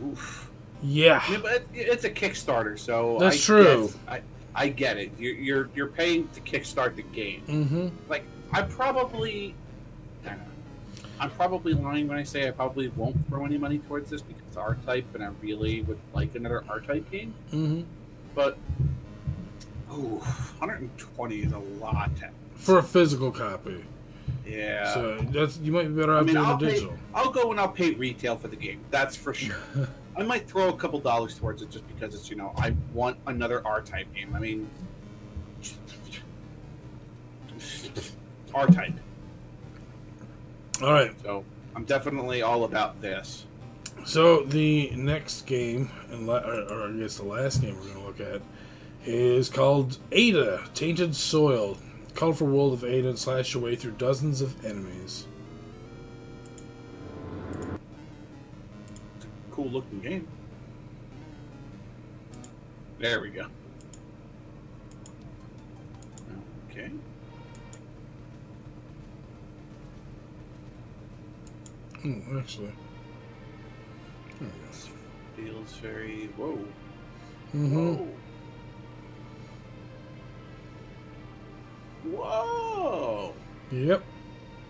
Oof. Yeah. Yeah, but it's a Kickstarter, so That's I true. Get, I, I get it. You're, you're you're paying to kickstart the game. Mm-hmm. Like I probably, I am probably lying when I say I probably won't throw any money towards this because it's R type, and I really would like another R type game. Mm-hmm. But ooh, 120 is a lot. For a physical copy. Yeah. So that's you might be better I off mean, doing I'll pay, digital. I'll go and I'll pay retail for the game. That's for sure. <laughs> I might throw a couple dollars towards it just because it's you know I want another R type game. I mean, <laughs> R type. All right. So I'm definitely all about this. So the next game, and la- or, or I guess the last game we're going to look at, is called Ada: Tainted Soil. Colorful world of Ada and slash your way through dozens of enemies. Cool looking game. There we go. Okay. Oh, actually. There we Feels very whoa. Mm-hmm. Whoa. Whoa. Yep.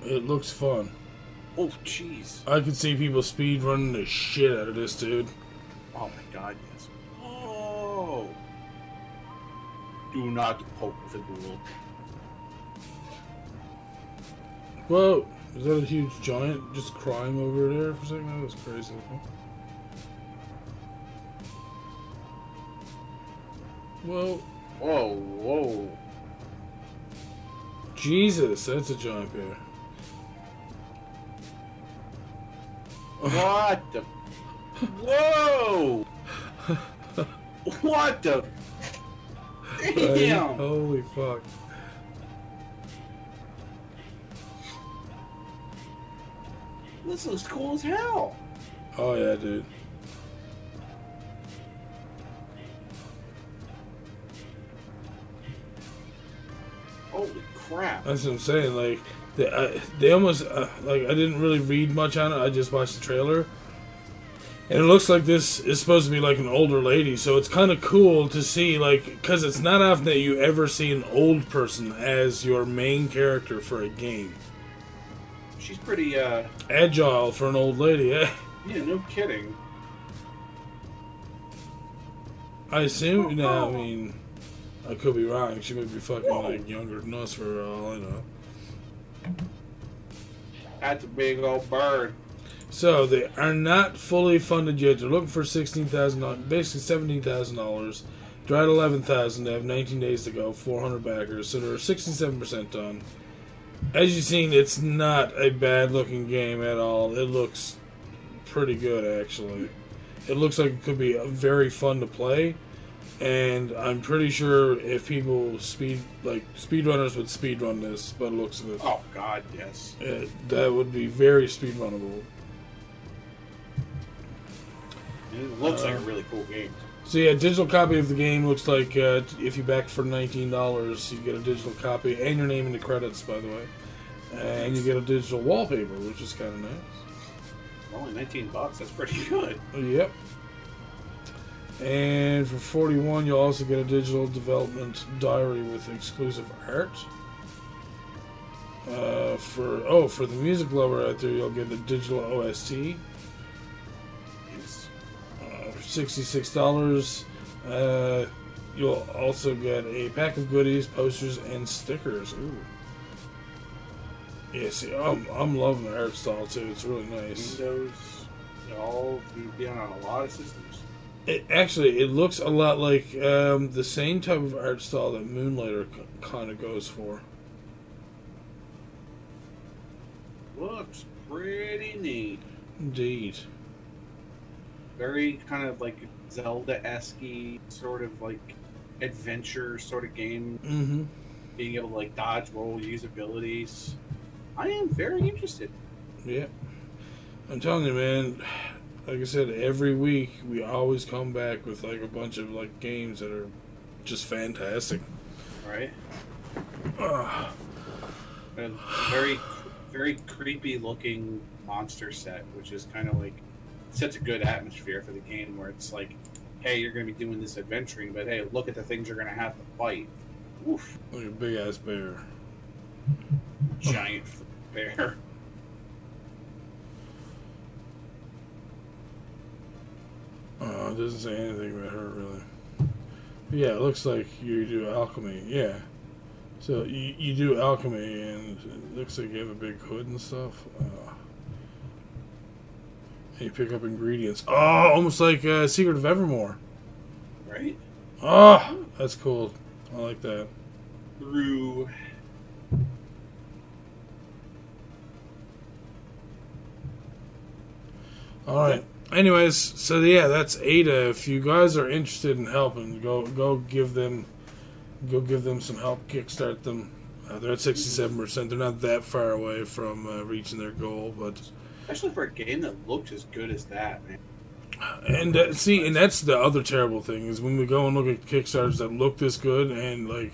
It looks fun. Oh jeez. I could see people speed running the shit out of this dude. Oh my god, yes. Oh. Do not poke the ghoul. Whoa! Is that a huge giant just crying over there for a second? That was crazy. Whoa. Whoa, whoa. Jesus, that's a giant bear. What the? Whoa! what the? Damn! Holy fuck. This looks cool as hell. Oh yeah, dude. Holy crap! That's what I'm saying. Like they, I, they almost uh, like I didn't really read much on it. I just watched the trailer, and it looks like this is supposed to be like an older lady. So it's kind of cool to see, like, because it's not often that you ever see an old person as your main character for a game. She's pretty. uh Agile for an old lady. Eh? <laughs> Yeah, no kidding. I assume. No, I mean, I could be wrong. She might be fucking Whoa. like younger than us for all I know. That's a big old bird. So they are not fully funded yet. They're looking for sixteen thousand dollars, basically seventeen thousand dollars. They're at eleven thousand. They have nineteen days to go. Four hundred backers, so they're sixty-seven percent done. As you've seen, it's not a bad-looking game at all. It looks pretty good, actually. It looks like it could be very fun to play, and I'm pretty sure if people speed like speedrunners would speedrun this, but it looks of it, Oh god, yes. uh, that would be very speedrunnable. It looks like a really cool game. So yeah, digital copy of the game looks like uh, if you back for nineteen dollars, you get a digital copy and your name in the credits, by the way, and you get a digital wallpaper, which is kind of nice. Only 19 bucks. That's pretty <laughs> good. Yep. And for forty-one, you'll also get a digital development diary with exclusive art. Uh, for oh, for the music lover out there, you'll get the digital OST. Uh, for sixty-six dollars. Uh, you'll also get a pack of goodies, posters, and stickers. Ooh. Yeah, see, I'm, I'm loving the art style too. It's really nice. Windows, all be on a lot of systems. It actually it looks a lot like um, the same type of art style that Moonlighter kind of goes for. Looks pretty neat. Indeed. Very kind of like Zelda esque sort of like adventure sort of game. Mm-hmm. Being able to like dodge, roll, use abilities. I am very interested. Yeah. I'm telling you, man. Like I said, every week we always come back with like a bunch of like games that are just fantastic. Right? And very very creepy looking monster set, which is kind of like sets a good atmosphere for the game where it's like, hey, you're going to be doing this adventuring, but hey, look at the things you're going to have to fight. Oof, Like a big ass bear. giant <laughs> bear. Oh, it doesn't say anything about her really. But yeah, it looks like you do alchemy. Yeah. So you, you do alchemy, and it looks like you have a big hood and stuff. Uh, and you pick up ingredients. Oh, almost like uh, Secret of Evermore. Right? Oh, that's cool. I like that. Through All right. Anyways, so yeah, that's Ada. If you guys are interested in helping, go go give them, go give them some help. Kickstart them. Uh, they're at sixty-seven percent. They're not that far away from uh, reaching their goal, but especially for a game that looks as good as that, man. and uh, see, and that's the other terrible thing is when we go and look at Kickstarters that look this good, and like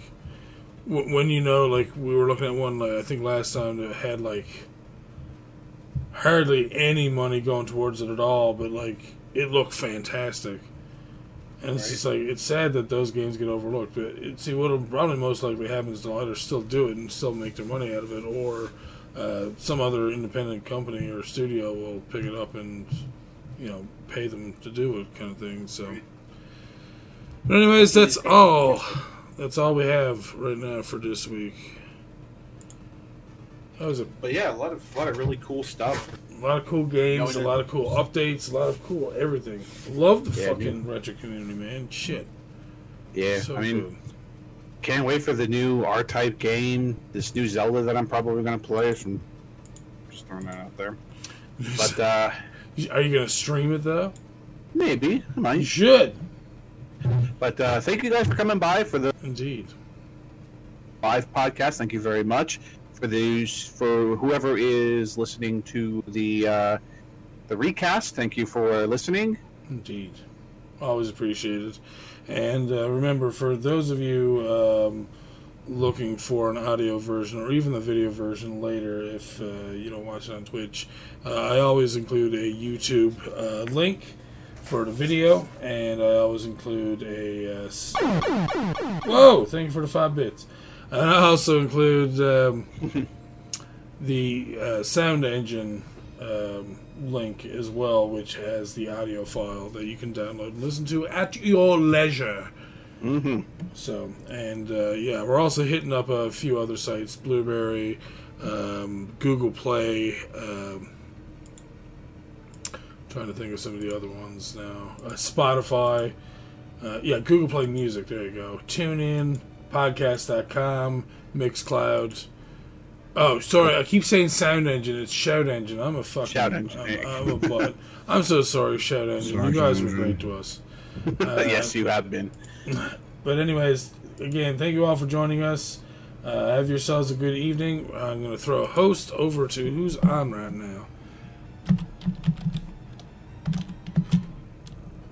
w- when you know, like we were looking at one, like, I think last time that had like hardly any money going towards it at all, but like it looked fantastic. And it's just like it's sad that those games get overlooked. But it, see, what'll probably most likely happen is they'll either still do it and still make their money out of it, or uh, some other independent company or studio will pick it up and you know pay them to do it, kind of thing. So, but anyways, that's all. That's all we have right now for this week. That was a But yeah, a lot of a lot of really cool stuff. a lot of cool games, a lot of cool updates, a lot of cool everything. Love the Yeah, fucking retro community, man. Shit. Yeah, so I mean, good. can't wait for the new R-type game. This new Zelda that I'm probably going to play. From just throwing that out there. But <laughs> uh, Are you gonna stream it though? maybe I You should. But uh, thank you guys for coming by for the Indeed. live podcast. Thank you very much for these for whoever is listening to the uh, the recast. Thank you for listening. Indeed. Always appreciated. And uh, remember, for those of you um, looking for an audio version or even the video version later, if uh, you don't watch it on Twitch, uh, I always include a YouTube uh, link for the video, and I always include a. Uh, Whoa! Thank you for the five bits. And I also include um, the uh, sound engine um, link as well, which has the audio file that you can download and listen to at your leisure. Mm-hmm. So, and uh, yeah, we're also hitting up a few other sites Blubrry, um, Google Play. Um, trying to think of some of the other ones now. Uh, Spotify. Uh, yeah, Google Play Music. There you go. TuneIn, podcast.com, Mixcloud. Oh, sorry. I keep saying Sound Engine. It's Shout Engine. I'm a fucking. Shout Engine, I'm. I'm a butt. I'm so sorry, Shout Engine. Sorry, you guys were great to us. <laughs> Uh, yes, you have been. <laughs> but anyways, again, thank you all for joining us. Uh, have yourselves a good evening. I'm going to throw a host over to who's on right now.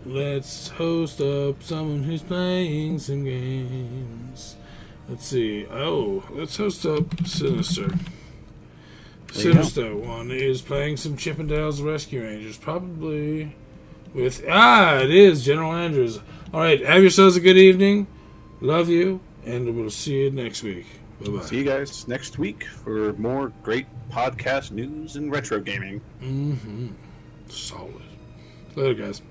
Let's host up someone who's playing some games. Let's see. Oh, let's host up Sinister. Sinister one is playing some Chippendales Rescue Rangers, probably with ah, it is General Andrews. All right, have yourselves a good evening. Love you, and we'll see you next week. Bye bye. See you guys next week for more great podcast news and retro gaming. Mm-hmm. Solid. Later, guys.